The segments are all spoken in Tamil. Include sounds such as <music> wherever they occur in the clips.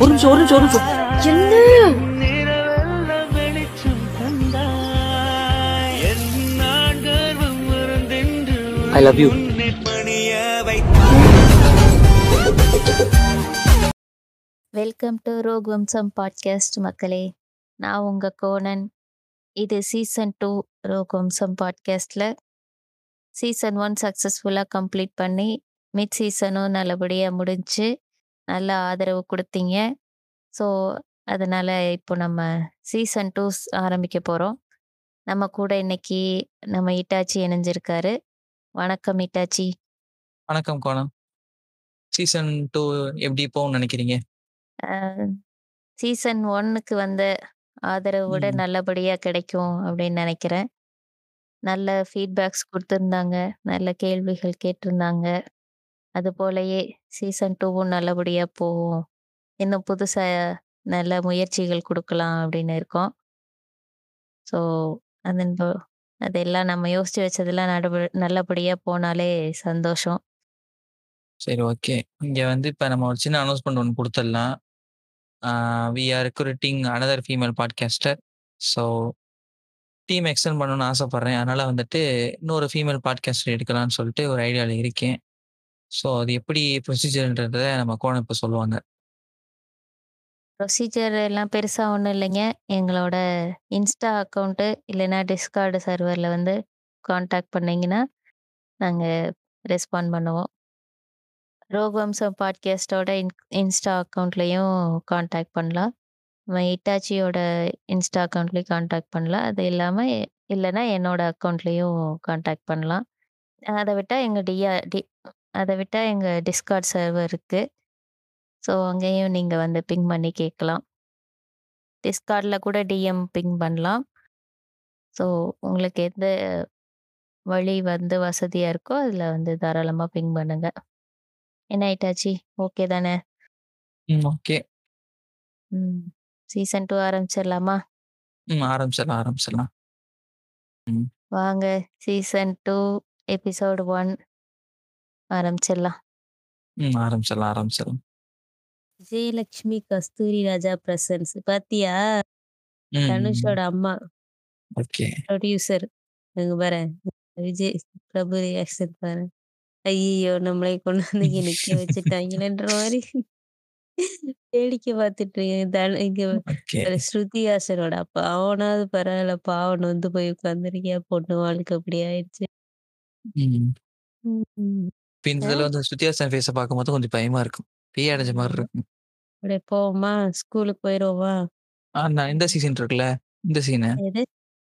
ஒரு நிமிஷம் ஒரு நிமிஷம் ஒரு நிமிஷம். என்ன? I love you welcome to rogue வம்சம் பாட்காஸ்ட் மக்களே. நான் உங்கள் கோணன். இது சீசன் டூ ரோக் வம்சம் பாட்காஸ்டில் சீசன் ஒன் சக்ஸஸ்ஃபுல்லாக கம்ப்ளீட் பண்ணி மிட் சீசனும் நல்லபடியாக முடிஞ்சு நல்ல ஆதரவு கொடுத்தீங்க. ஸோ அதனால் இப்போ நம்ம சீசன் டூ ஆரம்பிக்க போகிறோம் நம்ம கூட இன்னைக்கு நம்ம இட்டாச்சி இணைஞ்சிருக்காரு. வணக்கம் இட்டாச்சி வணக்கம் கோணம் சீசன் டூ எப்படி போகும்னு நினைக்கிறீங்க? சீசன் ஒன்னுக்கு வந்த ஆதரவு விட ம். நல்லபடியா கிடைக்கும் அப்படின்னு நினைக்கிறேன். நல்ல ஃபீட்பேக்ஸ் கொடுத்துருந்தாங்க. நல்ல கேள்விகள் கேட்டிருந்தாங்க. அது போலயே சீசன் டூவும் நல்லபடியா போகும். இன்னும் புதுசா நல்ல முயற்சிகள் கொடுக்கலாம் அப்படின்னு இருக்கோம். ஸோ அது அதெல்லாம் நம்ம யோசிச்சு வச்சதெல்லாம் நடப நல்லபடியா போனாலே சந்தோஷம். சரி ஓகே. இங்க வந்து இப்ப நம்ம ஒரு சின்ன அனௌன்ஸ்மெண்ட் ஒன்று கொடுத்துடலாம். We are recruiting another female podcaster so team extend பண்ணணும்னு ஆசைப்பட்றேன். அதனால வந்துட்டு இன்னொரு ஃபீமேல் பாட்காஸ்டர் எடுக்கலாம்னு சொல்லிட்டு ஒரு ஐடியாவில் இருக்கேன். ஸோ அது எப்படி ப்ரொசீஜர்ன்றத நம்ம கோணம் இப்போ சொல்லுவாங்க. ப்ரொசீஜர் எல்லாம் பெருசா ஒன்றும் இல்லைங்க. எங்களோட இன்ஸ்டா அக்கௌண்ட்டு இல்லைன்னா டிஸ்கார்டு சர்வரில் வந்து காண்டாக்ட் பண்ணீங்கன்னா நாங்கள் ரெஸ்பாண்ட் பண்ணுவோம். ரோகவம்சம் பாட்காஸ்டோட இன் இன்ஸ்டா அக்கௌண்ட்லேயும் காண்டாக்ட் பண்ணலாம். நம்ம இட்டாச்சியோட இன்ஸ்டா அக்கௌண்ட்லேயும் காண்டாக்ட் பண்ணலாம். அது இல்லாமல் இல்லைன்னா என்னோட அக்கௌண்ட்லேயும் காண்டாக்ட் பண்ணலாம். அதை விட்டால் எங்கள் டிஆர் டி அதை விட்டால் எங்கள் டிஸ்கார்ட் சர்வர் இருக்குது ஸோ அங்கேயும் நீங்கள் வந்து பிங் பண்ணி கேட்கலாம். டிஸ்கார்டில் கூட டிஎம் பிங் பண்ணலாம். ஸோ உங்களுக்கு எந்த வழி வந்து வசதியாக இருக்கோ அதில் வந்து தாராளமாக பிங் பண்ணுங்க. என்ன ஆயிட்டாச்சு? ஓகே தானே? ம் ஓகே ம் சீசன் டூ ஆரம்பிச்சிடலாமா? ம் ஆரம்பிச்சிடலாம் ஆரம்பிச்சிடலாம். வாங்க சீசன் டூ எபிசோடு ஒன் ஆரம்பிச்சிடலாம். ம் ஆரம்பிச்சிடலாம் ஆரம்பிச்சிடலாம். விஜயலட்சுமி கஸ்தூரி ராஜா பிரசன்ஸ் பாத்தியா? ம். தனுஷோட அம்மா. ஓகே. ப்ரொடியூசர். அங்க பாரு விஜய் பிரபு ரியாக்ஷன் பாரு. ஐயோ நம்மளை கொண்டு வந்து இங்க நிக்க வச்சுட்டாங்களேன்ற <laughs> மாதிரி. வேடிக்கை பார்த்துட்டு இருக்கேன். தன இங்க ஓகே. ஸ்ருதி ஹாசனோட அப்பா. அவனாவது பரவாயில்ல பாவம் வந்து போய் உட்காந்துருக்கியா பொண்ணு வாழ்க்கை அப்படி ஆயிடுச்சு. ம் ம். இப்போ இந்த தடவை வந்து சுத்தியாசன் ஃபேஸை பார்க்கும்போது கொஞ்சம் பயமா இருக்கும் பேய் அடைஞ்ச மாதிரி இருக்கும் அப்படியே போவோமா ஸ்கூலுக்கு போயிடுவோமா ஆ நான் இந்த சீசன் இருக்குல்ல இந்த சீனு எது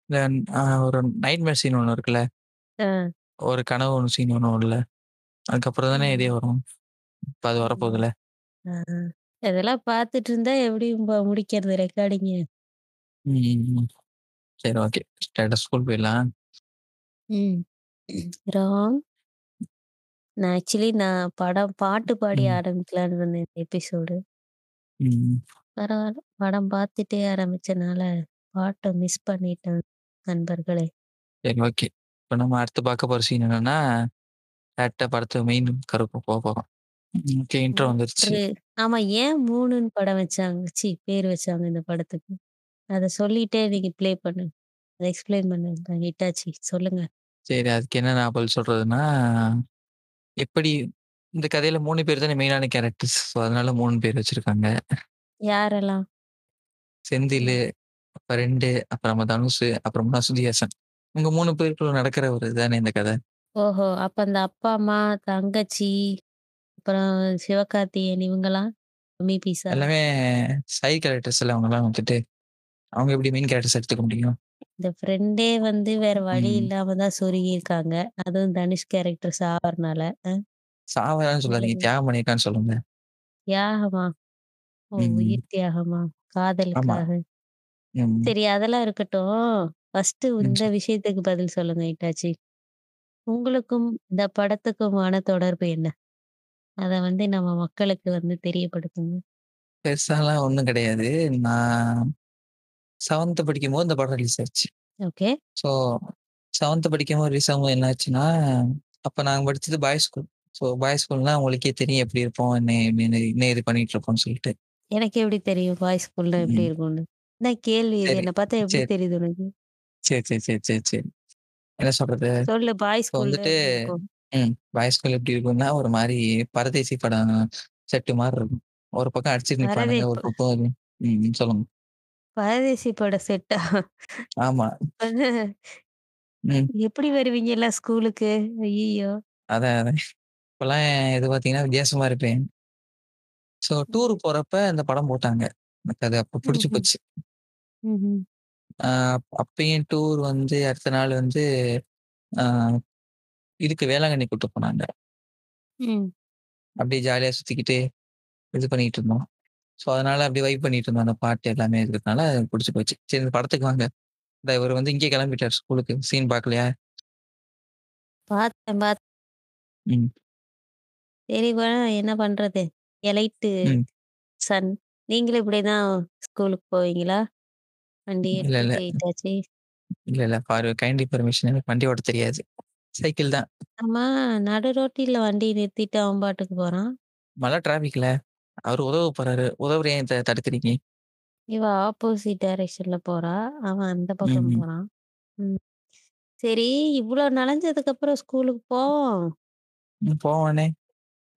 இந்த ஆ, ஒரு நைட் மேர் சீன் ஒன்று இருக்குல்ல ஆ, ஒரு கனவு ஒன்று சீன் ஒன்று இல்ல அதுக்கப்புறம் தானே இதே வரும் இப்போ அது வரப்போகுதுல ஆ. இதெல்லாம் பார்த்துட்டு இருந்தா எப்படி முடிக்கிறது ரெக்கார்டிங் ம் சரி ஓகே ஸ்டேட்டஸ் ஸ்கூல் போயிடலாம் ம் ராங் நான் ஆக்சுவலி நான் படம் பாட்டு பாடி ம். ஆரம்பிக்கலான்னு இருந்தேன் இந்த எபிசோடு. ம். பரவாயில்ல படம் பார்த்துட்டே ஆரம்பிச்சனால பாட்டை மிஸ் பண்ணிட்டேன் நண்பர்களே. சரி ஓகே. இப்போ நம்ம அடுத்து பார்க்க போகிற சீன் என்னன்னா டேரக்டாக படத்து மெயின் கருப்பு போக போகிறோம் ஓகே இன்ட்ரோ வந்துருச்சு. ஒரு ஆமா ஏன் மூணுன்னு படம் வச்சாங்க? சி பேர் வச்சாங்க இந்த படத்துக்கு. அதை சொல்லிட்டே நீங்க ப்ளே பண்ணுங்க அதை எக்ஸ்பிளைன் பண்ணுங்க ஹிட்டாச்சி. சொல்லுங்க. சரி அதுக்கு என்ன நான் பதில் சொல்றதுன்னா எப்படி இந்த கதையில மூணு பேர் தானே மெயினான கேரக்டர்ஸ் ஸோ அதனால மூணு பேர் வச்சிருக்காங்க. யாரெல்லாம்? செந்தில் அப்புறம் ரெண்டு அப்புறமா தனுஷ் அப்புறமா சுதிஹாசன். உங்க மூணு பேருக்குள்ள நடக்கிற ஒரு இதுதானே இந்த கதை. ஓஹோ அப்ப அந்த அப்பா அம்மா தங்கச்சி அப்புறம் சிவகார்த்திகேயன் இவங்கெல்லாம் மீ பீஸா? எல்லாமே சைட் கேரக்டர்ஸ் எல்லாம் அவங்கலாம் வந்துட்டு அவங்க எப்படி மெயின் கேரக்டர்ஸ் எடுத்துக்க முடியும்? இந்த ஃப்ரெண்டே வந்து வேற வழி ம். இல்லாம தான் சொருகி இருக்காங்க அதுவும் தனுஷ் கேரக்டர் சாவறனால. அஹ், சாவரான்னு சொல்லாதீங்க தியாகம் பண்ணியிருக்கான்னு சொல்லுங்க. தியாகமா? ஓ ம். உயிர் தியாகமா? காதலுக்காக ம். சரி அதெல்லாம் இருக்கட்டும். ஃபர்ஸ்ட் ம், இந்த. விஷயத்துக்கு பதில் சொல்லுங்க இட்டாச்சி. உங்களுக்கும் இந்த படத்துக்குமான தொடர்பு என்ன? அத வந்து நம்ம மக்களுக்கு வந்து தெரியப்படுத்துங்க. பெருசாலாம் ஒன்றும் கிடையாது. நான் செவன்த் படிக்கும் போது இந்த படம் ரிலீஸ் ஆச்சு ஓகே ஸோ செவன்த் படிக்கும் போது ரிலீஸ் ஆகும்போது என்ன ஆச்சுன்னா அப்போ நாங்கள் படிச்சது பாய்ஸ் ஸ்கூல் ஸோ பாய்ஸ் ஸ்கூல்னா உங்களுக்கே தெரியும் எப்படி இருப்போம் என்ன என்ன என்ன இது பண்ணிட்டு இருப்போம்னு சொல்லிட்டு எனக்கு எப்படி தெரியும் பாய்ஸ் ஸ்கூல்ல எப்படி. இருக்கும்னு? என்ன கேள்வி என்ன பார்த்தா எப்படி. தெரியுது உனக்கு? சரி, சரி, சரி, சரி, சரி. என்ன சொல்றது? சொல்லு பாய்ஸ் இப்போ ஸ்கூல்ல வந்துட்டு? ம். பாய்ஸ் ஸ்கூல் எப்படி இருக்கும்னா, ஒரு மாரி பரதேசி படம் செட்டு மாரி இருக்கும். ஒரு பக்கம் அடிச்சுட்டு நிப்பானுங்க. ஒரு. பக்கம். ம். சொல்லுங்க. பரதேசி பட செட்டா? ஆமா. ம். எப்படி வருவீங்கலாம் ஸ்கூலுக்கு? ஐய்யய்யோ! அதான், அதான். இப்பலாம் இது பார்த்தீங்கன்னா, வித்தியாசமா இருப்பேன். So tour. போறப்ப இந்த படம் போட்டாங்க. எனக்கு அது அப்ப புடிச்சு ம்ஹ்ம். போச்சு. ம்ஹ்ம். ஆ அப்பயும் டூர் வந்து அடுத்த நாள் வந்து ஆ இதுக்கு வேளாங்கண்ணி கூட்டு போனாங்க. ம். அப்படியே ஜாலியா சுத்திக்கிட்டு, இது பண்ணிட்டு இருந்தோம். ஸோ அதனால அப்படியே வைப் பண்ணிட்டு இருந்தோம். அந்த பாட்டு எல்லாமே இருக்கிறதுனால புடிச்சு போச்சு. சரி இந்த படத்துக்கு வாங்க. இந்த இவரு வந்து இங்கே கிளம்பிட்டாரு ஸ்கூலுக்கு. சீன் பார்க்கலையா? பார்த்தேன், பாத் ம். சரி என்ன பண்றது? எலைட்டு. சன். நீங்களும் இப்படிதான் ஸ்கூலுக்கு போவீங்களா? வண்டி இல்ல, இல்ல. எடுத்துட்டு இட்டாச்சி. இல்ல, இல்ல. ஃபார் கைண்ட்லி பெர்மிஷன் எனக்கு வண்டி ஓட்டத் தெரியாது. சைக்கிள் தான். ஆமா, நடு ரோட்டில வண்டிய நிறுத்திட்டு அவன் பாட்டுக்கு போறான். மழை டிராஃபிக்ல. அவரு உதவ போறாரு. உதவுற ஏன் த தடுக்குறீங்க? இவ ஆப்போசிட் டைரக்ஷன்ல போறா. அவன் அந்த பக்கம் ம். போறான். ம். சரி, இவ்ளோ நனஞ்சதுக்கு அப்புறம் ஸ்கூலுக்கு போவோம். ம். போவோனே.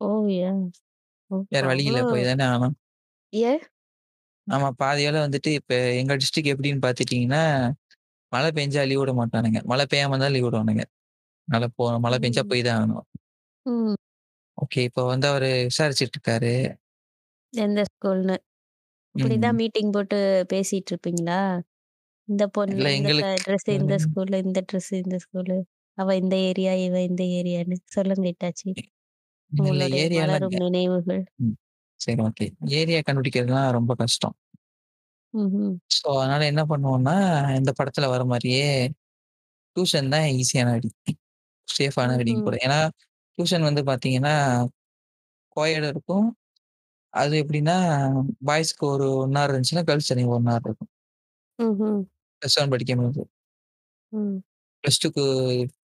போவியா? ஓ! வேற வழி இல்ல. அவ்ளோ போய் தானே ஆகணும். ஏன்? ஆமா. பாதி வேல வந்துட்டு இப்ப எங்க டிஸ்ட்ரிக்ட் எப்படின்னு பார்த்துட்டீங்கன்னா, மழை பெஞ்சா லீவ் விட மாட்டானுங்க. மழை பெய்யாம இருந்தா லீவ் விடுவானுங்க. மழை போ மழை பெஞ்சா ம். போய் தான் ஆகணும். ம். ஓகே. இப்போ வந்து அவரு விசாரிச்சுட்டு இருக்காரு. எந்த ஸ்கூல்ன்னு. இப்படிதான் ம். மீட்டிங் போட்டு பேசிட்டு இருப்பீங்களா? இந்த பொண்ணு இல்ல இந்த க எங்களுக்கு ட்ரெஸ் இந்த ஸ்கூலு, இந்த ட்ரெஸ் இந்த ஸ்கூலு. அவ இந்த ஏரியா, இவ இந்த ஏரியான்னு. சொல்லுங்க இட்டாச்சி. இல்ல உங்களுடைய நினைவுகள். ம். சரி ஓகே. ஏரியா கண்டுபிடிக்கிறதுலாம் ரொம்ப கஷ்டம். ம்ஹ்ம். ஸோ அதனால என்ன பண்ணுவோம்னா, இந்த படத்துல வர மாரியே டியூஷன் தான் ஈஸியான வழி. சேஃபான வழியும் ம்ஹ்ம். கூட. ஏன்னா, டியூஷன் வந்து பார்த்தீங்கன்னா, கோஎட் இருக்கும். அது எப்படின்னா, பாய்ஸ்க்கு ஒரு 1 ஹவர் இருந்துச்சுன்னா, கேர்ல்ஸ் தனியா 1 ஹவர் இருக்கும். ம்ஹ்ம். ப்ளஸ் 1 படிக்கும்போது. ம். ப்ளஸ் 2க்கு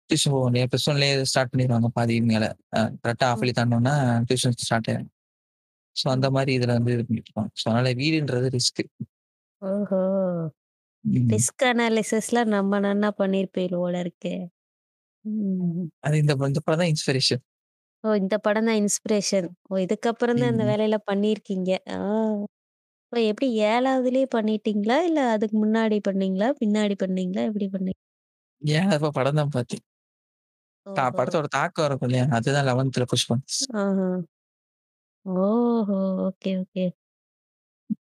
டியூஷன் போக முடியாது. ப்ளஸ் 1லயே ஸ்டார்ட் பண்ணிருவாங்க பாதிக்கு மேல. அ கரெக்ட்டா ஹாஃப் ம். இயர்லி தாண்டுனோம்னா, டியூஷன் ஸ்டார்ட் ஆயிரும். ஸோ அந்த ம். மாரி இதுல வந்து இது பண்ணிட்டுருப்பாங்க. ஸோ அதனால வீடுன்றது ரிஸ்க். ஓஹோ! ம். ரிஸ்க் அனாலிசிஸ்லாம் நம்ம நன்னா பண்ணியிருப்பீங்க போல இருக்கே. ம். அது இந்த இந்த படம் தான் இன்ஸ்பிரேஷன். ஓ! இந்த படம் தான் இன்ஸ்பிரேஷன். ஓ! இதுக்கப்புறம் தான் இந்த ம். வேலையெல்லாம் பண்ணியிருக்கீங்க. ஆ. இப்ப எப்படி 7வதுலயே பண்ணிட்டீங்களா? இல்ல அதுக்கு முன்னாடி பண்ணீங்களா? பின்னாடி பண்ணீங்களா? எப்படி பண்ணீங்க? ஏன் அப்ப படம் தான் பார்த்தேன். தா ஓஹோ! படத்தோட தாக்கம் இருக்கும் இல்லையா? அதுதான் 11த்ல புஷ் பண்ணுச்சு. ஆஹா. ஓஹோ! Okay, okay.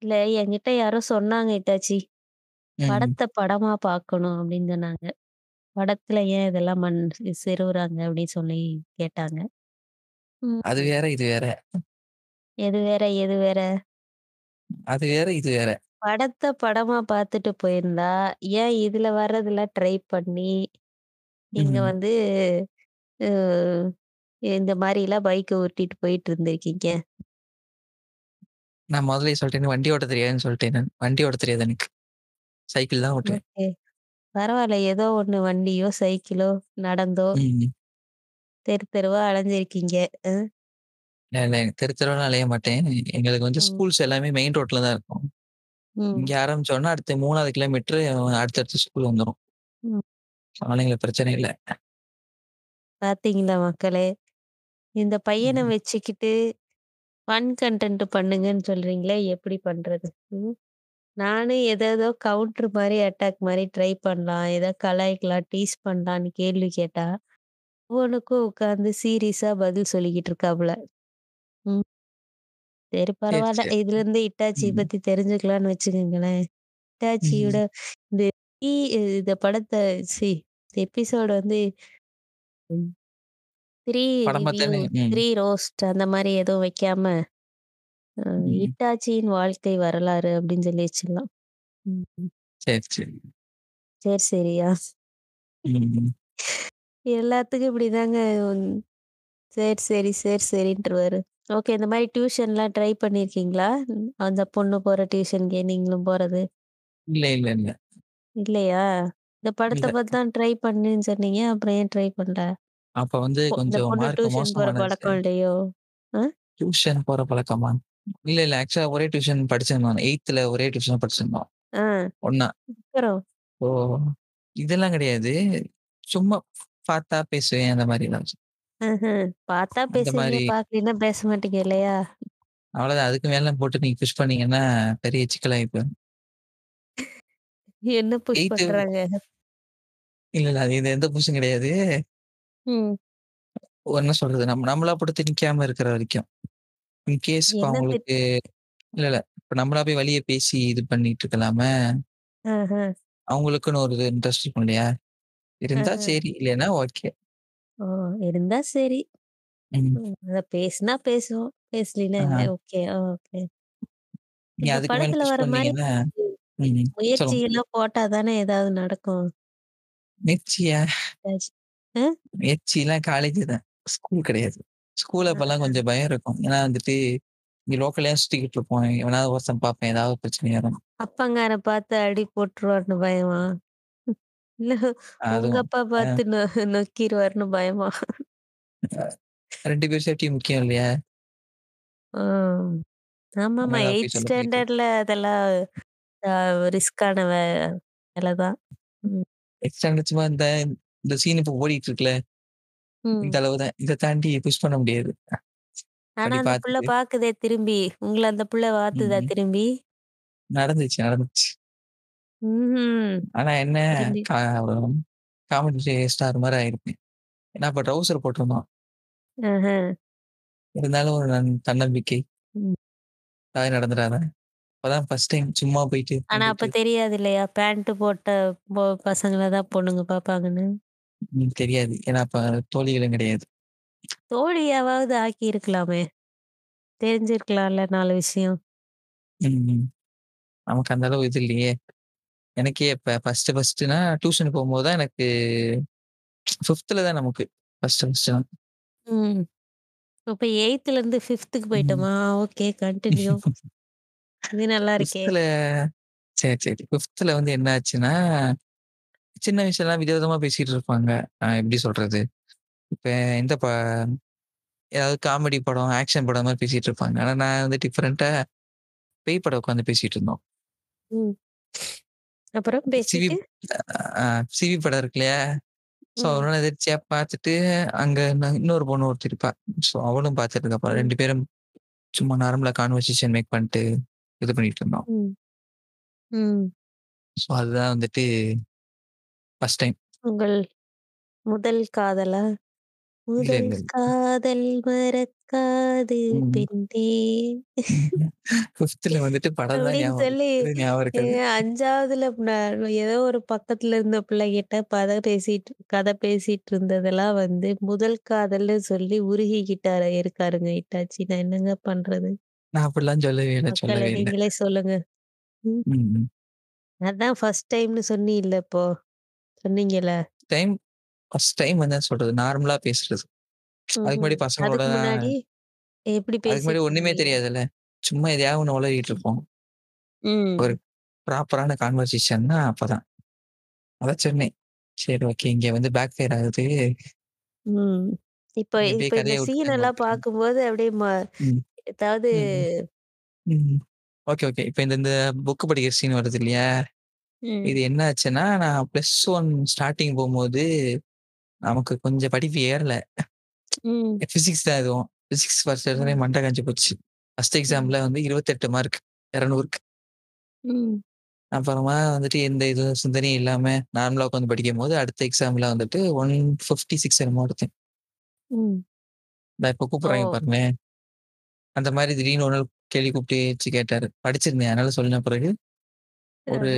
இல்ல என்கிட்ட யாரோ சொன்னாங்க இட்டாச்சி. ம். படத்த படமா பார்க்கணும் அப்படின்னு சொன்னாங்க. படத்துல ஏன் இதெல்லாம் மன் சிறுவுறாங்க அப்படின்னு சொல்லி கேட்டாங்க. அது. வேற, இது வேற. எது வேற, எது வேற? அது வேற, இது வேற. படத்த படமா பார்த்துட்டு போயிருந்தா, ஏன் இதுல வர்றதெல்லாம் ட்ரை பண்ணி, இங்க ம். வந்து அ இந்த மாரிலாம் பைக்க ஓட்டிட்டு போயிட்டு இருந்திருக்கீங்க? நான் முதல்லயே சொல்ட்டேனே வண்டி ஓட்டத் தெரியாதுன்னு சொல்ட்டேன் நான். வண்டி ஓட்டத் தெரியாது எனக்கு. சைக்கிள் தான் ஓட்டுவேன். ஓகே. பரவால்ல. ஏதோ ஒண்ணு வண்டியோ, சைக்கிளோ, நடந்தோ, ம். தெரு தெருவா அலைஞ்சிருக்கீங்க. அ. தெரு தெருவெல்லாம் அலைய மாட்டேன். எங்களுக்கு வந்து ம். ஸ்கூல்ஸ் எல்லாமே மெயின் ரோட்ல தான் இருக்கும். ம். இங்க ஆரம்பிச்சோம்னா, அடுத்து 3வது கிலோமீட்டர் அடுத்தடுத்த ஸ்கூல் வந்துரும். ம். அதனால எங்களுக்கு பிரச்சனை இல்ல. பார்த்தீங்களா மக்களே! இந்த பையன ம். வச்சுக்கிட்டு ஃபன் கன்டென்ட் பண்ணுங்கன்னு சொல்றீங்களே, எப்படி பண்றது? ம். நானும் ஏதேதோ கவுண்டர் மாரி, அட்டாக் மாரி ட்ரை பண்ணலாம். ஏதோ கலாய்க்கலாம், டீஸ் பண்ணலான்னு கேள்வி கேட்டா, ஒவ்வொன்னுக்கும் உட்காந்து சீரியஸா பதில் சொல்லிக்கிட்டு இருக்காப்புல. ம். சரி சரி, பரவால்ல. சரி. இதுலருந்து ம். பத்தி தெரிஞ்சுக்கலான்னு வச்சுக்கங்களேன். இட்டாச்சியோட ம். இந்த ஈ இந்த படத்த ச்சீ இந்த எபிசோட் வந்து 3 படம் ரிவ்யூ, பார்த்தாலே ம். 3 ரோஸ்ட் அந்த மாரி எதுவும் வைக்காம, அ ம். இட்டாச்சியின் வாழ்க்கை வரலாறு அப்படின்னு சொல்லி வச்சிடலாம். ம். சரி, சரி. சரி, சரியா. ம். எல்லாத்துக்கும் இப்படிதாங்க. சரி, சரி, சரி, சரின்ட்டுருவாரு. ஓகே. இந்த மாரி டியூஷன்லாம் ட்ரை பண்ணியிருக்கீங்களா? அந்த பொண்ணு போற டியூஷன்க்கே நீங்களும் போறது? இல்ல, இல்ல, இல்ல. இல்லையா? இந்த படத்த இல்ல. பார்த்து தான் ட்ரை பண்ணேன்னு சொன்னீங்க. அப்புறம் ஏன் ட்ரை பண்ணல? அப்ப வந்து பொ இந்த கொஞ்சம் பொண்ணு மார்க் டியூஷன் போற. பழக்கம் இல்லையோ? அ? டியூஷன் போற பழக்கமா? இல்ல, இல்ல. ஆக்சுவலா ஒரே டியூஷன் படிச்சேன் நானு. 8த்ல ஒரே டியூஷன்ல படிச்சிருந்தோம். ஆ. ஒண்ணா. அப்புறம்? ஓ! இதெல்லாம் கிடையாது. சும்மா பார்த்தா பேசுவேன் அந்த தான். ம்ஹ்ம். பார்த்தா பேசுவீங்க, மாரி பார்க்கலைன்னா பேச மாட்டீங்க இல்லையா? அவ்வளோதான். அதுக்கு மேல போட்டு நீங்க புஷ் பண்ணீங்கன்னா, பெரிய சிக்கலாயி போயிரும். என்ன புஷ் 8த்து பண்றாங்க? இல்ல, இல்ல. அது இது எந்த புஷும் கிடையாது. ம். என்ன சொல்றது? நம்ம நம்மளா போட்டு திணிக்காம இருக்கிற வரைக்கும். இன்கேஸ் இப்ப என்ன திட் அவங்களுக்கு இல்ல, இல்ல. இப்ப நம்மளா போய் வழிய பேசி இது பண்ணிட்டு இருக்கலாம. ஆஹ. அவங்களுக்குன்னு ஒரு இன்ட்ரெஸ்ட் இருக்கும் இல்லையா? இருந்தா ஆஹ. சரி. இல்லைன்னா ஓகே. ஓ! இருந்தா சரி. ம். பேசுனா பேசுவோம். பேசலின்னா இல்ல. Okay, okay. நீங்க இப்ப அதுக்கு மேல படத்துல புஷ் வர மாரி பண்ணீங்கன்னா ம். சொல்லுங்க. முயற்சிலாம் போட்டா தானே ஏதாவது நடக்கும். முயற்சியா? ஏதாச்சு அ? முயற்சிலாம் காலேஜ் தான். ஸ்கூல் கிடையாது. ஸ்கூல் அப்பலாம் ஆஹ. கொஞ்சம் பயம் இருக்கும். ஏன்னா வந்துட்டு, இங்க லோக்கல்லயா சுத்திக்கிட்டு இருப்போம். எவனாவது ஒருத்தன் பார்ப்பான். ஏதாவது பிரச்சனை வரும். அப்பங்கார பார்த்து அடி போட்டுருவாருன்னு பயமா? இல்ல உங்க அதுவும். அப்பா அ. பார்த்து நொ நொக்கிருவாருன்னு பயமா? 2 பேர் சேஃப்டியும் முக்கியம் இல்லையா? ஆ. ஆமாமா. நம்மளால போய் 8த் சொல்ல முடியாது. ஸ்டாண்டர்ட்ல அதெல்லாம் வே வேல தான். ம். சும்மா இந்த இந்த சீன் இப்ப ஓடிட்டு இருக்குல்ல. இந்த. அளவு தான். இத தாண்டி புஷ் பண்ண முடியாது. ஆனா அப்படி அந்த புள்ள பார்த்துட்டு. பாக்குதே திரும்பி. உங்கள அந்த புள்ள பாத்துதா ம். திரும்பி? நடந்துச்சு, நடந்துச்சு. ம்ஹ்ம். ஆனா என்ன கா காமெடி ஸ்டார் மாரி ஆயிருப்பேன். ஏன்னா அப்ப ட்ரவுசர் போட்டிருந்தோம். ஆஹ. இருந்தாலும் ஒரு நன் தன்னம்பிக்கை. ம். நடந்துறாதா? அப்பதான் ஃபர்ஸ்ட் டைம் சும்மா போயிட்டு ஆனா அப்ப. தெரியாது இல்லையா? பேண்ட் போட்ட பொ பசங்கள தான் பொண்ணுங்க பார்ப்பாங்கன்னு. ம். தெரியாது. ஏன்னா அப்ப தோழிகளும் கிடையாது. தோழியாவாவது ஆக்கியிருக்கலாமே! தெரிஞ்சிருக்கலாம்ல 4 விஷயம். ம். நமக்கு அந்த அளவு இது இல்லையே. எனக்கே இப்ப ஃபர்ஸ்ட்டு ஃபர்ஸ்ட்டுனா டியூஷன் போம்போது தான் எனக்கு 5த்ல தான் நமக்கு. ஃபர்ஸ்ட்டு ஃபர்ஸ்ட்டுனா. ம். இப்ப 8த்லருந்து 5த்துக்கு ம். போயிட்டோமா? Okay continue. இது நல்லா இருக்கே! 5த்ல சரி, சரி. 5த்ல வந்து என்ன ஆச்சுன்னா, சின்ன வயசுலலாம் விதவிதமா பேசிட்டு இருப்பாங்க. எப்படி சொல்றது? இப்ப எந்த ப ஏதாவது காமெடி படம், ஆக்ஷன் படம் மாரி பேசிட்டு இருப்பாங்க. ஆனா நான் வந்து டிஃபரெண்ட்டா பேய் படம் உட்காந்து பேசிட்டு இருந்தோம். அப்புறம் சிவி பேசிட்டு? சிவி படம் இருக்கு இல்லையா? ஸோ ம். நாள் எதிர்ச்சியா பார்த்துட்டு, அங்க நான் இன்னொரு பொண்ணு ஒருத்தி இருப்பா. ஸோ அவளும் பார்த்துட்டு. ம். 2 பேரும் சும்மா நார்மலா கான்வர்சேஷன் மேக் பண்ணிட்டு இது பண்ணிட்டு இருந்தோம். ம். ம். ஸோ அதுதான் வந்துட்டு ஃபர்ஸ்ட் டைம். உங்கள் முதல் காதலா? இல்ல, முதல் இல்ல, இல்ல. காதல் மறக்காது ம். பெண்ணே! 5த்ல வந்துட்டு படம் தான் அப்படின்னு ஞாபகம் சொல்லி இருக்கு. இது ஞாபகம் எ இருக்காது. 5வதுல நான் ஏதோ ஒரு பக்கத்துல இருந்த பிள்ளைகிட்ட கதை பேசிட்டு கதை பேசிட்டு இருந்ததெல்லாம் வந்து முதல் காதல்னு சொல்லி உருகிக்கிட்டாரு இருக்காருங்க இட்டாச்சி. நான் என்னங்க பண்றது? நான் அப்படிலாம் சொல்லவே இல்ல, மக்களே சொல்லவே இல்ல. நீங்களே சொல்லுங்க. ம். ம். ம். அதான் ஃபர்ஸ்ட் டைம்னு சொன்னீல்ல இப்போ. சொன்னீங்கல்ல. டைம் ஃபர்ஸ்ட் டைம் என்ன சொல்றது? நார்மலா பேசுறது. அதுக்கு. முன்னாடி பசங்களோட அதுக்கு முன்னாடி எப்படி அதுக்கு முன்னாடி ஒண்ணுமே? தெரியாதுல்ல. சும்மா எதையாவது ஒண்ணு உளறிட்டு இருப்போம். ஒரு. ப்ராப்பரான கான்வர்சேஷன்னா அப்பதான். அதான் சொன்னேன். சரி ஓகே. இங்க வந்து பேக் ஃபயர் ஆகுது. ம். இப்ப இப்படியே இப்ப இந்த கதைய சீன் எல்லாம். பார்க்கும்போது அப்படியே ம ம். ஏதாவது ம். ம். Okay, okay. இப்ப இந்த இந்த புக் படிக்கிற சீன் வருது இல்லையா? ம். இது என்ன ஆச்சுன்னா, நான் பிளஸ் 1 ஸ்டார்ட்டிங் போம்போது, நமக்கு கொஞ்சம் படிப்பு ஏறல. பிசிக்ஸ் தான் இதுவும். பிசிக்ஸ் ஃபர்ஸ்ட் எடுத்தோனே ம். மண்டை காஞ்சு போச்சு. ஃபர்ஸ்ட். எக்ஸாம்ல வந்து 28 மார்க் 200க்கு. ம். அப்புறமா வந்துட்டு எந்த இது சிந்தனையும் இல்லாம நார்மலா உட்காந்து படிக்கும்போது, அடுத்த எக்ஸாம்ல வந்துட்டு 156 என்னமோ எடுத்தேன். இந்தா இப்ப கூப்பிடுறாங்க ஓ! பாருங்களேன். அந்த மாரி திடீர்னு ஒரு நாள் கேள்வி கூப்பிட்டு வச்சு கேட்டாரு. படிச்சிருந்தேன். அதனால சொன்ன பிறகு ஒரு.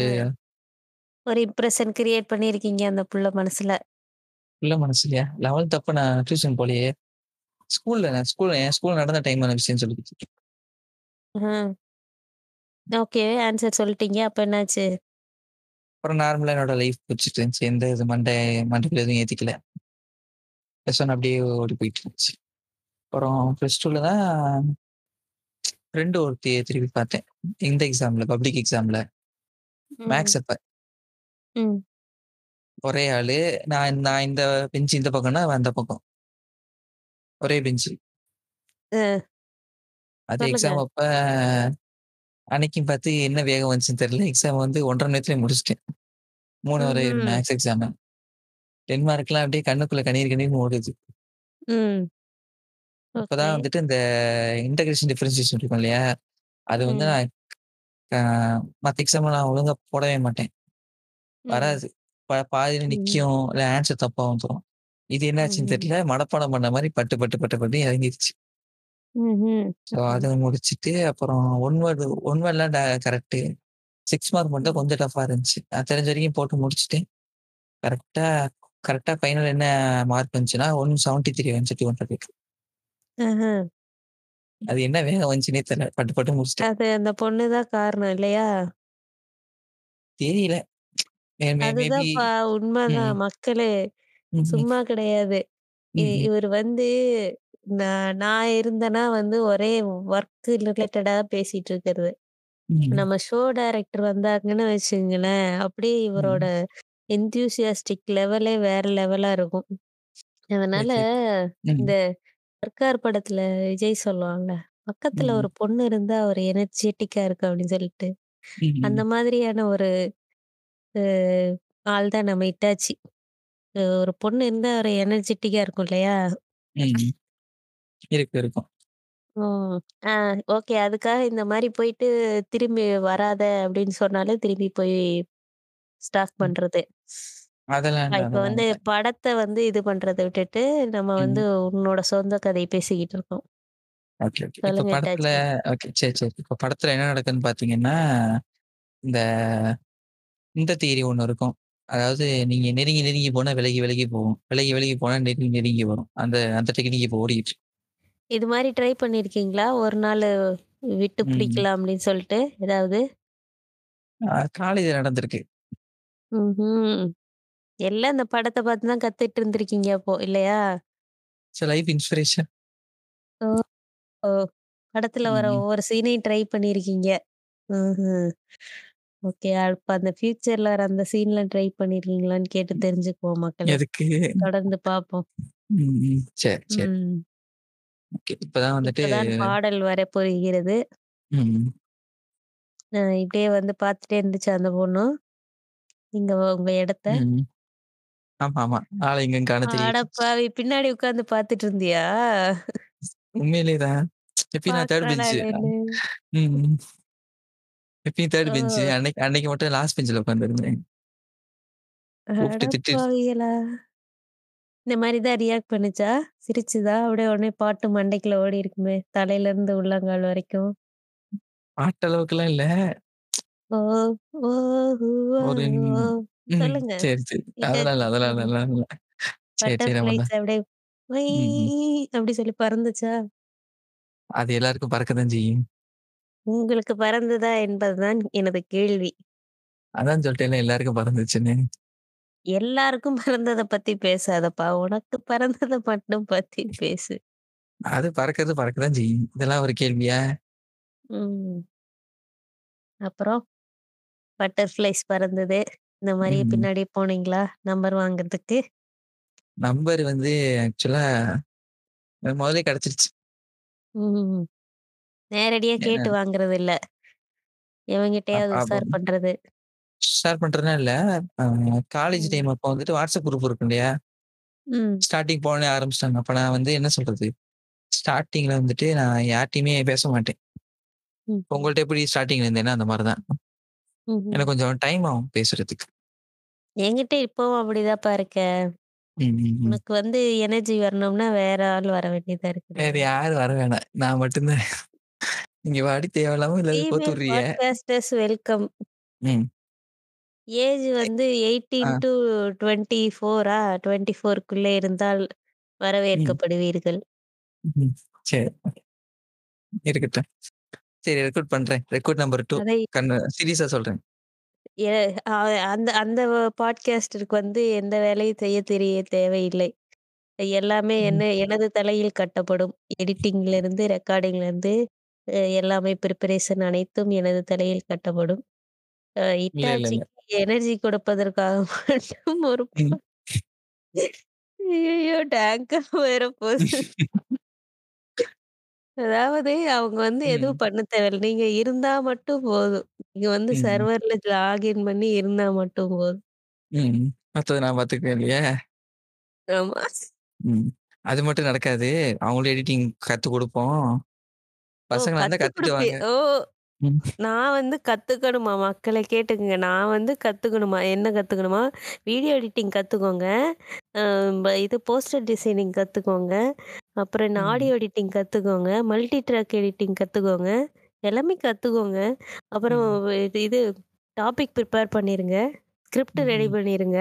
ஒரு இம்ப்ரஷன் கிரியேட் பண்ணியிருக்கீங்க அந்த புள்ள மனசுல. பிள்ள மனசுலயா 11த் அப்ப நான் டியூஷன் போலயே. ஸ்கூல்ல நான் ஸ்கூல் என் ஸ்கூல்ல நடந்த டைமான விஷயம் சொல்லிக்கிட்டு ம். ஓகே. ஆன்சர் சொல்லிட்டீங்க. அப்ப என்னாச்சு? அப்புறம் நார்மலா என்னோட லைஃப் போச்சுட்டு இருந்துச்சு. எந்த இது மண்டை மண்டைக்குள்ள எதுவும் ஏத்திக்கல. பிளஸ் 1 அப்படியே ஓடி போயிட்டு இருந்துச்சு. அப்புறம் பிளஸ் 2ல தான் ஃப்ரெண்ட் ஒருத்திய திருப்பி பார்த்தேன். இந்த எக்ஸாம்ல பப்ளிக் எக்ஸாம்ல. ம். மேத்ஸ் அப்ப. ஒரே ஆளு. நான் நான் இந்த பெஞ்ச் இந்த பக்கம்னா, அந்த பக்கம். ஒரே பெஞ்ச். அது. எக்ஸாம் அப்ப அன்னைக்கும் பார்த்து என்ன வேகம் வந்துச்சுன்னு தெரியல. எக்ஸாம் வந்து 1 1/2 மணி நேரத்திலேயே முடிச்சுட்டேன். 3 ஒரு ம்ஹ்ம். மேத்ஸ் எக்ஸாம. 10 மார்க்லாம் அப்படியே கண்ணுக்குள்ள கணீர் கணீர்னு ஓடுது. அப்பதான் வந்துட்டு இந்த இன்டகிரேஷன், டிஃபரன்ஷியேஷன் இருக்கும் இல்லையா? அது வந்து. நான் மத்த எக்ஸாம்ல நான் ஒழுங்கா போடவே மாட்டேன். வராது. ப பாதியில. நிக்கும். இல்ல ஆன்ஸர் தப்பா வந்துரும். இது என்னாச்சுன்னு. தெரியல. மனப்பாடம் பண்ண மாரி பட்டு, பட்டு, பட்டு, பட்டுன்னு இறங்கிருச்சு. ஸோ. அத முடிச்சுட்டு அப்புறம் ஒன் வேர்ட் ஒன் வேர்ட்லாம் ட கரெக்ட்டு. 6 மார்க் மட்டும். கொஞ்சம் டஃப்பா இருந்துச்சு. நான் தெரிஞ்ச வரைக்கும் போட்டு முடிச்சுட்டேன். கரெக்ட்டா கரெக்ட்டா ஃபைனல் என்ன மார்க் வந்துச்சுன்னா 173 வந்துச்சு 200க்கு. ஆஹ. அது என்ன வேகம் வந்துச்சுன்னே தெரியல. பட்டு பட்டு முடிச்சுட்டேன். அது அந்த பொண்ணு தான் காரணம் இல்லையா? தெரியல. மே மே மேபி அதுதான்ப்பா உண்மதான். மக்களே ம்ஹ்ம். சும்மா கிடையாது. இ ம்ஹ்ம். இவரு வந்து நான் நான் இருந்தேன்னா வந்து ஒரே ஒர்க் ரிலேட்டடா பேசிட்டு இருக்கிறது. ம். நம்ம ஷோ டைரக்டர் வந்தாங்கன்னு வச்சுக்கங்களேன், அப்படியே இவரோட ம். என்தூசியாஸ்டிக் லெவலே வேற லெவலா இருக்கும். அதனால. ம். இந்த சர்க்கார் படத்துல விஜய் சொல்லுவான்ல, "பக்கத்துல ம். ஒரு பொண்ணு இருந்தா ஒரு எனர்ஜெட்டிக்கா இருக்கு" அப்படின்னு சொல்லிட்டு. அந்த. மாதிரியான ஒரு அ ஆள் தான் நம்ம இட்டாச்சி. அ ஒரு பொண்ணு இருந்தா ஒரு எனர்ஜெட்டிக்கா இருக்கும் இல்லையா? ம். இருக்கும், இருக்கும். ம். ஆ ஓகே. அதுக்காக இந்த மாரி போயிட்டு திரும்பி வராத அப்படின்னு சொன்னாலே திரும்பி போய் ஸ்டாக் ம். பண்றது. அதெல்லாம் அ இல்ல, இப்ப அதெல்லாம் வந்து இல்ல. படத்த வந்து இது பண்றத விட்டுட்டு, நம்ம வந்து ம். உன்னோட சொந்த கதை பேசிக்கிட்டு இருக்கோம். Okay, okay. இப்ப சொல்லுங்க படத்துல. ஓகே. சரி, சரி. இப்ப படத்துல என்ன நடக்குதுன்னு பார்த்தீங்கன்னா, இந்த இந்த தியரி ஒண்ணு இருக்கும். அதாவது நீங்க நெருங்கி, நெருங்கி போனா விலகி, விலகி போகும். விலகி, விலகி போனா நெருங்கி, நெருங்கி வரும். அந்த அந்த டெக்னிக் இப்ப ஓடிட்டு இருக்கு. இது மாரி ட்ரை பண்ணியிருக்கீங்களா? ஒரு நாளு விட்டு ம். பிடிக்கலாம் அப்படின்னு சொல்லிட்டு ஏதாவது? அ காலேஜ்ல நடந்திருக்கு. ம்ஹ்ம். எல்லாம் இந்த படத்த பார்த்து தான் கத்துட்டு இருந்திருக்கீங்க அப்போ இல்லையா? It's a life inspiration. ஓ! ஓ! படத்துல வர ம். ஒவ்வொரு சீனையும் ட்ரை பண்ணியிருக்கீங்க. ம்ஹ்ம். ஓகே. அப்ப அந்த ஃபியூச்சர்ல அந்த சீன்லாம் ட்ரை பண்ணியிருக்கீங்களான்னு கேட்டு தெரிஞ்சுக்குவோம் மக்களே. எதுக்கு? தொடர்ந்து பார்ப்போம். ம், ம். சரி, சரி. ம். ஓகே. இப்பதான் வந்துட்டு இப்பதான் பாடல் வரப்போகிறது. ம், அ இப்படியே வந்து பார்த்துட்டே இருந்துச்சு அந்த பொண்ணும். நீங்க உங்க இடத்த. ம். ஆமா, ஆமா. ஆள எங்கன்னு காண. அடப்பாவி! பின்னாடி உட்கார்ந்து பார்த்துட்டு இருந்தியா? உண்மையிலேயே தான். எப்பயும் நான் 3 பெஞ்ச். பார்க்குறானாடேன்னு. ம். எப்பயும் 3 ஓ! பெஞ்ச். அன்னைக்கு அன்னைக்கு மட்டும் லாஸ்ட் பெஞ்ச்ல உட்கார்ந்திருந்தேன். கூப்பிட்டு திட்டு! இந்த மாரி தான் ரியாக்ட் பண்ணுச்சா? சிரிச்சுதா? அப்படியே உடனே பாட்டு மண்டைக்குள்ள ஓடியிருக்குமே! தலையிலருந்து உள்ளங்கால் வரைக்கும். பாட்டு அளவுக்குலாம் இல்ல. ஒரு. சொல்லுங்க. சரி, சரி. அதெல்லாம் இல்ல. அதெல்லாம் இல்ல. அதெல்லாம் இல்ல. சரி. அப்படியே அப்படி சொல்லி பறந்துச்சா? அது எல்லாருக்கும் பறக்க தான் செய்யும். உங்களுக்கு பறந்ததா என்பதுதான் எனது கேள்வி. அதான் சொல்ட்டேன்ல எல்லாருக்கும் பறந்துச்சுன்னு. எல்லாருக்கும் பறந்தத பத்தி பேசாதப்பா. உனக்கு பறந்தத மட்டும் பத்தி பேசு. அது பறக்கிறது பறக்க தான் செய்யும். இதெல்லாம் ஒரு கேள்வியா? ம். அப்புறம் பட்டர்ஃப்ளைஸ் பறந்தது. இந்த மாரி ம். பின்னாடி போனீங்களா? நம்பர் வாங்குறதுக்கு? நம்பர் வந்து ஆக்சுவலா முதல்லயே கிடைச்சிருச்சு. ம். நேரடியா ஏன்னா கேட்டு வாங்குறது இல்ல. அப் எவன்கிட்டயாவது அப்ப உசார் பண்றது. ஷேர் பண்றதுலாம் இல்ல. அ காலேஜ் ம். டைம் அப்போ வந்துட்டு WhatsApp குரூப் இருக்கும் இல்லையா? ம். ஸ்டார்ட்டிங் போனோனே ஆரம்பிச்சுட்டாங்க. அப்ப நான் வந்து என்ன சொல்றது? ஸ்டார்ட்டிங்ல வந்துட்டு நான் யார்ட்டயுமே பேச மாட்டேன். உங்கள்ட்ட எப்படி ஸ்டார்ட்டிங்ல இருந்தேனோ அந்த மாரி தான். ம்ஹ்ம். எனக்கு கொஞ்சம் டைம் ஆகும் பேசுறதுக்கு. என்கிட்ட இப்பவும் அப்படிதான்ப்பா இருக்க. ம், ம், ம். உனக்கு வந்து எனர்ஜி வரணும்னா வேற ஆள் வர வேண்டியதா இருக்குது. வேற யாரும் வர வேணாம். நான் மட்டும் தான். இங்க வாடி தேவையில்லாம எல்லாத்தையும் கோத்து ஃபீமேல் விடுறீங்க. Podcasters welcome. ம். ஏஜ் வந்து ஆ. 18 டூ 24ஆ? 24க்குள்ள இருந்தால் ம். வரவேற்கப்படுவீர்கள். ம். சரி. இருக்கட்டும். சரி ரெக்ரூட் பண்றேன். ரெக்ரூட் நம்பர் 2 அதை கண்ணு சீரியஸா சொல்றேன். எ அ அந்த அந்த பாட்காஸ்டருக்கு வந்து எந்த வேலையும் செய்ய தெரிய தேவையில்லை. எல்லாமே ம். என்ன எனது தலையில் கட்டப்படும். எடிட்டிங்லேருந்து, ரெக்கார்டிங்லேருந்து அ எல்லாமே பிரிப்பரேஷன் அனைத்தும் எனது தலையில் கட்டப்படும். அ இல்ல, எனர்ஜி கொடுப்பதற்காக <laughs> மட்டும் ஒரு ம். ஐயய்யோ! வேற போது. அதாவது அவங்க வந்து ம். எதுவும் பண்ண தேவையில்ல. நீங்க இருந்தா மட்டும் போதும். நீங்க வந்து ம். சர்வர்ல லாகின் பண்ணி இருந்தா மட்டும் போதும். ம். மத்தத நான் பார்த்துக்குவேன் இல்லையா? ஆமா. ம். அது மட்டும் நடக்காது. அவங்களும் எடிட்டிங் கத்துக் குடுப்போம். ஓ! கத்துக் குடுப்பி கத்துக்குவாங்க. ஓ! ம். நான் வந்து கத்துக்கணுமா? மக்களே கேட்டுக்கங்க. நான் வந்து கத்துக்கணுமா? என்ன கத்துக்கணுமா? வீடியோ எடிட்டிங் கத்துக்கோங்க. அ ப இது போஸ்டர் டிசைனிங் கத்துக்கோங்க. அப்புறம் இந்த ம். ஆடியோ எடிட்டிங் கத்துக்கோங்க. மல்டி ட்ராக் எடிட்டிங் கத்துக்கோங்க. எல்லாமே கத்துக்கோங்க. அப்புறம் ம். இது இது டாபிக் ப்ரிப்பேர் பண்ணிருங்க. ஸ்கிரிப்ட் ரெடி ம். பண்ணிருங்க.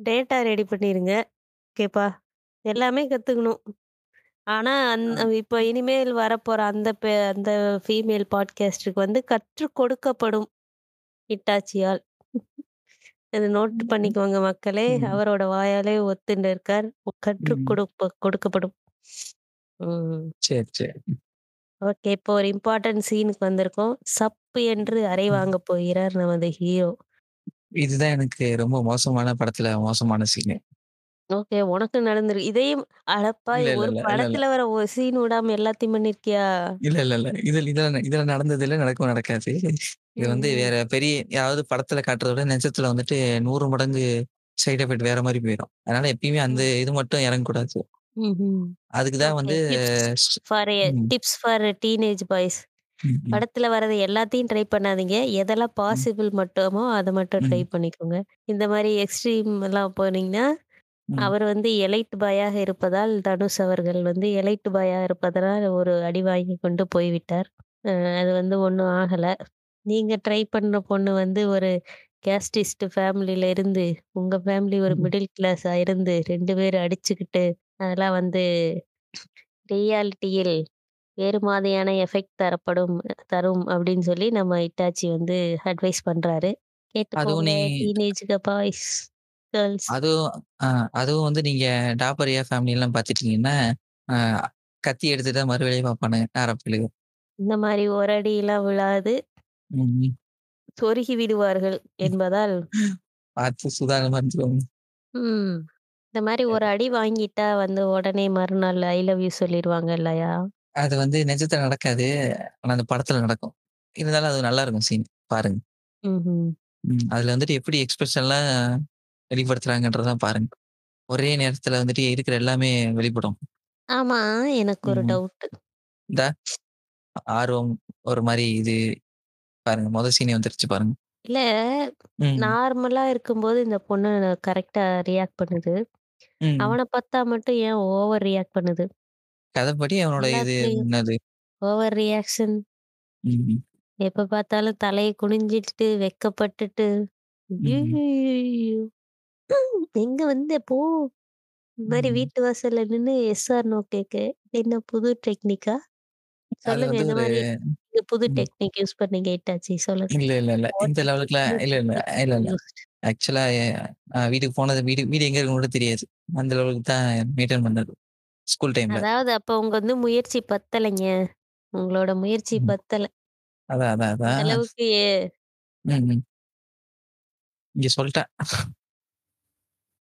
டேட்டா ரெடி பண்ணிருங்க. ஓகேப்பா. எல்லாமே கத்துக்கணும். ஆனா, அந் ஆ. இப்ப இனிமேல் வரப்போற அந்த பெ அந்த ஃபீமேல் பாட்காஸ்டருக்கு வந்து கற்றுக் கொடுக்கப்படும் ஹிட்டாச்சியால். இத நோட் ம். பண்ணிக்கோங்க மக்களே. ம். அவரோட வாயாலே ஒத்துண்டு இருக்கார். கற்றுக் ம். கொடுப்ப கொடுக்கப்படும். ம். சரி, சரி. ஓகே. இப்போ ஒரு இம்பார்ட்டன்ட் சீனுக்கு வந்திருக்கோம். சப்பு என்று அறை ம். வாங்கப் போகிறார் நமது ஹீரோ. இதுதான் எனக்கு ரொம்ப மோசமான படத்துல மோசமான சீனு. ஓகே. உனக்கு நடந்திருக்கு. இதையும் அடப்பா இல்ல, இல்ல, ஒரு இல்ல, இல்ல, இல்ல. படத்துல வர ஒரு சீன் விடாம எல்லாத்தையும் பண்ணியிருக்கியா? இல்ல, இல்ல, இல்ல. இதுல இதுல இதுல நடந்தது இல்ல, நடக்கவும் நடக்காது. இது வந்து ம். வேற பெரிய யாராவது படத்துல காட்டுறத விட நிஜத்துல வந்துட்டு 100 மடங்கு சைட் எஃபெக்ட் வேற மாரி போயிரும். அதனால எப்பயுமே அந்த ம். இது மட்டும் இறங்கக்கூடாது. ம்ஹ்ம். அதுக்கு தான் ஓகே. வந்து டிப்ஸ் ஸ் ஃபார் எ ம். Tips for teenage boys. படத்துல வர்றது எல்லாத்தையும் ட்ரை பண்ணாதீங்க. எதெல்லாம் ம், பாசிபிள் மட்டுமோ அத மட்டும் ட்ரை ம், பண்ணிக்கோங்க. இந்த மாரி எக்ஸ்ட்ரீம் எல்லாம் போனீங்கன்னா, ம். அவர் வந்து எலைட் பாயாக இருப்பதால், தனுஷ் அவர்கள் வந்து எலைட் பாயா இருப்பதனால் ஒரு அடி வாங்கிக் கொண்டு போய்விட்டார். அ அது வந்து ஒண்ணும் ஆகல. நீங்க ட்ரை பண்ண பொண்ணு வந்து ஒரு கேஸ்டிஸ்ட் ஃபேமிலில இருந்து, உங்க ஃபேமிலி ஒரு ம். மிடில் கிளாஸா இருந்து 2 பேரும் அடிச்சுக்கிட்டு, அதெல்லாம் வந்து ரியாலிட்டியில் வேறு மாதிரியான எஃபெக்ட் தரப்படும் தரும் அப்படின்னு சொல்லி நம்ம இட்டாச்சி வந்து அட்வைஸ் பண்றாரு. அதுவும் கேட்டுக்கோங்க நீ டீனேஜ் பாய்ஸ், கேர்ள்ஸ். அதுவும் அ அதுவும் வந்து நீங்க டாப்பரியா ஃபேமிலிலாம் பார்த்துட்டீங்கன்னா, அ கத்தி எடுத்துட்டு தான் மறு வேலைய பார்ப்பானுங்க நரப்பிலுக. இந்த மாரி ஒரு அடிலாம் விழாது. ம். சொருகி விடுவார்கள் என்பதால், பார்த்து சூதானமா இருந்துக்கோங்க. ம். இந்த மாரி ஒரு அடி வாங்கிட்டா வந்து உடனே மறுநாள் ஐ லவ் யூ சொல்லிருவாங்க இல்லையா? அது வந்து நிஜத்துல நடக்காது. ஆனா அந்த படத்துல நடக்கும். இருந்தாலும் அது நல்லாருக்கும் சீன். பாருங்க. ம்ஹ்ம். ம். அதுல வந்துட்டு எப்படி எக்ஸ்பிரஷன்லாம் வெளிப்படுத்துறாங்கன்றத பாருங்க. ஒரே நேரத்துல வந்துட்டு இருக்கிற எல்லாமே வெளிப்படும். ஆமா, எனக்கு ஒரு ம். டவுட்டு. இந்தா ஆர்வம் ஒரு மாரி இது பாருங்க. மொத சீனே வந்துருச்சு பாருங்க. இல்ல ம். நார்மலா இருக்கும்போது இந்த பொண்ணு கரெக்ட்டா ரியாக்ட் பண்ணுது. ம். அவன பார்த்தா மட்டும் ஏன் ஓவர் ரியாக்ட் பண்ணுது? கதைப்படி அவனோட இது எல்லாத்துலயும் என்னது? Over reaction. ம். எப்ப பார்த்தாலும் தலைய குனிஞ்சிட்டு, வெட்கப்பட்டுட்டு, ம். எங்க வந்த போ! இந்த மாரி ம். வீட்டு வாசல்ல நின்னு எஸ் ஆர் நோ கேக்க. என்ன புது டெக்னிக்கா? அது சொல்லுங்க வந்து இந்த ஒரு மாரி நீங்க புது ம். டெக்னிக் யூஸ் பண்ணீங்க ஹிட்டாச்சி சொல்லுங்க. இல்ல, இல்ல, இல்ல. வாட் இந்த லெவலுக்குலாம் இல்ல, இல்ல. டெக்னிக் இல்ல, இல்ல. யூஸ்ட்? ஆக்சுவலா அ வீட்டுக்கு போனது வீடு வீடு எங்க இருக்குன்னு கூட தெரியாது. அந்த லெவலுக்கு தான் மெயின்டெயின் பண்ணது. ஸ்கூல் டைம்ல. அதாவது அப்ப உங்க வந்து முயற்சி பத்தலைங்க. உங்களோட முயற்சி ம். பத்தல. அதான், அதான், அதான். அளவுக்கு எ ம், ம். இங்க சொல்ட்டேன்.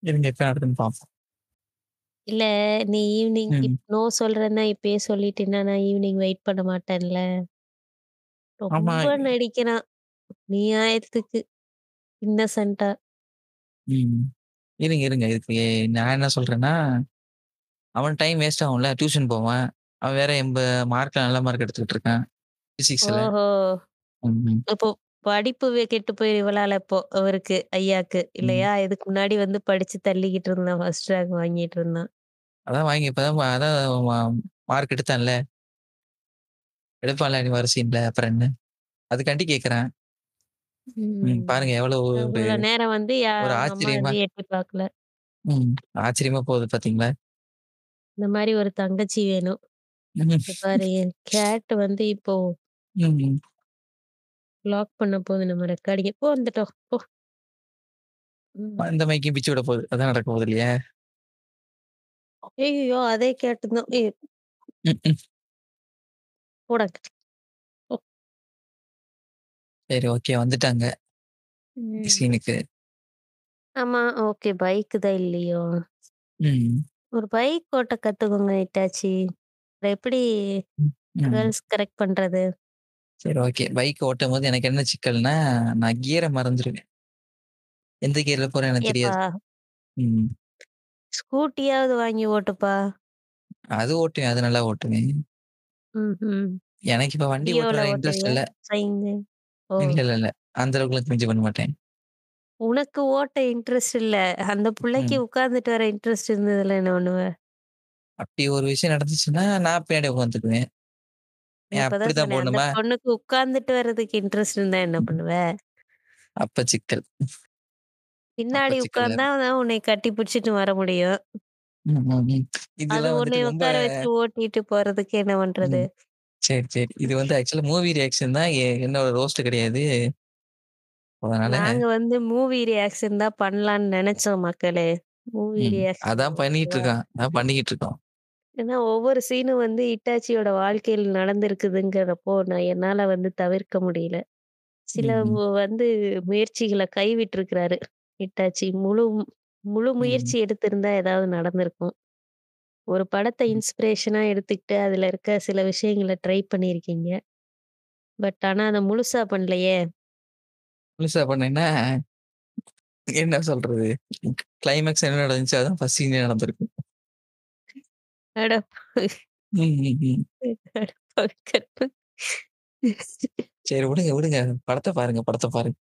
இருங்க எப்ப நடக்குதுன்னு பார்ப்போம். இல்ல நீ ஈவ்னிங் இப். நோ சொல்றேன்னா இப்பயே சொல்லிட்டேன்னா, நான் ஈவ்னிங் வெயிட் பண்ண மாட்டேன்ல. ஆமா. ரொம்ப நடிக்கிறான். நியாயத்துக்கு இன்னசென்ட்டா. ம். இருங்க, இருங்க. இதுக்கு நான் என்ன சொல்றேன்னா, அவன் டைம் வேஸ்ட் ஆகும்ல. டியூஷன் போவான். அவன் வேற எம்ப மார்க்ல நல்ல மார்க் எடுத்துக்கிட்டு இருக்கான். பிசிக்ஸ்ல. ஓஹோ! ம். இப்போ படிப்பு வே கெட்டு போயிரும் இவளால இப்போ அவருக்கு, ஐயாக்கு ம். இல்லையா? இதுக்கு முன்னாடி வந்து படிச்சு தள்ளிக்கிட்டு இருந்தான். ஃபர்ஸ்ட் ரேங்க் வாங்கிட்டு இருந்தான். அதான் வாங்கி இப்ப தான் அதான் மார்க் எடுத்தான்ல. எடுப்பான்ல இனி வர சீன்ல. அப்புறம் என்ன? அதுக்காண்டி கேட்கிறேன். ம். ம். பாருங்க எவ்வளோ ஒரு நேரம் வந்து யா ஒரு அவங்க அம்மா ஆச்சரியமா வந்து எட்டி பார்க்கல. ம். ஆச்சரியமா போகுது பார்த்தீங்களா? இந்த மாரி ஒரு தங்கச்சி வேணும். ம். பாரு என் கேட் வந்து இப்போ ம். லாக் பண்ண போகுது நம்ம ரெக்கார்டிங்க. போ வந்துட்டோம். போ. ம். இந்த மைக்கையும் பிச்சு விட போகுது. அதான் நடக்க போகுது இல்லையா? ஐய்யயோ! அதே கேட்டு தான். ஏய். போடா. போ. சரி ஓகே வந்துட்டாங்க ம். சீனுக்கு. ஆமா. ஓகே. பைக் தான் இல்லையோ? ம். ஒரு பைக் ஓட்ட கத்துக்கோங்க ஹிட்டாச்சி. அப்புறம் எப்படி ம். கரெக்ட் பண்றது? சரி ஓகே. பைக் ஓட்டும்போது எனக்கு என்ன சிக்கல்னா, நான் கியர மறந்துருவேன். எந்த கியர்ல போறேன்னு எனக்கு ஏப்பா! தெரியாது. ம். ஸ்கூட்டியாவது வாங்கி ஓட்டுப்பா. அது ஓட்டுவேன். அது நல்லா ஓட்டுவேன். ம்ஹ்ம். எனக்கு இப்ப வண்டி டியோல ஓட்டுறதுல இன்ட்ரெஸ்ட் ஓட்டுவியா? இல்ல. ஓ! இல்ல, இல்ல, இல்ல. அந்த அளவுக்குலாம் கிரிஞ்சு பண்ண மாட்டேன். உனக்கு ஓட்ட இன்ட்ரெஸ்ட் இல்ல. அந்த புள்ளைக்கு ம். உட்கார்ந்துட்டு வர இன்ட்ரெஸ்ட் இருந்ததுல என்ன பண்ணுவ? அப்படி ஒரு விஷயம் நடந்துச்சுன்னா, நான் பின்னாடி உட்காந்துக்குவேன். ஏன் அப்பதான் அப்படிதான் சொன்னேன். அந்த போடணுமா? பொண்ணுக்கு உட்கார்ந்துட்டு வர்றதுக்கு இன்ட்ரெஸ்ட் இருந்தா என்ன பண்ணுவ? அப்ப சிக்கல். அப்ப பின்னாடி சிக்கல் உட்கார்ந்தா தான் உன்னை கட்டி பிடிச்சிட்டு வர முடியும். ம், ம், ம். அது இதெல்லாம் வந்துட்டு உன்னைய ரொம்ப உட்கார வச்சு ஓட்டிட்டு போறதுக்கு என்ன பண்றது? ம். சரி, சரி. இது வந்து ஆக்சுவலா மூவி ரியாக்ஷன் தான். எ என்னோட ரோஸ்ட் கிடையாது. அதனால நாங்க வந்து மூவி ரியாக்ஷன் தான் பண்ணலான்னு நெனச்சோம் மக்களே. மூவி ம். ரியாக்ஷன் அதான் பண்ணிட்டு ஓகேவா? இருக்கான். அதான் பண்ணிக்கிட்டு இருக்கோம். ஏன்னா ஒவ்வொரு சீனும் வந்து இட்டாச்சியோட வாழ்க்கையில் நடந்திருக்குதுங்கிறப்போ, நான் என்னால வந்து தவிர்க்க முடியல. சில ம், ம், வ வந்து முயற்சிகள கைவிட்டுருக்கிறாரு இட்டாச்சி. முழு முழு ம். முயற்சி எடுத்திருந்தா ஏதாவது நடந்திருக்கும். ஒரு படத்த ம். இன்ஸ்பிரேஷனா எடுத்துக்கிட்டு, அதுல இருக்க சில விஷயங்கள ட்ரை பண்ணியிருக்கீங்க. பட் ஆனா அத முழுசா பண்ணலையே! முழுசா பண்ணேன்னா, என்ன சொல்றது? கிளைமாக்ஸ் என்ன நடந்துச்சு, அதான் ஃபர்ஸ்ட் சீனே நடந்திருக்கும். அட ம், ம். சரி விடுங்க, விடுங்க. படத்த பாருங்க, படத்த பாருங்க.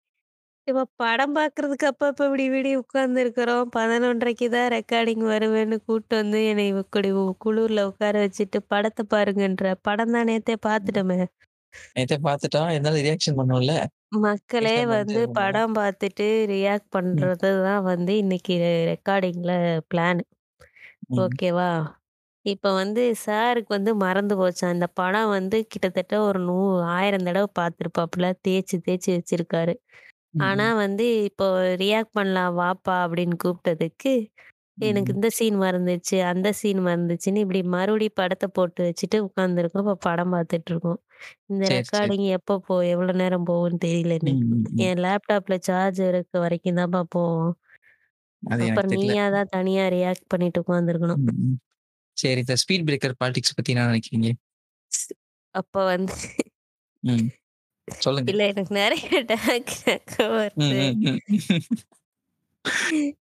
இப்ப படம் பார்க்கறதுக்கு அப்பப்ப விடிய விடிய உட்கார்ந்துருக்கிறோம். 11:30க்கு தான் ரெக்கார்டிங் வருவேன்னு கூட்டு வந்து என்னை இப்படி குளூர்ல உட்கார வச்சுட்டு படத்த பாருங்கன்ற. படம் தான் நேத்தே பார்த்துட்டோமே. நேத்தே பார்த்துட்டோம். இருந்தாலும் ரியாக்ஷன் பண்ணோம்ல. மக்களே ரியாக்ஷன் வந்து பண்ணிட்டு. படம் பார்த்துட்டு ரியாக்ட் ம், பண்றது தான் வந்து இன்னைக்கு ரெக்கார்டிங்ல பிளான். ம். ஓகேவா? இப்ப வந்து சாருக்கு வந்து மறந்து போச்சாம். இந்த படம் வந்து கிட்டத்தட்ட ஒரு நூ 1000 தடவ பார்த்துருப்பாப்புல. தேய்ச்சு தேய்ச்சு வச்சிருக்காரு. ஆனா ம். வந்து இப்போ ரியாக்ட் பண்ணலாம் வாப்பா அப்படின்னு கூப்பிட்டதுக்கு, எனக்கு ம். இந்த சீன் மறந்துச்சு, அந்த சீன் மறந்துச்சுன்னு இப்படி மறுபடியும் படத்த போட்டு வச்சுட்டு உட்காந்துருக்கோம். இப்ப படம் பார்த்துட்டு இருக்கோம். இந்த சரி, சரி. ரெக்கார்டிங் எப்போ போ எவ்வளோ நேரம் போகும்ன்னு தெரியல ம், எனக்கு. ம், ம். என் லேப்டாப்ல சார்ஜ் இருக்க வரைக்கும் தான்ப்பா போகும். அது எனக்கு அப்புறம் தெரியல. நீயா தான் தனியா ரியாக்ட் பண்ணிட்டு உட்காந்துருக்கணும். ம். சரி இந்த ஸ்பீட் பிரேக்கர் பாலிடிக்ஸ் பத்தி என்ன நினைக்கிறீங்க? அப்ப வந்து. சொல்லுங்க. இல்ல எனக்கு நெறைய.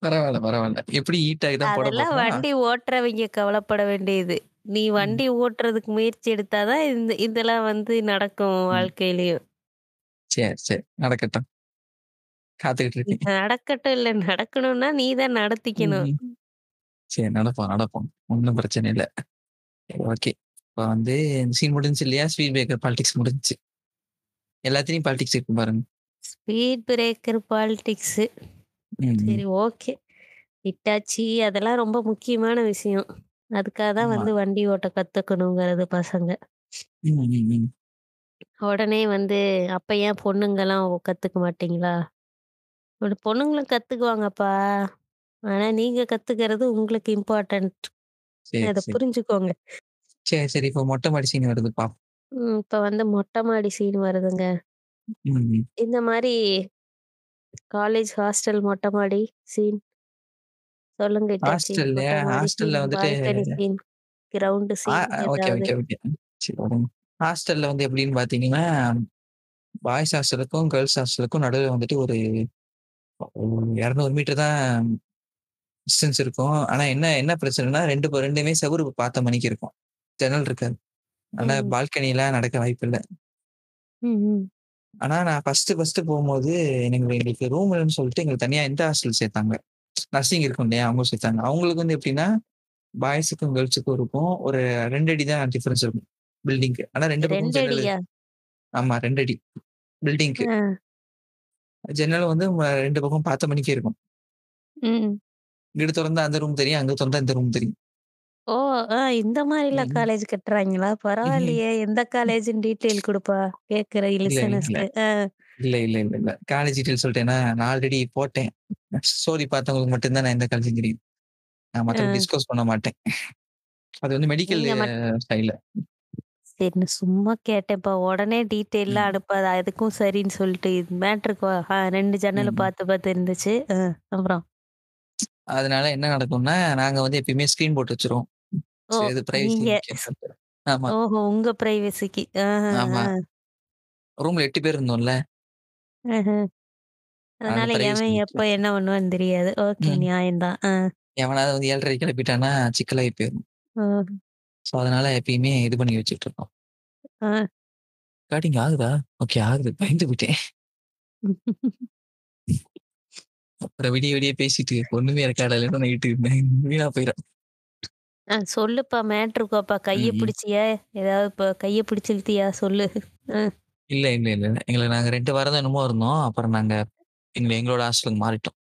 பரவால்ல, பரவால்ல. எப்படி ஹீட் ஆகி அதெல்லாம். வண்டி ஓட்டுறவைங்க கவலைப்பட வேண்டியது. நீ வண்டி ஓட்டுறதுக்கு முயற்சி எடுத்தா தான் இந்த இதெல்லாம் வந்து நடக்கும். வாழ்க்கையிலயும். சரி, சரி. நடக்கட்டும். காத்துக்கிட்டு இருக்கேன். நடக்கட்டும் இல்ல நடக்கணும்னா நீ தான் நடத்திக்கணும். சரி நடப்போம், நடப்போம். ஒண்ணும் பிரச்சனை இல்ல. ஓகே. இப்ப வந்து இந்த சீன் முடிஞ்சுச்சு இல்லையா? ஸ்பீட் பிரேக்கர் பாலிடிக்ஸ் முடிஞ்சுச்சு. எல்லாத்துலயும் பாலிடிக்ஸ் இருக்கு பாருங்க. Speed breaker politics. சரி. ஓகே. ஹிட்டாச்சி அதெல்லாம் ரொம்ப முக்கியமான விஷயம். அதுக்காக தான். வந்து வண்டி ஓட்ட கத்துக்கணுங்கிறது பசங்க. உடனே வந்து அப்ப ஏன் பொண்ணுங்கலாம் கத்துக்க மாட்டீங்களா? பொண்ணுங்களும் கத்துக்குவாங்கப்பா. ஆனா நீங்க கத்துக்கிறது உங்களுக்கு இம்பார்ட்டன்ட். சரி, அத சரி. புரிஞ்சுக்கோங்க. சரி, சரி. இப்போ மொட்டை மாடி சீன் வருது பாப்போம். ம். இப்ப வந்து மொட்டை மாடி சீன் வருதுங்க. ம். இந்த மாரி காலேஜ் ஹாஸ்டல் மொட்டை மாடி சீன் சொல்லுங்க. ஹாஸ்டல்ல மொட்டை மாடி ஹாஸ்டல்ல சீன், வந்துட்டு பால்கனி சீன், கிரவுண்ட் ஆ சீன் ஓகே, ஏதாவது? Okay, okay. சரி விடுங்க. ஹாஸ்டல்ல வந்து எப்படின்னு பார்த்தீங்கன்னா, பாய்ஸ் ஹாஸ்டலுக்கும், கேர்ல்ஸ் ஹாஸ்டலுக்கும் நடுவுல வந்துட்டு ஒரு 200 மீட்டர் தான் டிஸ்டன்ஸ் இருக்கும். ஆனா என்ன என்ன பிரச்சனைன்னா 2 ப 2மே செவுரு பார்த்த மணிக்கு இருக்கும். ஜன்னல் இருக்காது. ஆனா ம். பால்கனிலாம் நடக்க வாய்ப்பில்ல. ம், ம். ஆனா நான் ஃபர்ஸ்ட்டு ஃபர்ஸ்ட்டு போம்போது எனக்கு எங்களுக்கு ரூம் இல்லன்னு சொல்லிட்டு எங்களுக்கு தனியா இந்த ஹாஸ்டல் சேர்த்தாங்க. நர்சிங் இருக்கும் இல்லையா? அவங்க சேர்த்தாங்க. அவங்களுக்கு வந்து எப்படின்னா, பாய்ஸுக்கும், கேர்ல்ஸுக்கும் இருக்கும். ஒரு 2 அடி தான் டிஃபரன்ஸ் இருக்கும். பில்டிங்க்கு. ஆனா 2 பக்கமும் 2 ஜன்னலு? ஆமா 2 அடி. பில்டிங்க்கு. ஜன்னல் வந்து 2 பக்கம் பார்த்த மணிக்கே இருக்கும். இங்கிட்டு தொறந்தா அந்த ரூம் தெரியும். அங்க தொறந்தா இந்த ரூம் தெரியும். ஓ! ஆ இந்த மாரிலாம் ம். காலேஜ் கட்டுறாய்ங்களா? ம்ஹ்ம். பரவாயில்லையே! எந்த காலேஜ்ன்னு டீட்டெயில் குடுப்பா. கேட்கிற இல்ல, இல்ல, இல்ல. லிசனர்ஸ்க்கு. ஆ. இல்ல, இல்ல, இல்ல, இல்ல. காலேஜ் டீட்டெயில் சொல்லிட்டேன்னா, நான் ஆல்ரெடி போட்டேன். ஸ்டோரி பார்த்தவங்களுக்கு மட்டும் தான் நான் எந்த காலேஜ்ன்னு தெரியும். நான் ஆ. மத்தபடி டிஸ்க்ளோஸ் பண்ண மாட்டேன். அது வந்து மெடிக்கல் நீங்க மட் ஸ்டைல்ல. சரி நான் சும்மா கேட்டேன்ப்பா. உடனே டீட்டெயில்லாம் ம். அனுப்பாத. அதுக்கும் சரின்னு சொல்லிட்டு இது மேட்ருக்கு வா. ஆ 2 ஜன்னல ம். பார்த்து பார்த்து இருந்துச்சு. ஆ அப்புறம்? அதனால என்ன நடக்கும்னா, நாங்க வந்து எப்பயுமே ஸ்க்ரீன் போட்டு வச்சுருவோம். ஓ! சரி இது பிரைவசி நீங்க. ஆமா. ஓஹோ! உங்க பிரைவசிக்கு. ஆஹ, ஆமா. ஆ. ரூம்ல 8 பேர் இருந்தோம்ல. ஆஹ. அதனால பிரைவசி எவன் எப்ப முக்கியம். என்ன பண்ணுவான்னு தெரியாது. ஓகே ம். நியாயம் தான். ஆ. எவனாவது வந்து 7:30க்கு கிளப்பிட்டான்னா சிக்கலாகி போயிரும். ம். ஸோ அதனால எப்பயுமே இது பண்ணி வச்சுட்டுருக்கோம். ஆ. ரெக்கார்டிங் ஆகுதா? ஓகே ஆகுது. பயந்து போயிட்டேன். <laughs> அப்புறம் விடிய விடிய பேசிட்டு ஒண்ணுமே ஆகலன்னா நைட்டு வீணா போயிரும். ஆ சொல்லுப்பா மேட்ருக்கோப்பா கைய ம், ம். பிடிச்சியா? ஏதாவது இப்ப கைய பிடிச்சு இழுத்தியா சொல்லு? இல்ல, இல்ல, இல்ல, இல்ல. எங்கள நாங்க 2 வாரம் தான் என்னமோ இருந்தோம். அப்புறம் நாங்க எங்க எங்களோட ஹாஸ்டலுக்கு மாறிட்டோம்.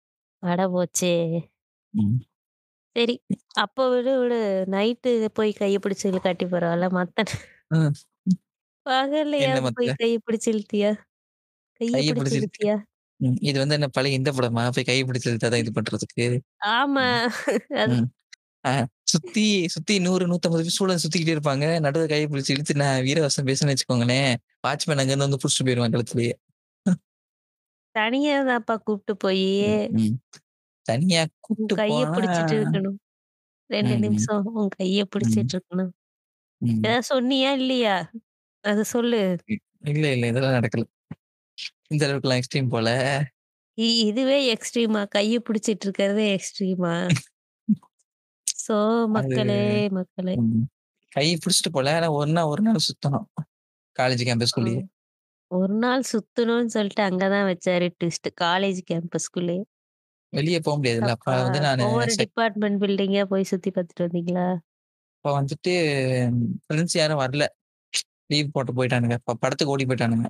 அட போச்சே! ம். சரி. அப்ப விடு விடு. நைட்டு போய் கைய பிடிச்சு இழுக்காட்டி பரவால்ல. மத்த. என்ன பகல்லையாவது போய் மத்த கைய பிடிச்சு இழுத்தியா? கைய கைய பிடிச்சு பிடிச்சு இழுத்து இழுத்தியா? ம். இது வந்து என்ன பழைய இந்த படமா? போய் கைய பிடிச்சு இழுத்தா தான் இது பண்றதுக்கு? ஆமா. ம். அது ம். ஆ சுத்தி சுத்தி 100, 150 பேர் ஸ்டூடண்ட்ஸ் சுத்திக்கிட்டே இருப்பாங்க. நடுவுல கைய பிடிச்சு இழுத்து நான் வீரவசம் பேசுனேன்னு வச்சுக்கோங்களேன், வாட்ச்மேன் அங்கருந்து வந்து புடிச்சுட்டு போயிருவான் கழுத்துலயே. தனியா தான்ப்பா கூப்ட்டு போயி, ம், ம். தனியா உன் கூப்ட்டு கைய போனா பிடிச்சுட்டு இருக்கணும். 2 ம், ம், நிமிஷம் உன் கைய ம், பிடிச்சிட்டு இருக்கணும். ம். ஏதாவது சொன்னியா? இல்லையா? அத சொல்லு. இ இல்ல, இல்ல. இதெல்லாம் நடக்கல. இந்த அளவுக்குலாம் எக்ஸ்ட்ரீம் போல. இ இதுவே எக்ஸ்ட்ரீமா? கைய பிடிச்சிட்டு இருக்கிறதே எக்ஸ்ட்ரீமா? ஸோ அது மக்களே, மக்களே. ம். கை பிடிச்சுட்டு போல. ஆனா ஒரு நாள் ஒரு நாள் சுத்தணும். காலேஜ் கேம்பஸ்குள்ளேயே. ம். ஒரு நாள் சுத்தணும்னு சொல்லிட்டு அங்க தான் வச்சாரு ட்விஸ்ட். காலேஜ் கேம்பஸ்குள்ளயே. வெளிய போ முடியாதுல்ல. அப்ப அப்பா! வந்து நானு ஒவ்வொரு செக் டிபார்ட்மெண்ட் பில்டிங்கா போய் சுத்தி பார்த்துட்டு வந்தீங்களா? அப்ப வந்துட்டு ஃப்ரெண்ட்ஸ் யாரும் வரல. லீவ் போட்டு போயிட்டானுங்க. ப படத்துக்கு ஓடி போயிட்டானுங்க.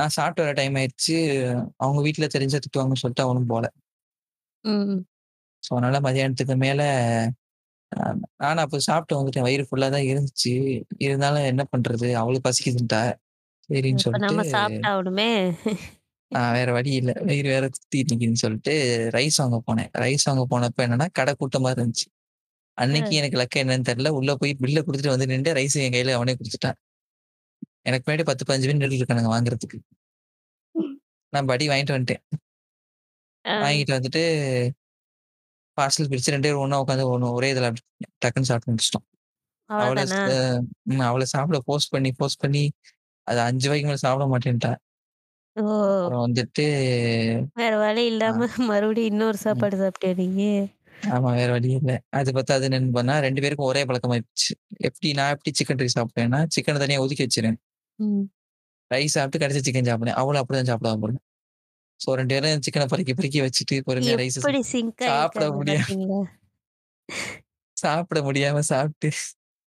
நான் சாப்பிட்டு வர டைம் ஆயிடுச்சு. அவங்க வீட்ல தெரிஞ்சா திட்டுவாங்கன்னு சொல்லிட்டு அவனும் போல. ம். ஸோ அதனால மதியானத்துக்கு மேல அ நானும் அப்ப சாப்பிட்டு வந்துட்டேன். வயிறு ஃபுல்லா தான் இருந்துச்சு. இருந்தாலும் என்ன பண்றது? அவளும் பசிக்குதுன்ட்டா. சரின்னு சொல்லிட்டு நம்ம சாப்பிட்டாகணுமே! ஆ வேற வழி இல்ல. வயிறு வேற சுத்திட்டு நிக்குதுன்னு சொல்லிட்டு ரைஸ் வாங்க போனேன். ரைஸ் வாங்க போனப்ப என்னன்னா, கடை கூட்டமா இருந்துச்சு. அன்னைக்கு அ. எனக்கு லக் என்னன்னு தெரியல. உள்ள போய் பில்ல குடுத்துட்டு வந்து நின்டு ரைஸ் என் கையில அவனே குடுத்துட்டான். எனக்கு முன்னாடி 10, 15 பேர் நின்னுட்டு இருக்கானுங்க வாங்குறதுக்கு. நான் படி வாங்கிட்டு வந்துட்டேன். வாங்கிட்டு வந்துட்டு பார்சல் பிரிச்சு 2 பேரும் ஒண்ணா உட்காந்து ஒண்ணு ஒரே இதுல டக்குன்னு சாப்பிட்டு முடிச்சுட்டோம். அவள அவள சாப்பிட ஃபோர்ஸ் பண்ணி, ஃபோர்ஸ் பண்ணி அது 5 வாய்க்கு மேல சாப்பிட மாட்டேன்ட்டா. வந்துட்டு வேற வழி இல்லாம மறுபடியும் இன்னொரு. சாப்பாடு சாப்பிட்டியா நீங்க? ஆமா வேற வழி இல்ல. அது பத்தாதுன்னு என்ன பண்ணா 2 பேருக்கும் ஒரே பழக்கமாயிடுச்சு. எப்படி நான் எப்படி சிக்கன் ரைஸ் சாப்பிட்டேன்னா, சிக்கன தனியா ஒதுக்கி வச்சுருவேன். ம். ரைஸ் சாப்பிட்டு கடைசியா சிக்கன் சாப்பிடுவேன். அவளும் அப்படிதான் சாப்பிடுவா போல. ஸோ 2 பேரும் சிக்கன பொறுக்கி பொறுக்கி வச்சுட்டு பொறுமையா ரைஸ எப்படி சிங்க் சாப்பிட ஆயிருக்காங்க முடியாம பார்த்தீங்களா? சாப்பிட முடியாம சாப்பிட்டு,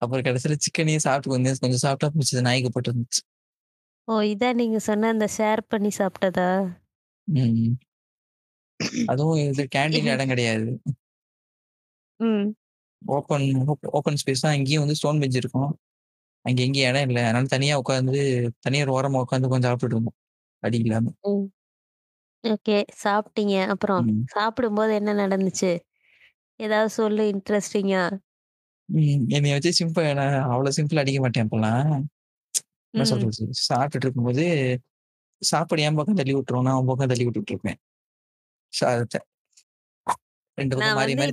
அப்புறம் கடைசியில சிக்கனையும் சாப்பிட்டு கொஞ்சம் கொஞ்சம் சாப்பிட்டா மிச்சது நாய்க்கு போட்டுருந்துச்சு. ஓ! இதான் நீங்க சொன்ன அந்த ஷேர் பண்ணி சாப்பிட்டதா? ம். அதுவும் இது கேன்டீன்ல இடம் கிடையாது. ம். ஓப்பன் ஓப் ஓப்பன் ஸ்பேஸ் தான். அங்கேயும் வந்து ஸ்டோன் பெஞ்ச் இருக்கும். அங்க எங்கேயும் இடம் இல்ல. அதனால தனியா உட்காந்து தனியா ஒரு ஓரமா உட்காந்து கொஞ்சம் சாப்பிட்டுட்டு இருந்தோம். அடி இல்லாம. ம். ஓகே. சாப்பிட்டீங்க. அப்புறம் ம். சாப்பிடும்போது என்ன நடந்துச்சு? ஏதாவது சொல்லு இன்ட்ரஸ்டிங்கா? ம். என்னைய வச்சு சிம்பிள் நான் அவ்வளோ சிம்பிளா அடிக்க மாட்டேன் அப்பலாம். என்ன ம். சொல்றது? சாப்பிட்டுட்டு இருக்கும்போது, சாப்பாடு என் பக்கம் தள்ளி விட்டுரும். நான் அவன் பக்கம் தள்ளி விட்டுட்டு இருப்பேன். சாதத்த. 2 பக்கம் நான் மாறி வந்து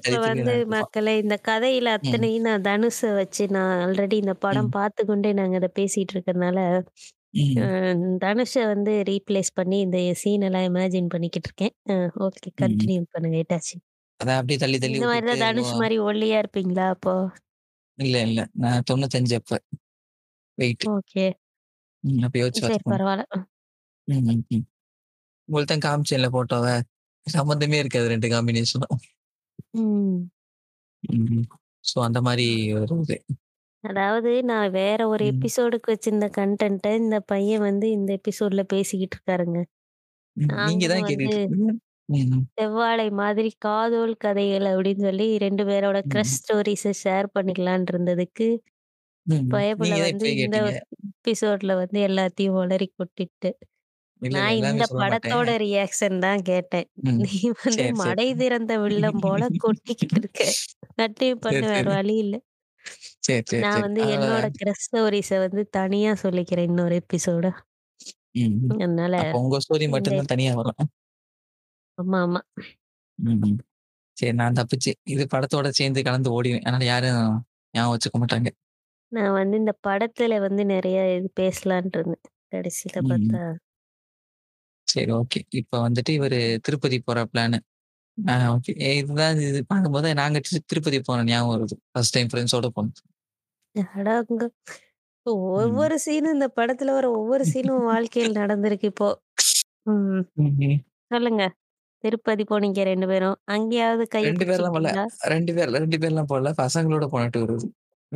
மாறி இப்ப வந்து. மக்களே இந்த கதையில ம். அத்தனையும் நான் தனுஷ வச்சு நான் ஆல்ரெடி இந்த படம் ம். பார்த்துக்கொண்டே நாங்க இத பேசிட்டு அ ம். தனுஷ வந்து ரீப்ளேஸ் பண்ணி இந்த சீன் எல்லாம் இமேஜின் பண்ணிக்கிட்டு இருக்கேன். அ ஓகே ம். கன்டின்யூ பண்ணுங்க இட்டாச்சி. அதான் அப்படியே தள்ளி தள்ளி இந்த மாரி விட்டுட்டு தான் தனுஷ் மு மாரி ஒல்லியா இருப்பீங்களா அப்போ? இல்ல, இல்ல. நான் 95 அப்ப வெயிட். ஓகே. ம். அப்ப யோசிச்சு சரி பார்த்துக்கோங்க. பரவால்ல. ம், ம், ம். உங்களுக்கு தான் காமிச்சேன்ல ஃபோட்டோவ. சம்மந்தமே இருக்காது 2 காம்பினேஷனும். ம். ம். ஸோ அந்த மாரி ஒரு இது. அதாவது நான் வேற ஒரு ம். எபிசோடுக்கு வச்சிருந்த கன்டென்ட்ட இந்த பையன் வந்து இந்த எபிசோட்ல பேசிக்கிட்டு இருக்காருங்க. ம். நீங்க நாங்களும் தான் வந்து கேட்டுட்டு இருக்கீங்க. ம், ம். செவ்வாழை மாதிரி காதோல் கதைகள் அப்படின்னு சொல்லி 2 பேரோட கிரஷ் ம். ஸ்டோரீஸ ஷேர் பண்ணிக்கலான்னு இருந்ததுக்கு, ம். ம். பயபுல நீங்க தான் வந்து இப்பயே இந்த கேட்டீங்க. எபிசோட்ல வந்து எல்லாத்தையும் உளறி கொட்டிட்டு. இல்ல, இல்ல. நான் எல்லாமே இந்த சொல்ல மாட்டேன். படத்தோட ரியாக்ஷன் தான் கேட்டேன். ம். நீ வந்து சரி, சரி. மடை திறந்த வில்லம் போல கொட்டிக்கிட்டு இருக்க. கன்டின்யூ சரி, பண்ணு வேற சரி. வழி இல்ல. சரி, சரி, நான் சரி. வந்து என்னோட கிரஷ் ஸ்டோரீஸ வந்து தனியா சொல்லிக்கிறேன் இன்னொரு எபிசோட. ம். அதனால அப்ப உங்க ஸ்டோரி இந்த மட்டும் தான் தனியா வரும். ஆமா, ஆமா. ம். சரி நான் தப்பிச்சு. இது படத்தோட சேர்ந்து கலந்து ஓடிரும். அதனால யாரும் ஞாபகம் வச்சுக்க மாட்டாங்க. நான் வந்து இந்த படத்துல வந்து நெறைய இது பேசலான்ட்டு இருந்தேன். கடைசில ம். பார்த்தா சரி ஓகே. இப்ப வந்துட்டு இவரு திருப்பதி போற பிளானு. ஓகே. இதுதான் இது பார்க்கும்போது நாங்க தி திருப்பதி போன ஞாபகம் வருது. ஃபர்ஸ்ட் டைம் ஃப்ரெண்ட்ஸோட போனது. அடங்க! ம். ஒவ்வொரு சீனும் இந்த படத்துல வர ஒவ்வொரு சீனும் வாழ்க்கையில நடந்திருக்கு இப்போ. ம். ம்ஹ்ம். சொல்லுங்க. திருப்பதி போனீங்க 2 பேரும். அங்கேயாவது கைய 2 பேர்லாம் போல. பிடிச்சுக்கிட்டீங்களா? 2 பேர் 2 பேர்லாம் போல. பசங்களோட போன டூர் அது.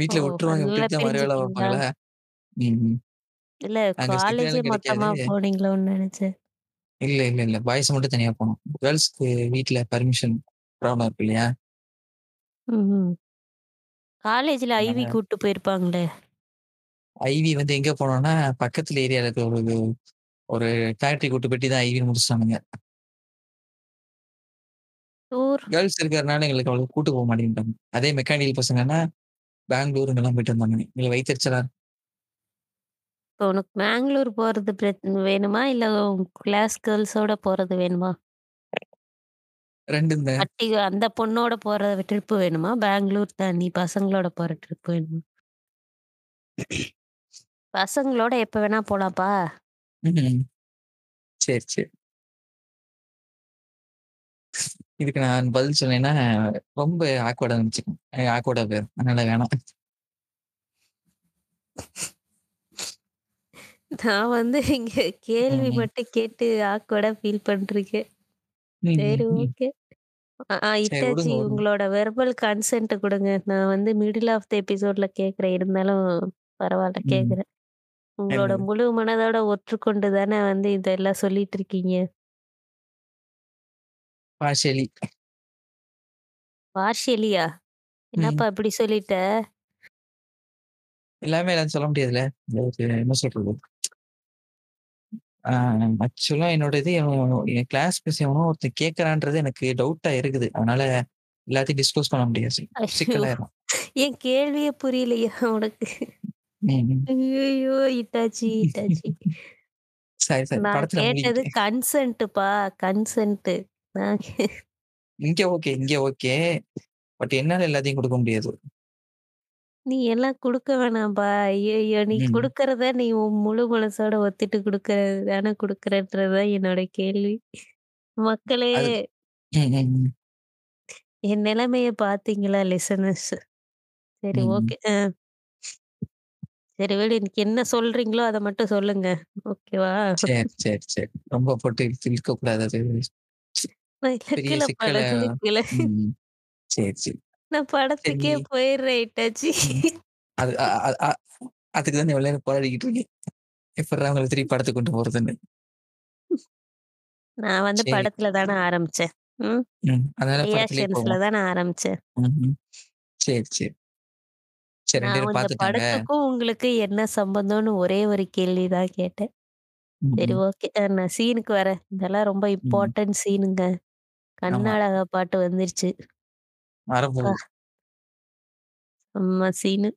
ஓ! வீட்ல விட்டுருவாங்க. நல்லா விட்டுட்டு தான் மறு வேல பிரிஞ்சுட்டீங்களா? பார்ப்பாங்களா? ம். இல்ல அங்க காலேஜே கிடைக்காது. மொத்தமா போனீங்களோன்னு நெனச்சேன். இல்ல, இல்ல, இல்ல. பாய்ஸ் மட்டும் தனியா போனோம். கேர்ல்ஸ்க்கு வீட்ல பர்மிஷன் ப்ராப்ளம் இருக்கு இல்லையா? ம்ஹ்ம். காலேஜ்ல ஐவி அதனால கூட்டு போயிருப்பாங்களே! ஐவி வந்து எங்க போனோம்னா, பக்கத்துல ஏரியால இருக்க ஒரு ஒரு ஃபேக்டரி கூட்டு போயிட்டு தான் ஐவின்னு முடிச்சுட்டானுங்க. டூர் கேர்ல்ஸ் இருக்கிறனால எங்களுக்கு அவ்வளவு கூட்டு போ மாட்டேன்ட்டாங்க. அதே மெக்கானிக்கல் பசங்கன்னா, பெங்களூர் இங்கலாம் போயிட்டு வந்தானுங்க. எங்களுக்கு வயித்தெரிச்சலா. இப்போ உனக்கு பெங்களூர் போறது பிரச் வேணுமா? இல்ல கிளாஸ் கேர்ள்ஸோட போறது வேணுமா? 2 இந்த அட்டி அந்த பொண்ணோட போற ட்ரிப் வேணுமா? பெங்களூர் தாண்டி பசங்களோட போற ட்ரிப் வேணுமா? பசங்களோட எப்ப வேணா போலாம்ப்பா. சரி, சரி. இதுக்கு நான் பதில் சொன்னேன்னா, ரொம்ப ஆக்வர்டா நெனச்சுக்கும். ஆக்வர்டா போயிரும். அதனால வேணாம். நான் வந்து இங்க கேள்வி ம். மட்டும் கேட்டு ஆக்வர்டா ஃபீல். ம், சரி ம், ம். ஓகே. அ ஆ சரி இட்டாச்சி விடுங்க. உங்களோட வெர்பல் கன்சென்ட் குடுங்க. நான் வந்து மிடில் ஆஃப் த எபிசோட்ல கேட்கிறேன். இருந்தாலும் பரவால்ல ம். கேட்கிறேன். உங்களோட? முழு மனதோட ஒற்றுக்கொண்டு தானே வந்து இதெல்லாம் சொல்லிட்டு இருக்கீங்க. பார்ஷியலி. பார்ஷியலியா? ம். என்னப்பா இப்படி சொல்லிட்ட? எல்லாமே எல்லாரும் சொல்ல முடியாதுல்ல. என்ன சொல்றது? ஆக்சுவலா என்னோட இது என் கிளாஸ் மிஸ் எவனோ ஒருத்தன் கேட்கறான்றது எனக்கு டவுட்டா இருக்குது. அதனால எல்லாத்தையும் டிஸ்க்ளோஸ் பண்ண முடியாது. ஐயோ! சிக்கலாயிரும். என் கேள்வியே புரியலையா உனக்கு? ஐய்யய்யோ! Itachi, Itachi. சரி, சரி. படத்துல கேட்டது முழுகிட்டேன். கன்சென்ட்டுப்பா. கன்சென்ட். இங்க ஓகே, இங்க ஓகே. பட் என்னால எல்லாத்தையும் குடுக்க முடியாது. நீ எல்லாம் குடுக்க வேணாம்ப்பா. ஐய்யய்யோ! நீ ம். குடுக்கறத நீ உன் முழு மனசோட ஒத்துட்டு குடுக்கறது தானே குடுக்குறன்றது தான் என்னோட கேள்வி. மக்களே! அது ம், ம், ம். என் நிலைமைய பார்த்தீங்களா லிசனர்ஸ்? சரி ம். ஓகே. அ சரி விடு. இன்னைக்கு என்ன சொல்றீங்களோ அத மட்டும் சொல்லுங்க. ஓகேவா? சரி, சரி, சரி. ரொம்ப போட்டு இழுத்து இழுக்கக்கூடாது அது. <laughs> நான் பெரிய இழுக்கலப்பா. சிக்கல நான் இழுக்கல. ம். சரி, சரி. நான் சரி படத்துக்கே போயிடுறேன். அது அ அ அ அதுக்கு தான் இவ்வளவு நேரம் போராடிக்கிட்டு இருக்கேன். எப்புட்றா உங்கள திருப்பி படத்துக்கு கொண்டு போறதுன்னு. நான் வந்து சரி. படத்துல தானே ஆரம்பிச்சேன். ம். ம். அதனால படத்திலேயே ரியாக்ஷன்ஸ்ல போவோம். தானே ஆரம்பிச்சேன். ம்ஹ்ம். சரி, சரி. சரி 2 நான் பேரும் இந்த. படத்துக்கும் உங்களுக்கு என்ன சம்பந்தம்னு ஒரே ஒரு கேள்வி தான் கேட்டேன். சரி ஓகே. அ நான் சீனுக்கு வரேன். இதெல்லாம் ரொம்ப ம். இம்பார்ட்டன்ட் சீனுங்க. ஆமா. கர்நாடகா பாட்டு வந்துருச்சு. அப்பா! செம்ம சீனு.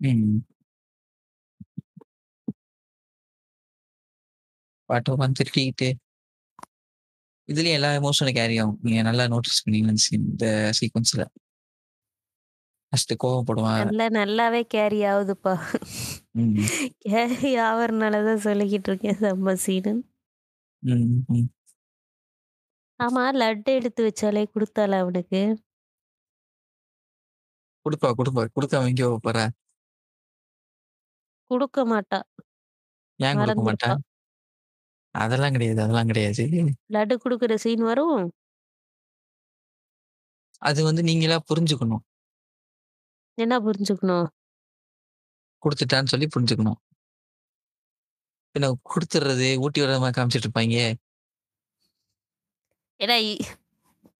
ம். பாட்டு உட்காந்து திட்டிக்கிட்டு இதுலயும் எல்லா எமோஷனும் கேரி ஆகும். நீங்க நல்லா நோட்டீஸ் பண்ணீங்கன்னு இந்த சீன் இந்த சீக்வென்ஸ்ல. ஃபர்ஸ்ட்டு கோவப்படுவான். நல்லா நல்லாவே கேரி ஆகுதுப்பா. ம். கேரி ஆவறனால தான் சொல்லிக்கிட்டு இருக்கேன் செம்ம சீனுன்னு. ம், ம். ஆமா லட்டு எடுத்து வச்சாலே குடுத்தாளா அவனுக்கு? குடுப்பா, குடுப்பா. குடுக்காம எங்க போப்போறா? குடுக்க மாட்டா. ஏன் குடுக்க மாட்டா? மறந்திருப்பா. அதெல்லாம் கிடையாது, அதெல்லாம் கிடையாது. லட்டு குடுக்குற சீன் வரும். அது வந்து நீங்களா புரிஞ்சுக்கணும். என்ன புரிஞ்சுக்கணும்? குடுத்துட்டான்னு சொல்லி புரிஞ்சுக்கணும். பின்ன குடுத்துடுறது, ஊட்டி விடுற மாரி காமிச்சுட்டு இருப்பாய்ங்க. ஏடா இ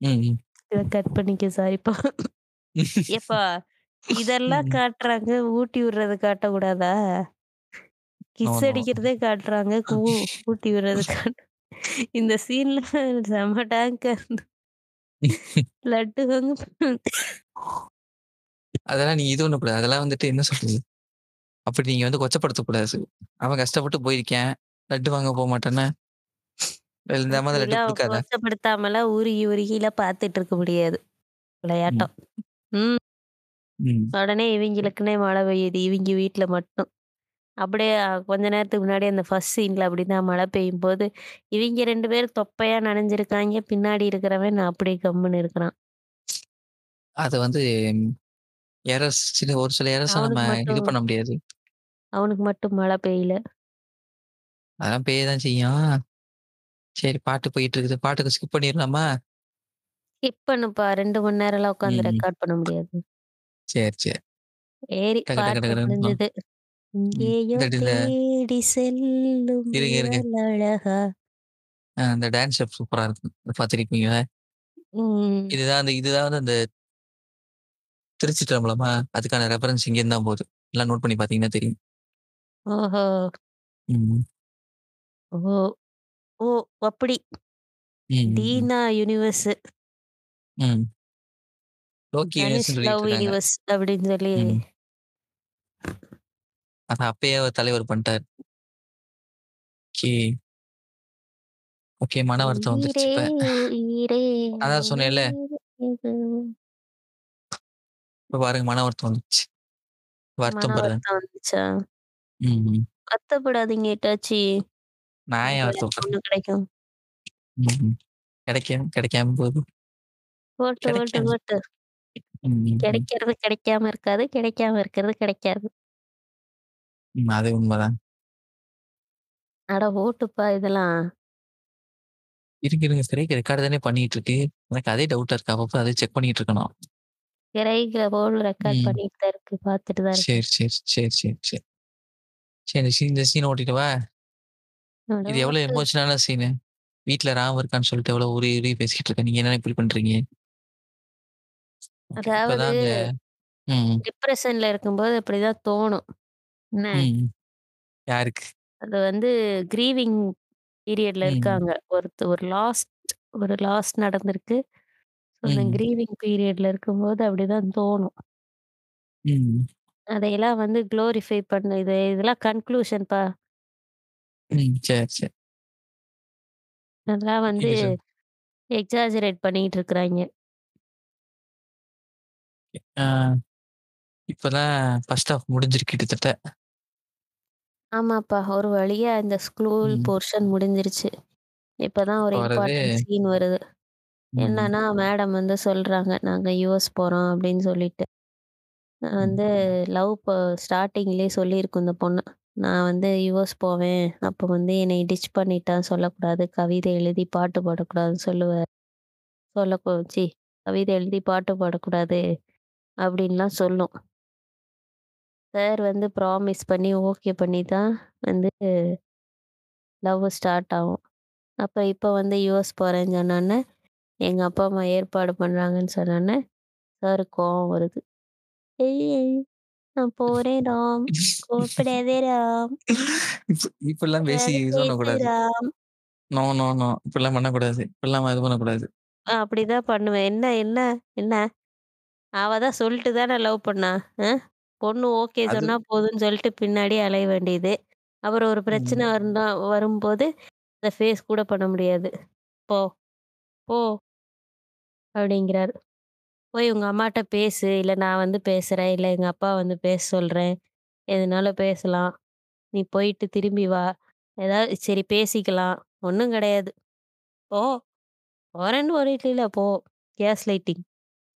ம், ம். இத கட் பண்ணிக்க சாரிப்பா. ஏப்பா <laughs> இதெல்லாம். காட்டுறாங்க. ஊட்டி விடுறது காட்டக்கூடாதா? No, kiss no. அடிக்கிறதே காட்டுறாங்க. கூ ஊட்டி விடுறது <laughs> காட்ட இந்த சீன்ல <laughs> செம்ம டேங்கா லட்டு வந்து அதெல்லாம் நீங்க இது பண்ணக்கூடாது. அதெல்லாம் வந்துட்டு என்ன சொல்றது? அப்படி நீங்க வந்து கொச்சப்படுத்தக்கூடாது. அவன் கஷ்டப்பட்டு போயிருக்கேன். லட்டு வாங்க போ மாட்டேன்னா. கொச்சப்படுத்தாமலாம் உருகி உருகிலாம் பார்த்துட்டு இருக்க முடியாது. விளையாட்டம். ம். ம். உடனே இவிங்களுக்குன்னே மழை பெய்யுது. இவிங்க வீட்ல மட்டும். அப்படியே கொஞ்ச நேரத்துக்கு முன்னாடி அந்த ஃபர்ஸ்ட் சீன்ல அப்படிதான் மழை பெய்யும்போது, இவிங்க 2 பேரும் தொப்பையா நனைஞ்சிருக்காய்ங்க. பின்னாடி இருக்கிறவன் நான் அப்படியே கம்முன்னு இருக்கிறான். அது வந்து எரர்ஸ் சில ஒரு சில எரர்ஸ நம்ம அவனுக்கு இது மட்டும் பண்ண முடியாது. அவனுக்கு மட்டும் மழை பெய்யல. அதெல்லாம் பேய தான் செய்யும். சரி பாட்டு போயிட்டு இருக்குது. பாட்டுக்கு ஸ்கிப் பண்ணிரலாமா? ஸ்கிப் பண்ணுப்பா 2 மணி நேரம்லாம் உட்காந்து ம். ரெக்கார்ட் பண்ண முடியாது. சரி, சரி. சரி டக்கு டக்கு பாட்டு டக்குன்னு ஆ. முடிஞ்சது. ம். எங்கேயோ இந்த இந்த தேடி செல்லும் இருங்க, இருங்க. விரல் அழகா. அ அந்த டான்ஸ் ஸ்டெப் சூப்பரா இருக்கும். பார்த்திருப்பீங்க. ம். இதுதான் அந்த இதுதான் வந்து அந்த திருச்சி டம்பளமா அதுக்கான ரெஃபரன்ஸ் இங்கேருந்து தான் போகுது. எல்லாம் நோட் பண்ணி பார்த்தீங்கன்னா தெரியும். ஓஹோ! ம். ஓ! ஓ! அப்படி. ம், ம், ம். டீனா யூனிவர்ஸ். ம். Loki love. யூனிவர்ஸ் அப்படின்னு சொல்லி ம். அத அப்பயே அவர் தலைவர் பண்ணிட்டாரு. ஓகே. ஓகே. மன வருத்தம் உயிரே வந்துருச்சு இப்ப. உயிரே அதான் சொன்னேன்ல. இப்ப பாருங்க மன வருத்தம் வந்துருச்சு. மன வருத்தம் படுறேன். வருத்தம் வந்துச்சா? ம், ம். வருத்தப்படாதீங்க ஏட்டாச்சி. நான் ஏன் உங்களுக்கு? பொண்ணு கிடைக்கும். ம். கிடைக்காம கிடைக்காம போகுது. ஓட்டு, ஓட்டு, கிடைக்காது. ஓட்டு. ம். கிடைக்கிறது கிடைக்காம இருக்காது. கிடைக்காம இருக்கிறது கிடைக்காது. ம். அது உண்மதான். அட ஓட்டுப்பா இதெல்லாம். இருங்க, இருங்க. திரைக்கு ரெக்கார்ட் தானே பண்ணிட்டு இருக்கு. எனக்கு அதே டவுட்டா இருக்கு. அப்பப்ப அதே செக் பண்ணிட்டு இருக்கணும். திரையில போல் ரெக்கார்ட் ம். பண்ணிட்டு தான் இருக்கு. பார்த்துட்டு தான் இருக்கு. சரி, சரி, சரி, சரி, சரி. சரி இந்த சீன் இந்த சீன் ஓட்டிட்டவா? அட இது எவ்வளோ ஓட்டு. எமோஷனான சீனு. வீட்ல ராம் இருக்கான்னு சொல்லிட்டு எவ்வளோ உருகி உருகி பேசிக்கிட்டு இருக்க. நீங்க என்ன இப்படி பண்றீங்க? அதாவது இப்பதான் அந்த ம், டிப்ரஷன்ல இருக்கும்போது அப்படிதான் தோணும். என்ன? ம். யாருக்கு? அது வந்து கிரீவிங் பீரியட்ல ம், இருக்காங்க. ஒருத்த ஒரு லாஸ்ட் ஒரு லாஸ் நடந்திருக்கு. ஸோ அந்த ம், கிரீவிங் பீரியட்ல இருக்கும்போது அப்படிதான் தோணும். ம், அதையெல்லாம் வந்து குளோரிஃபை பண்ண இது இதெல்லாம் கன்க்ளூஷன்ப்பா. ம். சரி, சரி. அதெல்லாம் வந்து நீங்க சொல் எக்ஸாஜரேட் பண்ணிட்டு இருக்கிறாய்ங்க. ஆ ஃபர்ஸ்ட் ஹாஃப் முடிஞ்சிருக்கு கிட்டத்தட்ட. ஆமாப்பா. ஒரு வழியா இந்த ஸ்கூல் ம். போர்ஷன் முடிஞ்சிருச்சு. இப்பதான் ஒரு வர்றது இம்பார்ட்டன்ட் சீன் வருது. ம், என்னன்னா, மேடம் வந்து சொல்றாங்க, "நாங்க யுஎஸ் போறோம்" அப்படின்னு சொல்லிட்டு. நான் ம், வந்து லவ் ப ஸ்டார்ட்டிங்லயே சொல்லியிருக்கும் இந்த பொண்ணு. நான் வந்து யுஎஸ் போவேன். அப்போ வந்து என்னைய டிச் பண்ணிட்டான்னு சொல்லக்கூடாது. கவிதை எழுதி பாட்டு பாடக்கூடாதுன்னு சொல்லுவேன். சொல்லக்கூ ச்சீ கவிதை எழுதி பாட்டு பாடக்கூடாது அப்படின்லாம் சொல்லும். சார் வந்து ப்ராமிஸ் பண்ணி ஓகே பண்ணி தான் வந்து லவ் ஸ்டார்ட் ஆகும். அப்ப இப்ப வந்து யுஎஸ் போறேன்னு சொன்னோனே, எங்க அப்பா, அம்மா ஏற்பாடு பண்றாங்கன்னு சொன்னோனே, சாருக்கு கோவம் வருது. "ஏய் நான் போறேன் ராம். கூப்பிடாதே ராம். இப்ப இப்படிலாம் பேசி ஏதாவது இது பேசு பண்ணக்கூடாது. ராம்." No, no, no. இப்படிலாம் பண்ணக்கூடாது. இப்படிலாம் இது பண்ணக்கூடாது. அ அப்படிதான் பண்ணுவேன். என்ன என்ன என்ன? அவ தான் சொல்லிட்டு தானே லவ் பண்ணா. அ பொண்ணு ஓகே அது சொன்னா போதும்ன்னு சொல்லிட்டு பின்னாடியே அலைய வேண்டியது. அப்புறம் ஒரு பிரச்சனை ம். வந்தா வரும்போது, அத ஃபேஸ் கூட பண்ண முடியாது. "போ, போ" அப்படிங்கிறாரு. "போய் உங்க அம்மாட்ட பேசு. இல்ல நான் வந்து பேசுறேன். இல்ல எங்க அப்பா வந்து பேச சொல்றேன். எதுனாலும் பேசலாம். நீ போயிட்டு திரும்பி வா. ஏதாவது சரி பேசிக்கலாம். ஒண்ணும் கிடையாது. போ. போறேன்னு சொல்லிட்டல்ல போ." Case lighting.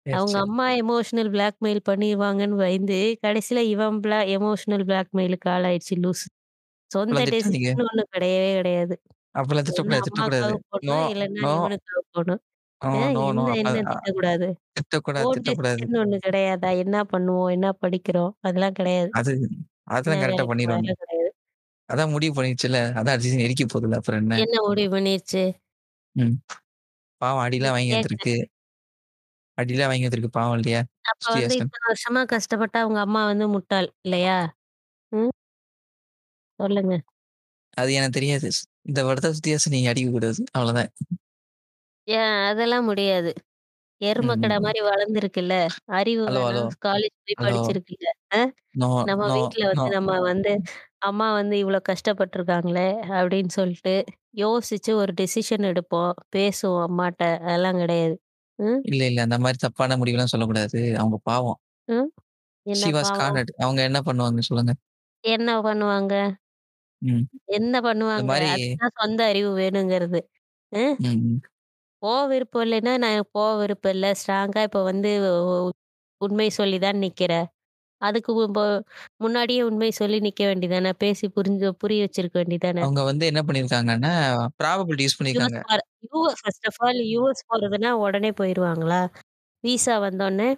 சரி, அவங்க சரி. அம்மா எமோஷனல் பிளாக்மெயில் பண்ணிருவாங்கன்னு பயந்து, கடைசியில இவன் பிளா எமோஷனல் பிளாக்மெயிலுக்கு ஆளாயிடுச்சு லூசு. சொந்த அப்பலாம். டெசிஷன் ஒண்ணும் கிடையவே கிடையாது. அப்பலாம் ஒண்ணு திட்டக்கூடாது, திட்டக்கூடாது. அம்மாக்காக நோ, போடணும், இல்லன்னா நோ, இவனுக்காக போடணும். நோ, ஏன் நோ, நோ. என்ன அப்ப என்ன அ திட்டக்கூடாது? திட்டக்கூடாது, ஓன் திட்டக்கூடாது. டெசிஷன் ஒண்ணு கிடையாதா? என்ன பண்ணுவோம்? என்ன படிக்கிறோம்? அதெல்லாம் கிடையாது. அது என்ன அதெல்லாம் கரெக்ட்டா வேலைக்கு? பண்ணிருவாங்க. கிடையாது. அதான் முடிவு பண்ணிருச்சுல்ல. அதான் அடிச்சு நெருக்கி போகுதுல்ல. அப்புறம் என்ன? என்ன முடிவு பண்ணிருச்சு? ம். பாவம் அடிலாம் வாங்கி கேக்க வந்திருக்கு. அடிலாம் வாங்கி வந்திருக்கு பாவம் இல்லையா? அப்ப வந்து. இத்தன வருஷமா கஷ்டப்பட்ட அவங்க அம்மா வந்து முட்டாள் இல்லையா? ம். சொல்லுங்க. அது எனக்கு தெரியாது. இந்த படத்த ஸ்ரீஹாசன் நீங்க அடிக்கக்கூடாது. அவ்வளோதான். ஏன் அதெல்லாம் முடியாது. ம், எரும ம், கடை ம். மாரி வளர்ந்துருக்குல்ல. அறிவு ஹலோ, ஹலோ, வேணாம். காலேஜ் போய் ஹலோ. படிச்சிருக்குல்ல. அ நோ, நம்ம நோ, வீட்ல நோ. வந்து நம்ம வந்து அம்மா வந்து இவ்ளோ கஷ்டப்பட்டுருக்காங்களே! அப்படின்னு சொல்லிட்டு யோசிச்சு ஒரு டெசிஷன் எடுப்போம். பேசுவோம் அம்மாட்ட. அதெல்லாம் கிடையாது. ம். இல்ல, இல்ல. அந்த மாரி தப்பான முடிவுலாம் சொல்லக்கூடாது. அவங்க பாவம். ம். என்ன ஷி வாஸ் பாவம்? கார்னர்ட். அவங்க என்ன பண்ணுவாங்க சொல்லுங்க? என்ன பண்ணுவாங்க? ம். என்ன இந்த பண்ணுவாங்க? மாரி அதுதான் சொந்த அறிவு வேணுங்கிறது. அ ம். போக விருப்பம் இல்லைன்னா, நான் போக விருப்பம் இல்ல. ஸ்ட்ராங்கா இப்ப வந்து உ உண்மை சொல்லி தான் நிக்கிறேன். அதுக்கு இப்போ முன்னாடியே உண்மை சொல்லி நிக்க வேண்டியதானே! பேசி புரிஞ்சு புரிய வச்சிருக்க வேண்டியதானே! அவங்க வந்து என்ன பண்ணியிருக்காங்கன்னா, ப்ராபபிலிட்டி யூஸ் யுஎஸ் பண்ணியிருக்காங்க. US first of all US போறதுன்னா உடனே போயிருவாங்களா? விசா வந்தோனே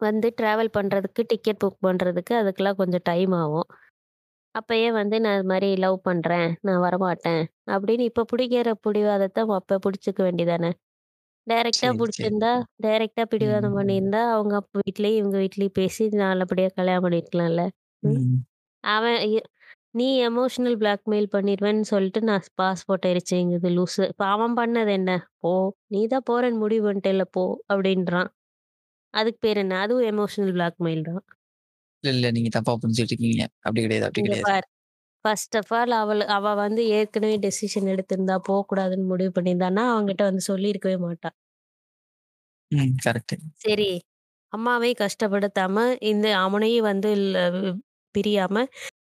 வந்து டிராவல் பண்றதுக்கு, டிக்கெட் புக் பண்றதுக்கு அதுக்கெல்லாம் கொஞ்சம் டைம் ஆகும். அப்பயே வந்து நான் இது மாரி லவ் பண்றேன். நான் வரமாட்டேன். அப்படின்னு இப்ப புடிக்கிற பிடிவாதத்த அப்ப புடிச்சுக்க வேண்டியதானே! டைரக்ட்டா சரி, சரி. புடிச்சிருந்தா, டைரக்ட்டா ம். பிடிவாதம் பண்ணியிருந்தா, அவங்க அப்பா வீட்லயும், இவங்க வீட்லயும் பேசி நல்லபடியா கல்யாணம் பண்ணியிருக்கலாம்ல. ம். ம். அவன் எ நீ எமோஷனல் பிளாக்மெயில் பண்ணிருவேன்னு சொல்லிட்டு நான் பாஸ்போர்ட் எரிச்சேங்குது லூசு. இப்ப அவன் பண்ணது என்ன? போ! நீ தான் போறேன்னு முடிவு பண்ணிட்டேல்ல போ! அப்படின்றான். அதுக்கு பேர் என்ன? அதுவும் எமோஷனல் பிளாக்மெயில் தான். இல்ல, இல்ல. நீங்க தப்பா புரிஞ்சுட்டு இருக்கீங்க. அப்படி கிடையாது, அப்படி இங்க கிடையாது. பார். ஃபர்ஸ்ட் ஆஃப் ஆல் அவள அவ வந்து ஏற்கனவே டெசிஷன் எடுத்திருந்தா, போக்கூடாதுன்னு முடிவு பண்ணியிருந்தான்னா, அவன்கிட்ட வந்து சொல்லியிருக்கவே மாட்டா. ம். கரெக்ட்டு. சரி, அம்மாவையும் கஷ்டப்படுத்தாம, இந்த அவனையும் வந்து ல பிரியாம,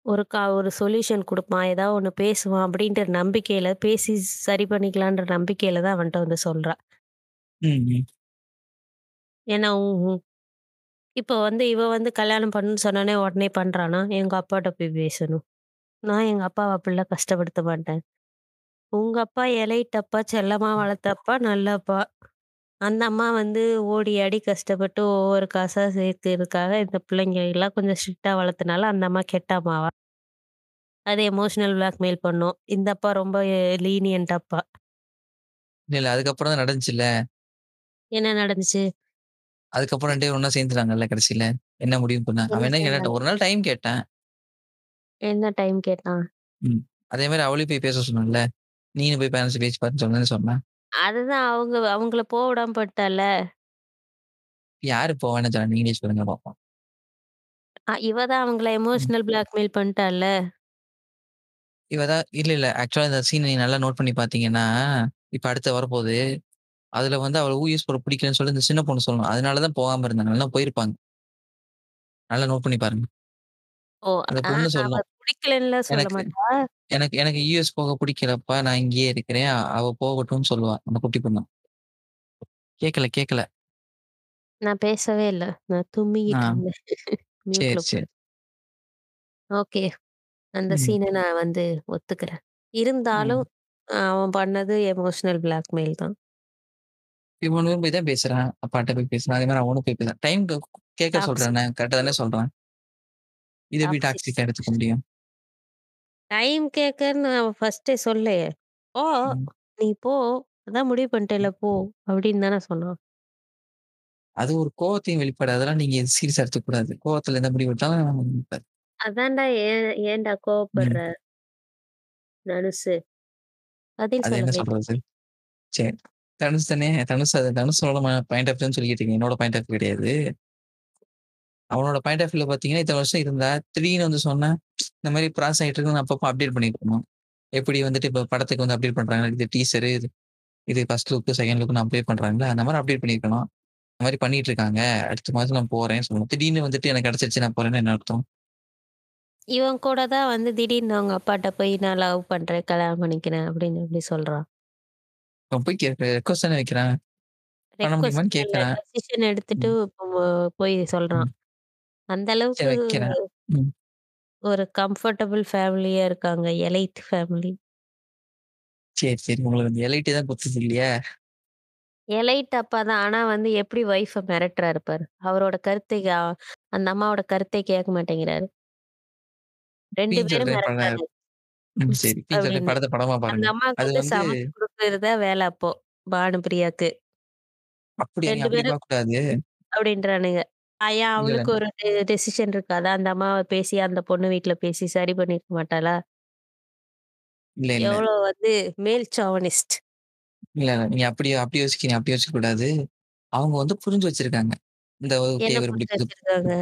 ஒரு க ஒரு சொல்யூஷன் குடுப்பான். ஏதாவது ஒண்ணு பேசுவான் அப்படின்ற நம்பிக்கையில, பேசி சரி பண்ணிக்கலான்ற நம்பிக்கையில தான் அவன்ட்ட வந்து சொல்றா. ம், ம். ஏன்னா, உ இப்போ வந்து இவ வந்து கல்யாணம் பண்ணுன்னு சொன்னோனே உடனே பண்றானா? எங்க அப்பாட்ட போய் பேசணும். நான் எங்க அப்பாவ அப்படிலாம் கஷ்டப்படுத்த மாட்டேன். உங்க அப்பா எலைட் அப்பா, செல்லமா வளர்த்த அப்பா, நல்ல அப்பா. அந்த அம்மா வந்து ஓடி ஆடி கஷ்டப்பட்டு ஒவ்வொரு காசா சேர்க்கிறதுக்காக இந்த பிள்ளைங்க எல்லாம் கொஞ்சம் ஸ்ட்ரிக்ட்டா வளர்த்தனால அந்த அம்மா கெட்ட அம்மாவா? அது எமோஷனல் பிளாக்மெயில் பண்ணும். இந்த அப்பா ரொம்ப லீனியன்ட் அப்பா. இல்ல, இல்ல. அதுக்கப்புறம் தான் நடந்துச்சுல்ல. என்ன நடந்துச்சு? அதுக்கப்புறம் 2 பேரும் ஒண்ணா சேர்ந்துட்டாங்கல்ல கடைசில. என்ன முடிவு பண்ணாங்க? என்ன அவன் என்ன கேட்டான்? ஒரு நாள் டைம் கேட்டேன். என்ன டைம் கேட்டான்? ம். அதே மாரி அவளையும் போய் பேச சொன்னேன்ல. நீயும் போய் பேரண்ட்ஸ்ட்ட பேசி பாருன்னு சொன்னேன்னு சொன்னேன். அதுதான் அவங்க அவங்கள போ விடாம பண்ணிட்டால்ல. யாரு போ வேணாம்னு சொன்னா? நீங்களே சொல்லுங்க பாப்போம். அ இவ தான் அவங்கள ம். எமோஷனல் பிளாக்மெயில் பண்ணிட்டால்ல. இவ தான் இல்ல, இல்ல. ஆக்சுவலா இந்த சீன் நீங்க நல்லா நோட் பண்ணி பார்த்தீங்கன்னா, இப்ப அடுத்து வரப்போது. அதுல வந்து அவள யூஎஸ் போட பிடிக்கலன்னு சொல்லி இந்த சின்ன பொண்ணு சொல்லணும். அதனால தான் போகாம இருந்தாங்க. இல்லன்னா போயிருப்பாங்க. நல்லா நோட் பண்ணி பாருங்க. ஓ! அந்த பொண்ணு அவ சொல்லும். பிடிக்கலன்னுலாம் சொல்ல எனக்கு மாட்டா. எனக்கு எனக்கு யுஎஸ் போக பிடிக்கலப்பா. நான் இங்கேயே இருக்கிறேன். அவ போகட்டும்னு சொல்லுவா. அந்த குட்டி பொண்ணு. கேட்கல, கேட்கல. நான் பேசவே இல்ல. நான் ஆ. தும்மிக்கிட்டு இருந்தேன். மியூட்ல சரி, போட்டு. சரி. ஓகே. அந்த ம். சீன நான் வந்து ஒத்துக்கிறேன். இருந்தாலும் ம். அவன் பண்ணது எமோஷனல் பிளாக்மெயில் தான். இவனும் போய் தான் பேசுறான். அப்பாட்ட போய் பேசுறான். அதே மாரி அவனும் போய் பேசுறான். டைம் கேட்க. சொல்றானே. கரெக்ட்டா தானே சொல்றான். இத எப்படி டாக்ஸிக். எடுத்துக்க முடியும்? டைம் கேட்கன்னு அவன் ஃபர்ஸ்ட்டே சொல்லையே. போ! ம். நீ போ! அதான் முடிவு பண்ணிட்டேல்ல போ! அப்படின்னு தானே சொன்னான். அது ஒரு கோவத்தின் வெளிப்பாடு. அதெல்லாம் நீங்க சீரியஸா எடுத்துக்கக்கூடாது. கோவத்துல எந்த முடிவு எடுத்தாலும் அதான்டா ஏன் ஏன்டா கோவப்படுற? ம். தனுசு. பதில் அது சொல்ல என்ன. சொல்றது? சரி. தனுஷ் தானே. தனுஷ் அது தனுஷோட ம பாயிண்ட் ஆஃப் வியூன்னு சொல்லிக்கிட்டு இருக்கீங்க. என்னோட பாயிண்ட் ஆஃப் வியூ கிடையாது. அவனோட பாயிண்ட் ஆஃப் வியூல பார்த்தீங்கன்னா, இத்தன வருஷம் இருந்தா, திடீர்னு வந்து சொன்னா, இந்த மாரி ப்ராசஸ் ஆயிட்டு இருக்குன்னு அப்பப்போ அப்டேட் பண்ணியிருக்கணும். எப்படி வந்துட்டு இப்ப படத்துக்கு வந்து அப்டேட் பண்றாங்க. இது டீசரு, இது இது ஃபர்ஸ்ட் லுக், செகண்ட் லுக்ன்னு அப்டேட் பண்றாங்கல்ல. அந்த மாரி அப்டேட் பண்ணியிருக்கணும். இந்த மாரி பண்ணிட்டு இருக்காங்க. அடுத்த மாசம் நான் போறேன்னு சொல்லணும். திடீர்னு வந்துட்டு எனக்கு கிடைச்சிருச்சு நான் போறேன்னா என்ன அர்த்தம்? இவன் கூட தான் வந்து திடீர்னு அவங்க அப்பாட்ட போய் நான் லவ் பண்றேன், கல்யாணம் பண்ணிக்கிறேன் அப்படின்னு எப்படி சொல்றான்? அவன் போய் கே ரெக்வெஸ்ட் வைக்கிறான். பண்ண முடியுமான்னு. கேட்கறான். எடுத்துட்டு போய் சொல்றான். அந்த சரி அளவுக்கு வைக்கிறேன். ம். ஒரு கம்ஃபர்டபிள் ஃபேமிலியா இருக்காங்க. Elite family. சரி, சரி. உங்களுக்கு அந்த எலைட் தான் குத்துது இல்லையா? எலைட் அப்பா தான். ஆனா வந்து எப்படி ஒய்ஃப மிரட்டுறாரு பாரு. அவரோட கருத்தை அ அந்த அம்மாவோட கருத்தை கேட்க மாட்டேங்கிறாரு. 2 இப்பயும் பேரும் சொல்றேன் பட மிரட்டுறாரு. ம் உஸ் சரி. இப்பயும் சொல்றேன் அப்படின்னு. படத்த படமா அந்த பாருங்க. அம்மாவுக்கு அது வந்து வந்து சமைச்சு குடுக்குறது தான் வேலை அப்போ. பானுபிரியாக்கு. அப்படியா? நீங்க 2 அப்படி பேரும் பார்க்கக்கூடாது. அப்படின்றானுங்க. ஏன் இல்ல. அவளுக்கு ஒரு டெ டெசிஷன் இருக்காதா? அந்த அம்மாவ பேசி அந்த பொண்ணு வீட்ல பேசி சரி பண்ணியிருக்க மாட்டாளா? இல்ல, இல்ல. எவ்வளோ வந்து மேல் சாவனிஸ்ட். இல்ல, இல்ல. நீங்க அப்படி அப்படி யோசிக்கிறீங்க. அப்படி யோசிக்கக்கூடாது. அவங்க வந்து புரிஞ்சு வச்சிருக்காங்க. இந்த ஓகே என்ன இவரு இப்படி புரிஞ்சு இது வச்சிருக்காங்க?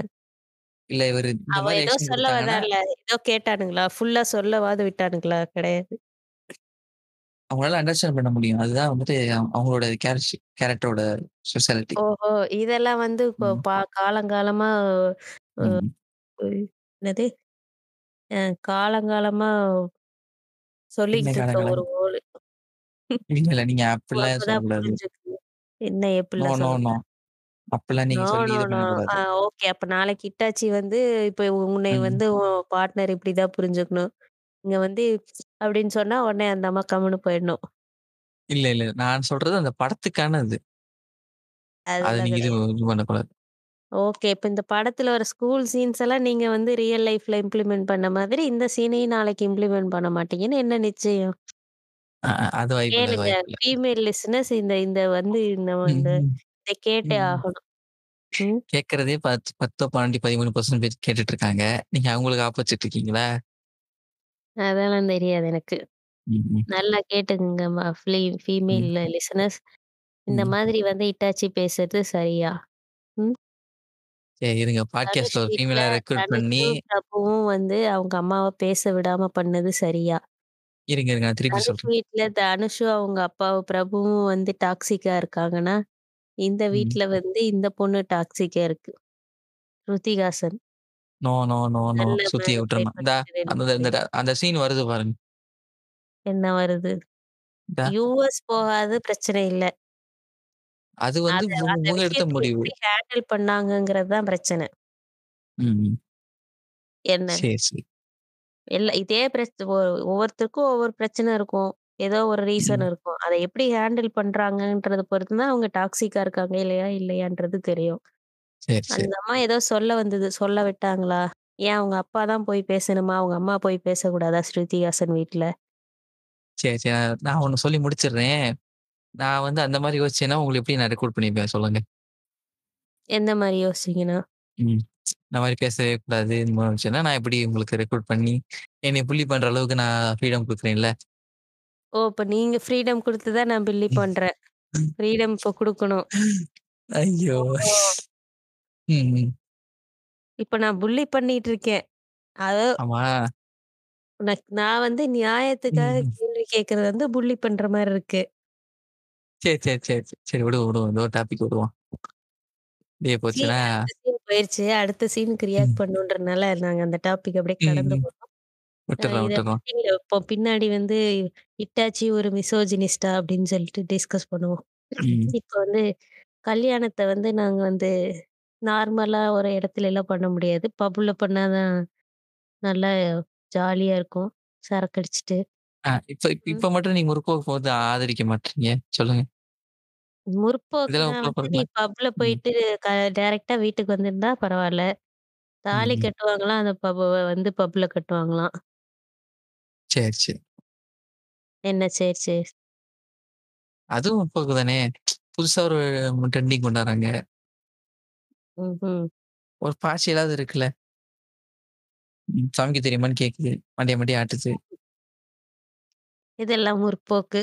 இல்ல இவரு இந்த அவ ஏதோ ரியாக்ஷன் சொல்ல குடுத்தாங்கன்னா வரான்ல. ஏதோ கேட்டானுங்களா? ஃபுல்லா சொல்லவாது விட்டானுங்களா? கிடையாது. அவங்களால அண்டர்ஸ்டாண்ட் பண்ண முடியும். அதுதான் வந்துட்டு அவ- அவங்களோட கேரக்ஸ் கேரக்டரோட ஸ்பெஷாலிட்டி. ஓஹோ! இதெல்லாம் வந்து இப்போ ம். பா காலங்காலமா அ ம். என்னது? அ காலங்காலமா என்ன சொல்லிக்கிட்டு இருக்க ஒரு. இல்ல, இல்ல. நீங்க! அப்படிலாம் அப்பதான் சொல்லக்கூடாது. புரிஞ்சுக்கணும். என்ன நோ, எப்படிலாம் நோ, நோ. சொல்லக்கூடாது? அப்படிலாம் நீங்க நோ, சொல்லி நோ, இது நோ. ஆ பண்ணக்கூடாது. ஓகே. அப்ப நாளைக்கு ஹிட்டாச்சி வந்து இப்ப உன்னைய ம். வந்து உன் பார்ட்னர் இப்படிதான் புரிஞ்சுக்கணும். இங்க வந்து அப்படின்னு சொன்னா உடனே அந்த அம்மா கம்முனு போயிடணும். இல்ல, இல்ல. நான் சொல்றது அந்த படத்துக்கானது. அத நீங்க இது பண்ணக்கூடாது. ஓகே. இப்ப இந்த படத்துல வர ஸ்கூல் சீன்ஸ் எல்லாம் நீங்க வந்து ரியல் லைஃப்ல இம்ப்ளிமெண்ட் பண்ண மாதிரி, இந்த சீனையும் நாளைக்கு இம்ப்ளிமெண்ட் பண்ண மாட்டீங்கன்னு என்ன நிச்சயம்? அ, அ. அது வாய்ப்பில்ல, அது கேளுங்க. வாய்ப்பில்ல. ஃபீமேல் லிசனர்ஸ் இந்த இந்த வந்து இந்த இந்த ம். இத கேட்டே ம். ஆகணும். ம். கேட்கறதே பத் 10, 12, 13% பேர் கேட்டுட்டு இருக்காங்க. நீங்க அவங்களுக்கு ஆப்போசிட் இருக்கீங்களா? அதெல்லாம் தெரியாது எனக்கு. நல்லா கேட்டுக்கங்க ம ஃப்ளீ ம், ஃபீமேல் லிசனர்ஸ். இந்த ம். மாதிரி வந்து இட்டாச்சி பேசுறது சரியா? ம். சரி இருங்க. பாட்காஸ்ட்ல ஒரு வீட்ல ஃபீமேலா ரெக்ரூட் பண்ணி தனுஷும், பிரபுவும் வந்து அவங்க அம்மாவ பேச விடாம பண்ணது சரியா? இருங்க, இருங்க. நான் திருப்பி தனுஷ் சொல்றேன். வீட்ல தனுஷும் அவங்க அப்பாவும் பிரபுவும் வந்து டாக்ஸிக்கா இருக்காங்கன்னா, இந்த ம். வீட்ல வந்து இந்த பொண்ணு டாக்ஸிக்கா இருக்கு. Shruti Haasan. No, no, no, no. நல்ல மேனிபுலேட் விட்டுறணும். இந்தா அந்த அந்த சீன் வருது பாருங்க. என்ன வருது? இந்தா யுஎஸ் போகாது பிரச்சனை இல்ல. அது வந்து அத இவங்க அந்த இவங்க எடுத்த விஷயத்த முடிவு. எப்படி ஹேண்டில் பண்ணாங்கங்கிறது தான் பிரச்சனை. ம். என்ன? சரி, சரி. எல்லா இதே பிரச்ச ஒ ஒவ்வொருத்தருக்கும் ஒவ்வொரு பிரச்சனை இருக்கும். ஏதோ ஒரு ரீசன் ம். இருக்கும். அத எப்படி ஹேண்டில் பண்றாங்கன்றத பொறுத்து தான் அவங்க டாக்ஸிக்கா இருக்காங்க இல்லையா, இல்லையான்றது தெரியும். சரி, சரி. அந்த அம்மா ஏதோ சொல்ல வந்தது. சொல்ல விட்டாங்களா? ஏன் அவங்க அப்பா தான் போய் பேசணுமா? அவங்க அம்மா போய் பேசக்கூடாதா ஸ்ருதிஹாசன் வீட்ல? சரி, சரி. நான் நான் ஒண்ணு சொல்லி முடிச்சிடுறேன். நான் வந்து அந்த மாரி யோசிச்சேன்னா, உங்கள எப்படி நான் ரெக்ரூட் பண்ணிப்பேன் சொல்லுங்க? எந்த மாரி யோசிச்சீங்கன்னா? ம். இந்த மாரி பேசவே கூடாது. இந்த மாரி இருந்துச்சுன்னா, நான் எப்படி உங்களுக்கு ரெக்ரூட் பண்ணி, என்னைய புல்லி பண்ற அளவுக்கு நான் ஃப்ரீடம் குடுக்குறேன்ல. ஓ! இப்ப நீங்க ஃப்ரீடம் குடுத்து தான் நான் பில்லி பண்றேன். ஃப்ரீடம் இப்ப குடுக்கணும். ஐயோ! ம், ம். இப்ப நான் புல்லி பண்ணிட்டு இருக்கேன். அதோ ஆமா. நான் வந்து நியாயத்துக்காக ம். கேள்வி கேட்கறது வந்து புல்லி பண்ற மாரி இருக்கு. சரி, சரி, சரி, சரி. சரி விடுவோம், விடுவோம். டாபிக் விடுவோம். இப்படியே சீன் போச்சுன்னா சீன் போயிருச்சு. அடுத்த சீனுக்கு ரியாக்ட் ம், பண்ணணுன்றனால நாங்க அந்த டாபிக் அப்படியே ம், கடந்து ம். போறோம். அ விட்டுர்றோம், இத விட்டுர்றோம். பத்தி இப்போ பின்னாடி வந்து "இட்டாச்சி ஒரு மிசோஜினிஸ்ட்டா?" அப்படின்னு சொல்லிட்டு டிஸ்கஸ் பண்ணுவோம். ம். இப்ப வந்து கல்யாணத்த வந்து நாங்க வந்து நார்மலா ஒரு இடத்துலலாம் பண்ண முடியாது. பப்ல பண்ணா தான் நல்லா ஜாலியா இருக்கும். சரக்கு அடிச்சுட்டு. ஆ இப்ப ம். இப்ப மட்டும் நீங்க முற்போக்கு வந்து ஆதரிக்க மாட்றீங்க. சொல்லுங்க. இதெல்லாம் முற்போக்குனா உள்ள வந்து நீ? பப்ல ம். போயிட்டு க டைரக்ட்டா வீட்டுக்கு வந்திருந்தா பரவால்ல. ம், தாலி ம். கட்டுவாங்களாம், அந்த பப் வந்து பப்ல கட்டுவாங்களாம். சரி, சரி. என்ன சரி, சரி. அதுவும் முற்போக்கு தானே! புதுசா ஒரு ட்ரெண்டிங் கொண்டாடுறாங்க. ம்ஹ்ம். ஒரு பார்சியலாவது இருக்குல்ல. ம். சமைக்க தெரியுமான்னு கேட்குது. மண்டைய மண்டைய ஆட்டுது. இதெல்லாம் முற்போக்கு.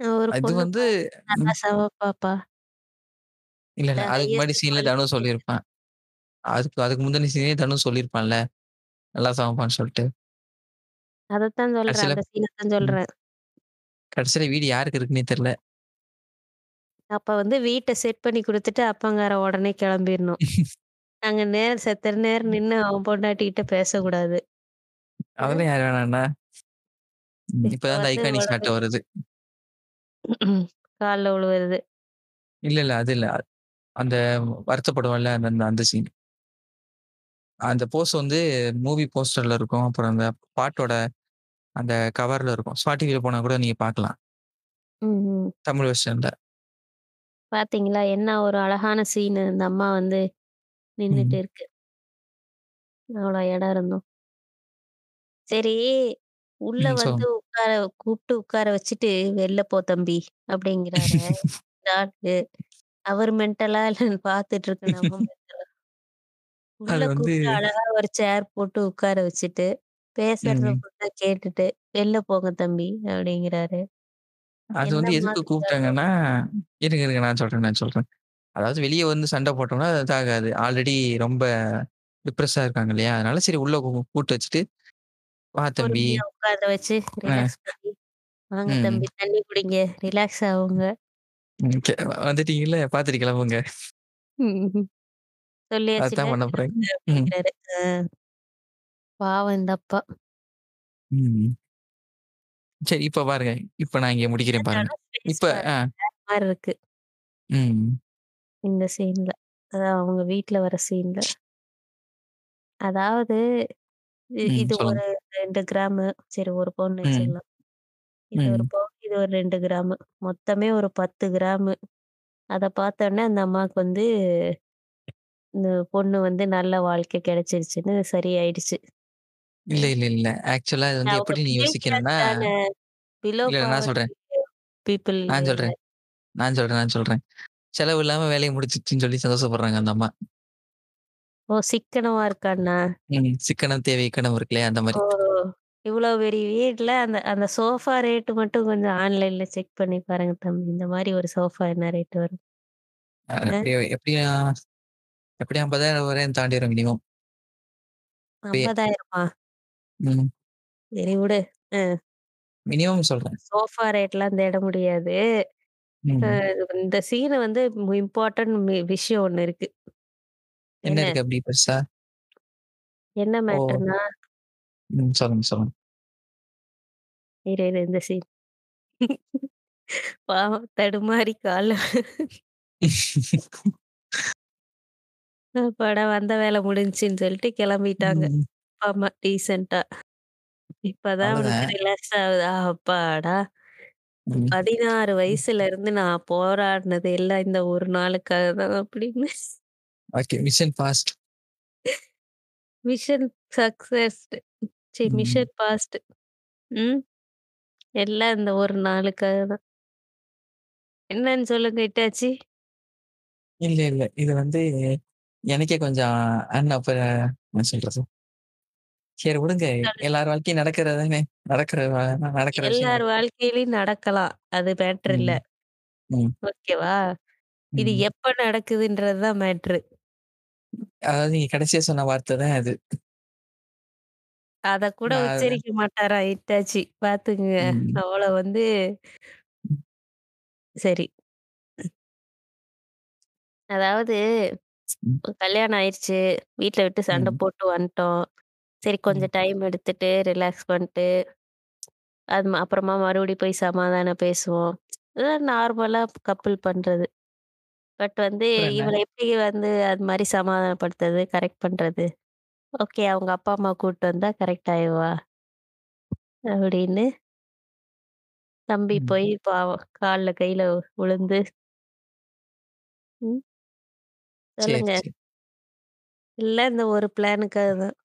ஒரு அது பொண்ணு வந்து நல்லா. சமைப்பாப்பா. இல்ல, இல்ல. அதுக்கு முன்னாடி ஹையஸ்ட் சீன்ல தனுஷ் குவாலிஃபிகேஷன். சொல்லியிருப்பான். அதுக்கு அதுக்கு முந்தின சீனே தனுஷ் சொல்லியிருப்பான்ல. நல்லா சமைப்பான்னு சொல்ட்டு. அதத்தான் சொல்றேன். கடைசில அந்த சீன தான் ம். சொல்றேன். கடைசில வீடு யாருக்கு இருக்குன்னே தெரியல. அப்ப வந்து வீட்ட செட் பண்ணி குடுத்துட்டு அப்பங்காரன் உடனே கிளம்பிரணும். அங்க நேரம் செத்த நேரம் நின்னு அவன் பொண்டாட்டிகிட்ட பேசக்கூடாது. அ அதெல்லாம் யார் வேணான்னா? ம். இப்ப அந்த உடனே ஷாட் வருது. கால்ல விழுவுறது. இல்ல, இல்ல. அது இல்ல. அந்த வருத்தப்படுவான்ல அந்த அந்த அந்த சீன். அந்த போஸ் வந்து மூவி போஸ்டர்ல இருக்கும். அப்புறம் அந்த பாட்டோட அந்த கவர்ல இருக்கும். Spotifyல போனா கூட நீங்க பார்க்கலாம். ம்ஹ்ம். தமிழ் வெர்ஷன்ல. பாத்தீங்களா? என்ன ஒரு அழகான சீனு. அந்த அம்மா வந்து நின்னுட்டு ம். இருக்கு. அவ்வளோ இடம் இருந்தும். சரி, உள்ள ம். வந்து சொல்லுங்க. உட்கார கூப்ட்டு உட்கார வச்சுட்டு, "வெளில போ தம்பி" அப்படிங்கிறாரே, இந்த ஆளு. அவர் மென்டலா இல்ல பார்த்துட்டு இருக்க நம்ம <laughs> மென்டலா? உள்ள அது வந்து கூப்ட்டு அழகா ஒரு சேர் போட்டு உட்கார வச்சுட்டு, பேசுறத ம். ஃபுல்லா கேட்டுட்டு, "வெளில போங்க தம்பி" அப்படிங்கிறாரு. அது என்ன வந்து எதுக்கு கூப்பிட்டாங்கன்னா இருங்க, இருங்க. நான் சொல்றேன், நான் சொல்றேன். அதாவது வெளிய வந்து சண்டை போட்டோம்னா, அது இதாகாது. ஆல்ரெடி ரொம்ப டிப்ரஸா இருக்காங்க இல்லையா? அதனால சரி உள்ள கூ கூட்டு வச்சுட்டு, "வா தம்பி" பொறுமையா உட்கார வச்சு அ ரிலாக்ஸ் பண்ணி வாங்க ம். தம்பி தண்ணி குடிங்க. ரிலாக்ஸ் ஆவுங்க. ம். கே வந்துட்டீங்கல்ல பாத்துட்டு கிளம்புங்க. அதான் பண்ண போறேன். கிளம்புங்க ம். அப்டின்றாரு. அ. பாவம் இந்த அப்பா. ம். சரி இப்ப பாருங்க. இப்ப நான் இங்க முடிக்கிறேன் பாருங்க. இப்ப ஆ. மாரி இருக்கு. ம். இந்த சீன்ல. அதான் அவங்க வீட்ல வர சீன்ல. அதாவது இ ம். இது சொல்லுங்க. ஒரு 2 கிராமு. சரி 1 பவுன்னு ம். வச்சுக்கலாம். இது 1 ம். பவுன், இது ஒரு 2 கிராமு. மொத்தமே ஒரு 10 கிராமு. அத பார்த்தோனே அந்த அம்மாவுக்கு வந்து இந்த பொண்ணு வந்து நல்ல வாழ்க்கை கிடைச்சிருச்சுன்னு சரியாயிடுச்சு. இல்ல. இல்ல, இல்ல. ஆக்சுவலா இது வந்து எப்படி நீ கிளாஸ் யோசிக்கணும்னா தான. பிலோ இல்ல நான் பாவர்ட்டி சொல்றேன். பீப்பிள் நான். சொல்றேன். நான் சொல்றேன், நான் சொல்றேன். செலவு இல்லாம வேலைய முடிஞ்சிருச்சுன்னு சொல்லி சந்தோஷப்படுறாங்க அந்த அம்மா. ஓ! சிக்கனமா இருக்கான்னா? ம். சிக்கனம் தேவை இக்கணம் இருக்குல்லையா அந்த மாரி. ஓ! இவ்வளோ பெரிய வீட்ல அந்த அந்த சோஃபா ரேட் மட்டும் கொஞ்சம் ஆன்லைன்ல செக் பண்ணி பாருங்க தம்பி. இந்த மாரி ஒரு சோஃபா என்ன ரேட் வரும்? அ அ. எப்படியும் எப்படியும் எப்படியும் 50,000 வரையும் தாண்டிரும் மினிமம். இப்பயே. 50,000மா? ம். சரி விடு. அ. மினிமம் சொல்றேன். சோஃபா ரேட்லாம் தேட முடியாது. அ ம். இந்த சீன் வந்து இம்பார்ட்டன்ட் மி விஷயம் ஒண்ணு இருக்கு. என்ன என்ன? இருக்கு அப்படி பெருசா? என்ன ஓ! மேட்டர்ன்னா ம். சொல்லுங்க, சொல்லுங்க. இரு, இரு இந்த சீன். பாவம் தடுமாறி கால்ல <laughs> அப்பாடா வந்த வேல முடிஞ்சுச்சுன்னு சொல்லிட்டு கிளம்பிட்டாங்க. ம். அம்மா டீசென்ட்டா. இப்பதான் அவனுக்கு அவ்வளோதான். ரிலாக்ஸ் ஆகுது. அப்பாடா! ம். 16 ம். வயசுல இருந்து நான் போராடினது எல்லாம் இந்த ஒரு நாளுக்காக தான் அப்படின்னு. Okay. Mission passed. Mission successed. ம். Mission passed. ம். எல்லாம் இந்த ஒரு நாளுக்காக தான். என்னன்னு சொல்லுங்க இட்டாச்சி? இல்ல, இல்ல. இது வந்து எனக்கே கொஞ்சம் அன் அப்ப என்ன சொல்றது? சரி விடுங்க. எல்லார் வாழ்க்கையும் நடக்கிறது தானே. நடக்கிற நடக்கிற எல்லார். வாழ்க்கையிலயும் நடக்கலாம். அது மேட்டர் இல்ல. ம். ம். ஓகேவா? இது ம். எப்ப நடக்குதுன்றது தான் மேட்ரு. அதாவது நீங்க கடைசியா சொன்ன வார்த்தை தான் அது. அத கூட நான் அத உச்சரிக்க மாட்டாராம் இட்டாச்சி. பாத்துக்கங்க. ம். அவ்வளோ வந்து சரி. அதாவது ம். கல்யாணம் ஆயிருச்சு. வீட்ல விட்டு சண்டை ம். போட்டு வந்துட்டோம். சரி ம். கொஞ்சம் டைம் எடுத்துட்டு ரிலாக்ஸ் பண்ணிட்டு, அது ம அப்புறமா மறுபடியும் போய் சமாதானம் பேசுவோம். இதெல்லாம் நார்மலா கப்புள் பண்றது. பட் வந்து? இவள எப்படி வந்து அது மாரி சமாதானப்படுத்துறது, கரெக்ட் பண்றது? ஓகே அவங்க அப்பா, அம்மா கூட்டு வந்தா கரெக்ட் ஆயிருவா. அப்படின்னு தம்பி ம். போய் பாவம் கால்ல கையில விழுந்து ம். சரி, சொல்லுங்க. சரி. எல்லாம் இந்த ஒரு பிளானுக்காக தான்.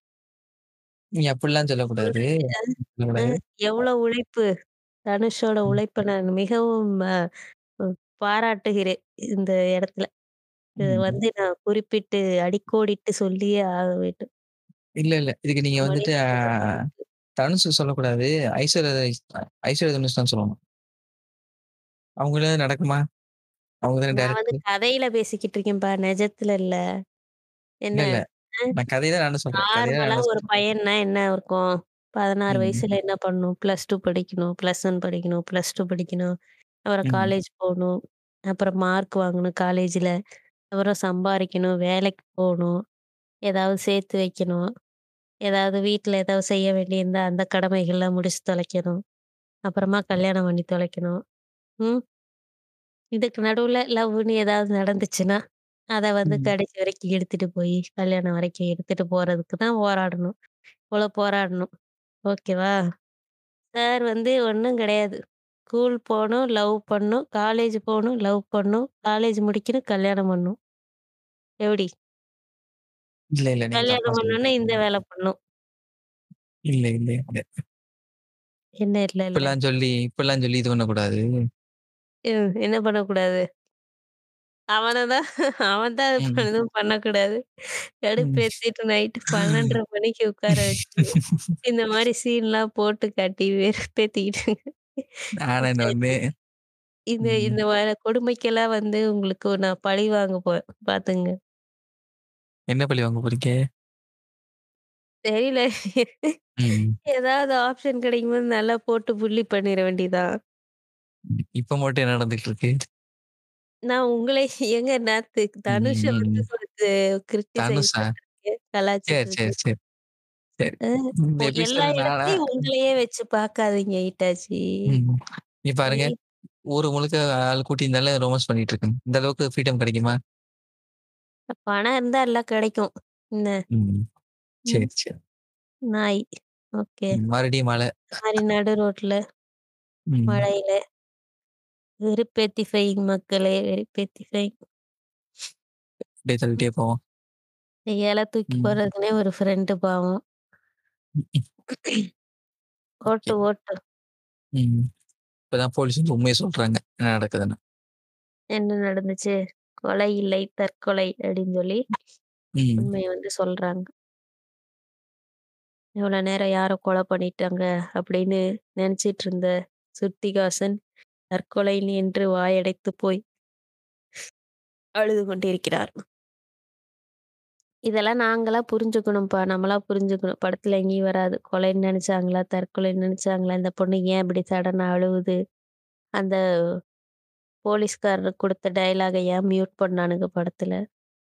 நீங்க அப்படிலாம் சொல்லக்கூடாது. அ, சொல்லக்கூடாது. எவ்வளோ உழைப்பு! தனுஷோட. உழைப்ப நான் மிகவும் அ பாராட்டுகிறேன். இந்த இடத்துல. இத ம். வந்து நான் குறிப்பிட்டு அடிக்கோடிட்டு சொல்லியே ஆக வேண்டும். இல்ல, இல்ல. இதுக்கு நீங்க வந்துட்டு அ உழைப்பு. தனுஷ் சொல்லக்கூடாது. ஐஸ்வர்யா ராய் ஐஸ்வர்யா தனுஷ் தான் சொல்லணும். அவங்களே நடக்குமா? அவங்க தானே நான் வந்து டைரக்டர். கதையில பேசிக்கிட்டு இருக்கேன்ப்பா, நிஜத்துல இல்ல. என்ன? இல்ல. நான் கதைய தான் நானும் சொல்றேன். கதைய தான் நார்மலா நானும் ஒரு சொல்றேன். பையன்னா என்ன இருக்கும்? 16 ம். வயசுல என்ன பண்ணணும்? +2 படிக்கணும், +1 படிக்கணும், +2 படிக்கணும். அப்புறம் ம். காலேஜ் போணும். அப்புறம் மார்க் வாங்கணும் காலேஜ்ல. அப்புறம் சம்பாரிக்கணும், வேலைக்கு போணும், ஏதாவது சேர்த்து வைக்கணும். ஏதாவது வீட்ல ஏதாவது செய்ய வேண்டியிருந்தா அந்த கடமைகள்லாம் முடிச்சு தொலைக்கணும். அப்புறமா கல்யாணம் பண்ணி தொலைக்கணும். ம். இதுக்கு நடுவுல லவ்வுன்னு ஏதாவது நடந்துச்சுன்னா, அத வந்து ம். கடைசி வரைக்கும் எடுத்துட்டு போய் கல்யாணம் வரைக்கும் எடுத்துட்டு போறதுக்கு தான் போராடணும். இவ்வளோ போராடணும். ஓகேவா? சார் வந்து ஒண்ணும் கிடையாது. ஸ்கூல் போணும், லவ் பண்ணணும், காலேஜ் போணும், லவ் பண்ணணும், காலேஜ் முடிக்கணும், கல்யாணம் பண்ணணும். எப்படி? இல்ல, இல்ல. நீங்க தப்பா கல்யாணம் பண்ணோனே இந்த சொல்லிட்டீங்க. வேல பண்ணணும். இல்ல, இல்ல, இல்ல. என்ன இல்ல இல்ல. இப்படிலாம் சொல்லி இப்படிலாம் சொல்லி இது பண்ணக்கூடாது. ம். என்ன பண்ணக்கூடாது? அவன தான் அவன் தான் அது. எதுவும் பண்ணக்கூடாது. கடுப்பேத்திட்டு நைட்டு 12:30 மணிக்கு உட்கார வச்சு, இந்த மாரி சீன்லாம் போட்டு காட்டி வெறுப்பேத்திக்கிட்டு நானா என்ன சரி. ஒண்ணு. இந்த ம். இந்த மாரி கொடுமைக்கெல்லாம் வந்து உங்களுக்கு நான் பழி வாங்க போறேன். பாத்துங்க. என்ன பழி வாங்க போறீங்க? தெரியல. ம். ஏதாவது ஆப்ஷன் கிடைக்கும்போது நல்லா போட்டு புல்லி பண்ணிற வேண்டியதான். இப்ப மட்டும் என்ன நடந்துட்டு இருக்கு? நான் உங்களே ஏங்க நேத்து தனுஷ ம், வந்து ம். ஒரு கிரிட்டிசைஸ் தனுஷா? பண்ணிருக்கேன். சரி, சரி. சரி, சரி. அ இந்த ஒ எல்லா எபிசோட் நானா இடத்துலயும் உங்களையே வச்சு பார்க்காதீங்க ஹிட்டாச்சி. ம். இங்க பாருங்க, ஊரு முழுக்க ஆள் கூட்டியிருந்தாலே ரொமான்ஸ் பண்ணிட்டு இருக்கேன். இந்த அளவுக்கு ஃப்ரீடம் கிடைக்குமா? பணம் இருந்தா எல்லாம் கிடைக்கும். என்ன? ம். ம். சரி, சரி. நாய். ஓகே. ம். மறுபடியும் மழை. இந்த மாரி நடு ரோட்ல, ம். மழையில வெறுப்பேத்திஃபைங் மக்களே வெறுப்பேத்திஃபைங். அப்படியே தள்ளிட்டே போவோம். இல தூக்கி ம். போடுறதுக்குன்னே ஒரு ஃப்ரெண்டு பாவம். ஓகே. ஓட்டு, ஓட்டு. ம். இப்பதான் போலீஸ் வந்து உண்மைய சொல்றாங்க. என்ன நடக்குதுன்னு. என்ன நடந்துச்சு? கொலை இல்லை, தற்கொலை அப்படின்னு சொல்லி ம். உண்மைய வந்து சொல்றாங்க. இவ்வளோ நேரம் யாரோ கொலை பண்ணிட்டாங்க அப்படின்னு நினைச்சிட்டு இருந்த சுருதிகாசன் தற்கொலை என்று வாயடைத்து போய் அழுது கொண்டிருக்கிறார். இதெல்லாம் நாங்களா புரிஞ்சுக்கணும்ப்பா. நம்மளா புரிஞ்சுக்கணும். படத்துல எங்கேயும் வராது. கொலைன்னு நெனச்சாங்களா? தற்கொலைன்னு நெனச்சாங்களா? இந்த பொண்ணு ஏன் இப்படி சடனா அழுவுது? அந்த போலீஸ்காரர் குடுத்த டயலாக ஏன் மியூட் பண்ணானுங்க படத்துல?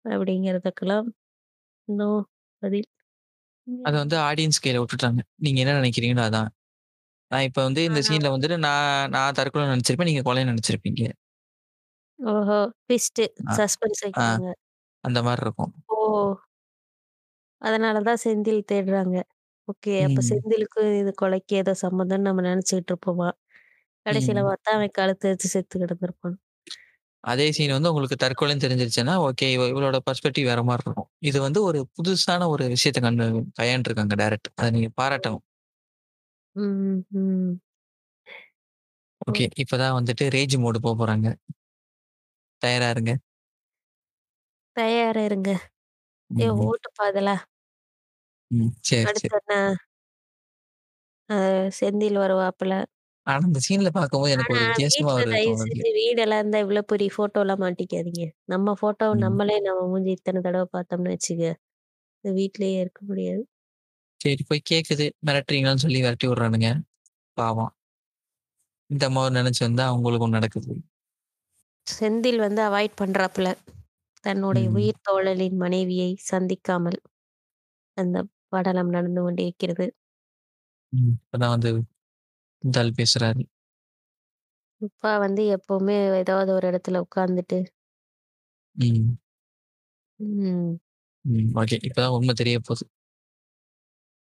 அப்படிங்கிறதுக்கெல்லாம் இன்னும் பதில் அத வந்து ஆடியன்ஸ் கையில விட்டுட்டாங்க. நீங்க என்ன நினைக்கிறீங்களோ அதான். நான் இப்ப வந்து இந்த சீன்ல வந்துட்டு நான் நான் தற்கொலை நெனச்சிருப்பேன். நீங்க கொலைன்னு நெனச்சிருப்பீங்க. ஓஹோ! ட்விஸ்ட்டு. அ, சஸ்பென்ஸ் ஆ வைக்கிறாங்க. அந்த மாரி இருக்கும். ஓ! அதனால தான் செந்தில் தேடுறாங்க. ஓகே. அப்ப ம். செந்திலுக்கும் இது கொலைக்கு ஏதோ சம்மந்தம்னு நம்ம நெனச்சுக்கிட்டு இருப்போமா? கடைசில ம். பார்த்தா அவன் கழுத்த அறுத்து செத்து கிடந்திருப்பான். அதே சீன் வந்து உங்களுக்கு தற்கொலைன்னு தெரிஞ்சிருச்சுன்னா, ஓகே இவ இவளோட பெர்ஸ்பெக்டிவ் வேற மாரி இருக்கும். இது வந்து ஒரு புதுசான ஒரு விஷயத்த கண்டு கையாண்டுருக்காங்க டைரக்டர். அத நீங்க பாராட்டணும். ம், ம். ஓ! ஓகே. இப்ப தான் வந்துட்டு ரேஜ் மோடு போ போறாங்க. தயாரா இருங்க. தயாரா இருங்க. ஏய் ம். ஓட்டுப்பா அதெல்லாம். ம். சரி, சரி. அடுத்து என்ன? அ செந்தில் வருவாப்புல. ஆனா இந்த சீன்ல பார்க்கும்போது எனக்கு ஆனா ஒரு வித்தியாசமா வீட்ல ஒரு தயவு தோணுது. செஞ்சு வீடெல்லாம் இருந்தா இவ்ளோ பெரிய ஃபோட்டோலாம் மாட்டிக்காதீங்க. நம்ம ஃபோட்டோவ ம். நம்மளே நம்ம மூஞ்சி இத்தன தடவ பார்த்தோம்னு வச்சுக்க, வீட்லயே இருக்க முடியாது. சரி போய் கேட்குது. மிரட்டுறீங்களான்னு சொல்லி விரட்டி விடுறானுங்க. பாவம். இந்த அம்மாவ நெனச்சு வந்தா அவங்களுக்கும் நடக்குது. செந்தில் வந்து அவாய்ட் பண்றாப்புல. தன்னுடைய ம். உயிர் தோழலின் மனைவியை சந்திக்காமல். அந்த படலம் நடந்து கொண்டிருக்கிறது. ம். இப்பதான் வந்து இந்த ஆள் பேசுறாரு. அப்பா வந்து எப்பவுமே ஏதாவது ஒரு இடத்துல உட்காந்துட்டு, ம். ம். ம். ஓகே. இப்பதான் உண்மை தெரிய போது.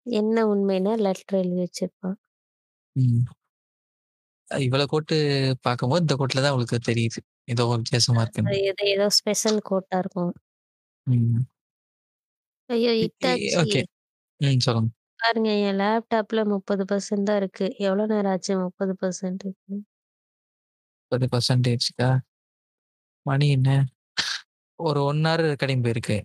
என்ன உண்மைன்னா லெட்டர் எழுதி வச்சிருப்பான். ம். இவள கோட்டு பார்க்கும்போது, இந்த கோட்ல தான் அவளுக்கு தெரியுது. ஏதோ வித்தியாசமா இருக்குன்னு. அது ஏதோ ஏதோ ஸ்பெஷல் கோட்டா இருக்கும். ம். ஐயோ! இ இ இட்டாச்சி. ஓகே. ம். சொல்லுங்க. பாருங்க என் லேப்டாப்ல 30% தான் இருக்கு. எவ்வளோ நேரம் ஆச்சு 30% க்கு? 30% மணி என்ன? ஒரு 1 ஹவர் ரெக்கார்டிங் போயிருக்கு.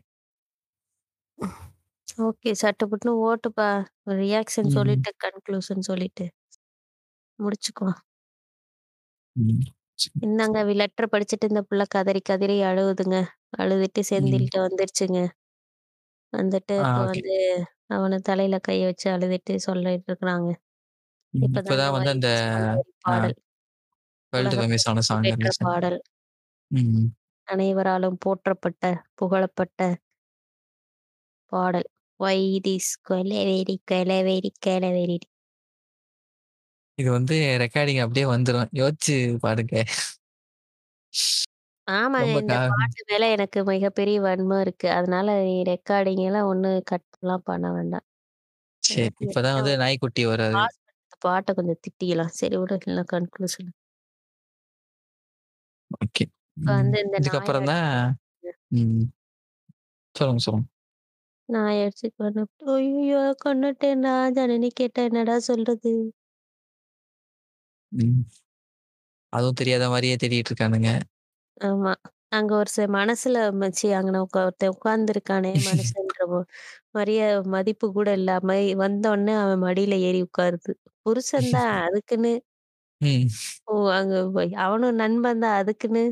ஓகே. சட்டுப்புட்டுன்னு ஓட்டுப்பா. ரியாக்ஷன் ம். சொல்லிட்டு, கன்க்ளூஷன் சொல்லிட்டு. முடிச்சுக்கோ. ம். சரி. இந்தாங்க வி லெட்டர் படிச்சுட்டு இந்த புள்ள கதறி கதறி அழுவுதுங்க. அழுதுட்டு ம். செந்தில்ட்ட வந்துருச்சுங்க. வந்துட்டு ஆ இப்போ ஓகே. வந்து அவன தலையில கைய வச்சு அழுதுட்டு சொல்லிட்டு இருக்கிறாங்க. ம். இப்பதாங்க இப்பதான் வந்து அந்த ஒரு பாடல். ஆன சாங் பெற்ற ஆனது. பாடல். ம். அனைவராலும் போற்றப்பட்ட, புகழப்பட்ட பாடல். "ஒய் திஸ் கொலவெறி கொலவெறி கொலவெறி" இது வந்து ரெக்கார்டிங் அப்படியே வந்துரும். யோசிச்சு பாருங்க. ஆமாங்க. ரொம்ப இந்த கா பாட்டு மேல எனக்கு மிகப்பெரிய வன்மம் இருக்கு. அதனால ரெக்கார்டிங் எல்லாம் ஒண்ணும் கட்லாம் பண்ண வேண்டாம். சரி. எனக்கு இப்பதான் வந்து நாய்க்குட்டி வராது. பாஸ் பாட்ட கொஞ்சம் திட்டிக்கலாம். சரி விடு இல்ல கன்க்ளூஷன். ஓகே. ம். வந்து இந்த நாய இதுக்கப்புறம் தான். ம். சொல்லுங்க, சொல்லுங்க. அடிச்சு கொன்னுப்புட்டு, "ஐயய்யோ! கொன்னுட்டேன்டா, ஜனனி கேட்டா என்னடா சொல்றது?" ம். அதுவும் தெரியாத மாரியே தேடிட்டு இருக்கானுங்க. ஆமா. அங்க ஒரு சில மனசுல மச்சி அங்கன ஒருத்த ஒருத்தன் உட்கார்ந்துருக்கானே மனுஷன்ற ஒ மாரியே மதிப்பு கூட இல்லாம வந்தோனே அவன் மடியில ஏறி உட்காருது. புருஷன் தான் அதுக்குன்னு ம். ஓ அங்க போய் அவனும் நண்பன் தான் அதுக்குன்னு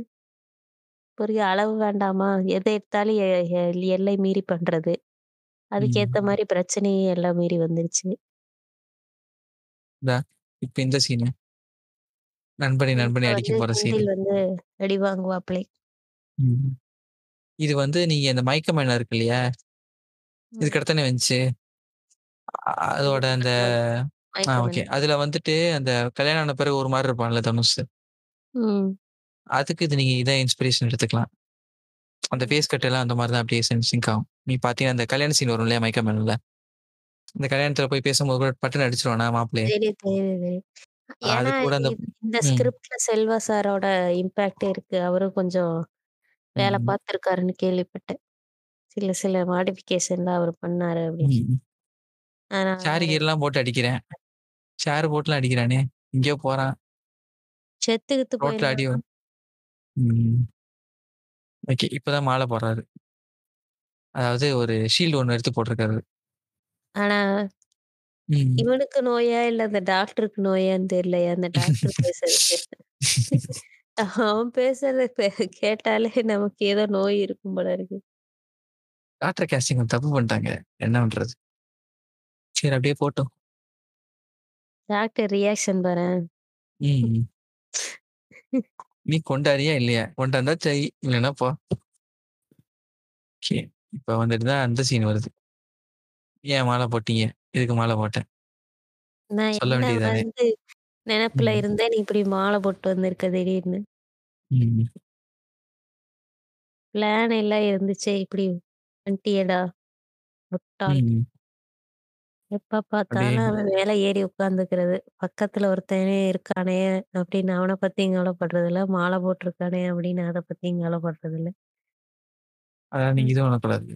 பெரிய அளவு வேண்டாமா? எத எடுத்தாலும் எ எ எல்லை மீறி பண்றது. அதுக்கேத்த ம். மாரி பிரச்சனையும் எல்லாம் மீறி வந்துருச்சு. இந்தா இப்ப இந்த சீனு. நண்பனை இப்ப நண்பனை அடிக்க வந்து போற சீனு. வந்து அடி வாங்குவாப்ளே. ம். இது வந்து நீங்க இந்த மயக்கமேளம் இருக்கு இல்லையா? இதுக்கு. அடுத்து வந்துச்சு. அ அதோட அந்த ஆ மயக்கம் ஓகே. அதுல வந்துட்டு அந்த கல்யாணம் ஆன பிறகு ஒரு மாரி இருப்பான்ல தனுஷ். ம். அதுக்கு இது நீங்க இதான் இன்ஸ்பிரேஷன் எடுத்துக்கலாம். அந்த ம். ஃபேஸ் கட் எல்லாம் அந்த மாரி தான் அப்படியே சிங்க் சிங்க் ஆகும். நீ பார்த்தீங்கன்னா, அந்த கல்யாண சீன் வரும் இல்லையா மயக்கமேளம்ல. அந்த கல்யாணத்துல போய் பேசும்போது கூட பட்டுன்னு அடிச்சுருவானா மாப்பிள்ளைய. தெரியும், தெரியுது, தெரியும். அது ஏன்னா கூட அந்த இ இந்த ம். ஸ்கிரிப்ட்ல செல்வா சாரோட இம்பாக்ட் இருக்கு. அவரும் கொஞ்சம் வேல ம். பார்த்துருக்காருன்னு கேள்விப்பட்டேன். சில சில மாடிஃபிகேஷன்லாம் அவரு பண்ணாரு அப்படின்னு. ம். அதனால தான் சேர் கீர்லாம் போட்டு அடிக்கிறேன். சேர் போட்டுலாம் அடிக்கிறானே! எங்கேயோ போறான். செத்து கித்து ரோட்ல அடி போயிருவானா? ம். ஓகே. இப்ப தான் மாலை போடுறாரு. அதாவது ஒரு ஷீல்டு ஒண்ணு எடுத்து போட்டிருக்காரு. ஆனா ம். இவனுக்கு நோயா? இல்ல அந்த டாக்டருக்கு நோயான்னு தெரியலையே! அந்த டாக்டர் பேசுறது. அவன் பேசுறத பே கேட்டாலே நமக்கு ஏதோ நோய் இருக்கும் போல இருக்கு. டாக்டர் காஸ்டிங் தப்பு பண்ணிட்டாங்க. என்ன பண்றது? சரி அப்படியே போட்டும். டாக்டர் ரியாக்ஷன் பாரேன். ம். நீ கொண்டாடியா இல்லையா? கொண்டாந்தா சரி. இல்லன்னா போ. ஓகே. இப்ப வந்துட்டு தான் அந்த சீன் வருது. ஏன் மாலை போட்டீங்க? எதுக்கு மாலை போட்டேன்? நான் சொல்ல என்ன வேண்டியது தானே! வந்து நெனப்புல ம். இருந்தேன், நீ இப்படி மாலை போட்டு வந்திருக்க திடீர்னு. ம். பிளான் எல்லாம் இருந்துச்சே, இப்படி வந்துட்டியேடா முட்டாள். ம். எப்ப அப்படியே பார்த்தாலும் அவன் மேல ஏறி உட்காந்துக்கிறது. பக்கத்துல ஒருத்தனே இருக்கானே அப்படின்னு அவன பத்தியும் கவலைப்படுறதில்ல. மாலை போட்டிருக்கானே அப்படின்னு அத பத்தியும் கவலைப்படுறதில்ல. அதான் நீங்க ம். இது பண்ணக்கூடாது.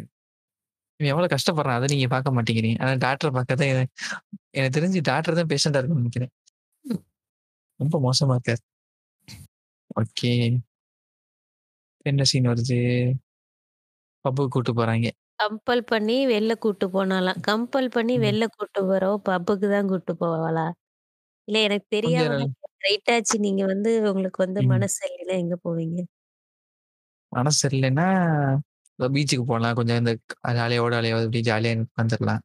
இவன் எவ்வளோ கஷ்டப்படுறான். அத நீங்க பார்க்க மாட்டேங்கிறீங்க. ஆனா டாக்டர பார்க்க தான் எனக்கு தெரிஞ்சு டாக்டர் தான் பேஷண்டா இருக்கும்னு நெனைக்கிறேன். ரொம்ப மோசமா இருக்காரு. ஓகே. என்ன சீன் வருது? பப்புக்கு கூட்டு போறாய்ங்க. கம்பல் பண்ணி வெளில கூட்டு போனாளாம். கம்பல் பண்ணி ம். வெளில கூட்டு போறவ பப்புக்கு தான் கூட்டு போவாளா? இல்ல எனக்கு கொஞ்சம் தெரியாம கேட்கிறேன். ரைட்டாச்சு நீங்க வந்து உங்களுக்கு வந்து ம். மனசு சரியில்லைன்னா எங்க போவீங்க? மனசு சரியில்லைன்னா, பீச்சுக்கு போலாம். கொஞ்சம் இந்த அலையோட அலையோட அப்படியே ஜாலியா உட்காந்துரலாம்.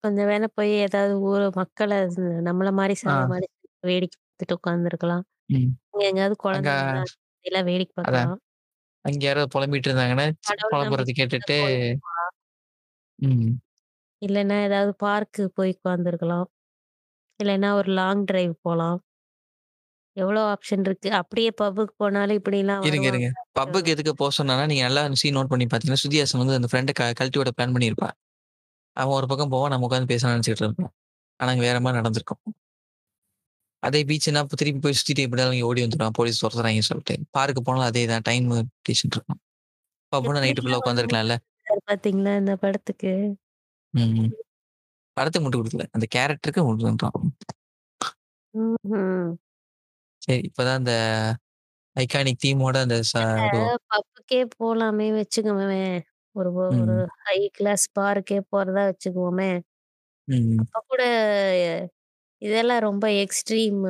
கொஞ்சம் வேணா போய் ஏதாவது ஊர் மக்கள நம்மள மாரி ஆ. சாமாரி வேடிக்கை பார்த்துட்டு உட்காந்துருக்கலாம். ம். இங்க எங்கேயாவது அங்க எல்லாம் வேடிக்கை அதான். பார்க்கலாம். அங்க யாராவது பொலம்பிட்டு இருந்தாங்கன்னா, கடவுள் பொலம்புறத நம்பிக்கை கேட்டுட்டு கோயிலுக்கு ம். இல்லன்னா ஏதாவது பார்க்கு போய் உட்காந்துருக்கலாம். இல்லன்னா ஒரு லாங் டிரைவ் போலாம். எவ்வளோ ஆப்ஷன் இருக்கு. அப்படியே பப்புக்கு போனாலும் இப்படிலாம் இருங்க, இருங்க. பப்புக்கு எதுக்கு போ சொன்னான்னா, நீங்க நல்லா சீன் நோட் பண்ணி பார்த்தீங்கன்னா, ஸ்ருதி ஹாசன் வந்து அந்த ஃப்ரெண்ட க கழட்டி விட பிளான் பண்ணியிருப்பா. அவன் ஒரு பக்கம் போவான். நம்ம உட்கார்ந்து பேசலாம்னு நினைச்சுட்டு இருப்போம். ஆனா அங்க வேற மாரி நடந்திருக்கும். அதே பீச்னா இப்ப திருப்பி போய் சுத்திட்டு இங்க ஓடி வந்துருவான். போலீஸ் தொரத்துறாங்கன்னு சொல்லிட்டு. பார்க்கு போனாலும் அதே தான். டைம் டேஷன் இருக்கும். பப்புனா நைட்டு ஃபுல்லா எப்படிலாம் உட்காந்துருக்கலாம்ல. முட்டு பார்த்தீங்களா இந்த படத்துக்கு? ம். படத்துக்கு முட்டு குடுக்கல. அந்த கேரக்டருக்கு முட்டு குடுத்தான். ம்ஹ்ம். சரி இப்பதான் அந்த ஐகானிக் தீமோட அந்த ச ஒரு பப்புக்கே போலாமே வச்சுக்கோங்களேன். ஒரு ஒரு ம். ஹை கிளாஸ் பார்க்கே போறதா வச்சுக்குவோமே. ம். அப்ப கூட இதெல்லாம் ரொம்ப எக்ஸ்ட்ரீம்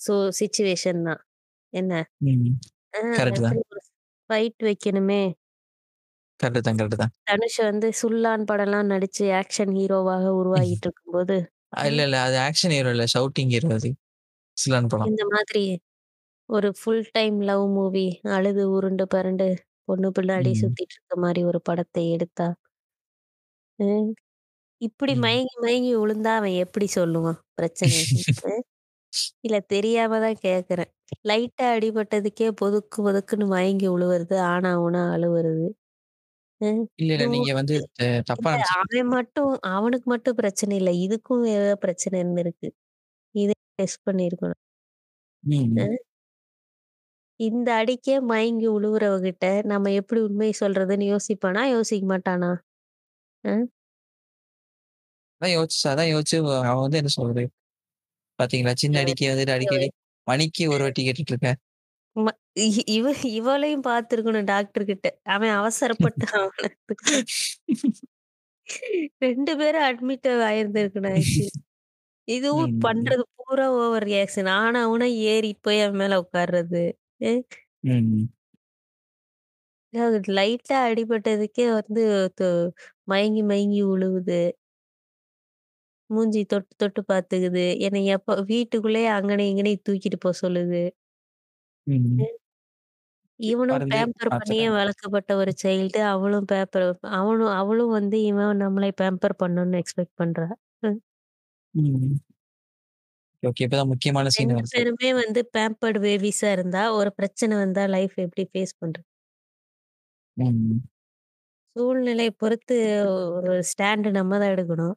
சோ சிச்சுவேஷன் தான். என்ன? ம். ஆ கரெக்ட் தான். ஒரு ஃபைட் வைக்கணுமே. கரெக்ட் தான், கரெக்ட் தான். தனுஷ் வந்து சுல்லான் படம்லாம் நடிச்சு ஆக்ஷன் ஹீரோவாக உருவாகிட்டு <laughs> இருக்கும்போது, இல்ல, ம் இல்ல. அது ஆக்ஷன் ஹீரோ இல்ல. ஷவுட்டிங் ஹீரோ அது. சிலான் படம். இந்த மாதிரி ஒரு ஃபுல் டைம் லவ் மூவி அழுது உருண்டு பெரண்டு பொண்ணு பின்னாடி ம். சுத்திட்டு இருக்க மாரி ஒரு படத்தை எடுத்தா, ம் இப்படி ம். மயங்கி மயங்கி விழுந்தா அவன் எப்படி சொல்லுவான் பிரச்சனைய? ம். <laughs> இல்ல தெரியாம தான் கேட்கிறேன். லைட்டா அடிபட்டதுக்கே பொதுக்கு பொதுக்குன்னு மயங்கி விழுவுறது, ஆனா ஊனா அழுவுறது. ம். இல்ல, இல்ல. இதுவும் நீங்க வந்து த தப்பா இல்ல நெனச்சுட்டு அவன் மட்டும் அவனுக்கு மட்டும் பிரச்சனை இல்ல. இதுக்கும் ஏதோ பிரச்சனை இருந்திருக்கு. டெஸ்ட் பண்ணியிருக்கணும். ம். இந்த அடிக்கே மயங்கி விழுவுறவகிட்ட நம்ம எப்படி உண்மைய சொல்றதுன்னு யோசிப்பானா? யோசிக்க மாட்டானா? அ அதான் யோசிச்சு அதான் யோசிச்சு அவன் வந்து என்ன சொல்றது? பாத்தீங்களா? சின்ன அடிக்கு வந்துட்டு அடிக்கடி மணிக்கு ஒரு வாட்டி கேட்டுட்டு இருக்க. ம இ இவ இவளையும் பார்த்துருக்கணும் டாக்டர் கிட்ட. அவன் அவசரப்பட்டு <laughs> அவன 2 பேரும் அட்மிட் ஆயிருந்திருக்கணும் ஆக்சுவலி. இதுவும் ம். பண்றது பூரா ஓவர் ரியாக்ஷன். ஆனா ஊனா ஏறி போய் அவன் மேல உட்கார்றது. அ ம். லைட்டா அடிபட்டதுக்கே வந்து து மயங்கி மயங்கி உழுவுது. மூஞ்சி தொட்டு தொட்டு பாத்துக்குது. என்னை எப்ப வீட்டுக்குள்ளேயே அங்கனையும் இங்கனையும் தூக்கிட்டு போ சொல்லுது. ம். ம். இவனும் பாருங்க பேம்பர் பண்ணியே பாத்துட்டேன். வளர்க்கப்பட்ட ஒரு சைல்டு. அவளும் பேப்பர் அவனும் அவளும் வந்து இவன் நம்மளை பேம்பர் பண்ணணும்னு எக்ஸ்பெக்ட் பண்றா. ம். ம். ஓகே. இப்பதான் முக்கியமான சீன் 2 வருது. பேருமே வந்து பேம்பர்ட் பேபீஸா இருந்தா, ஒரு பிரச்சனை வந்தா லைஃப் எப்படி ஃபேஸ் பண்றது? ம். சூழ்நிலைய பொறுத்து ஒரு ஸ்டாண்ட் நம்ம தான் எடுக்கணும்.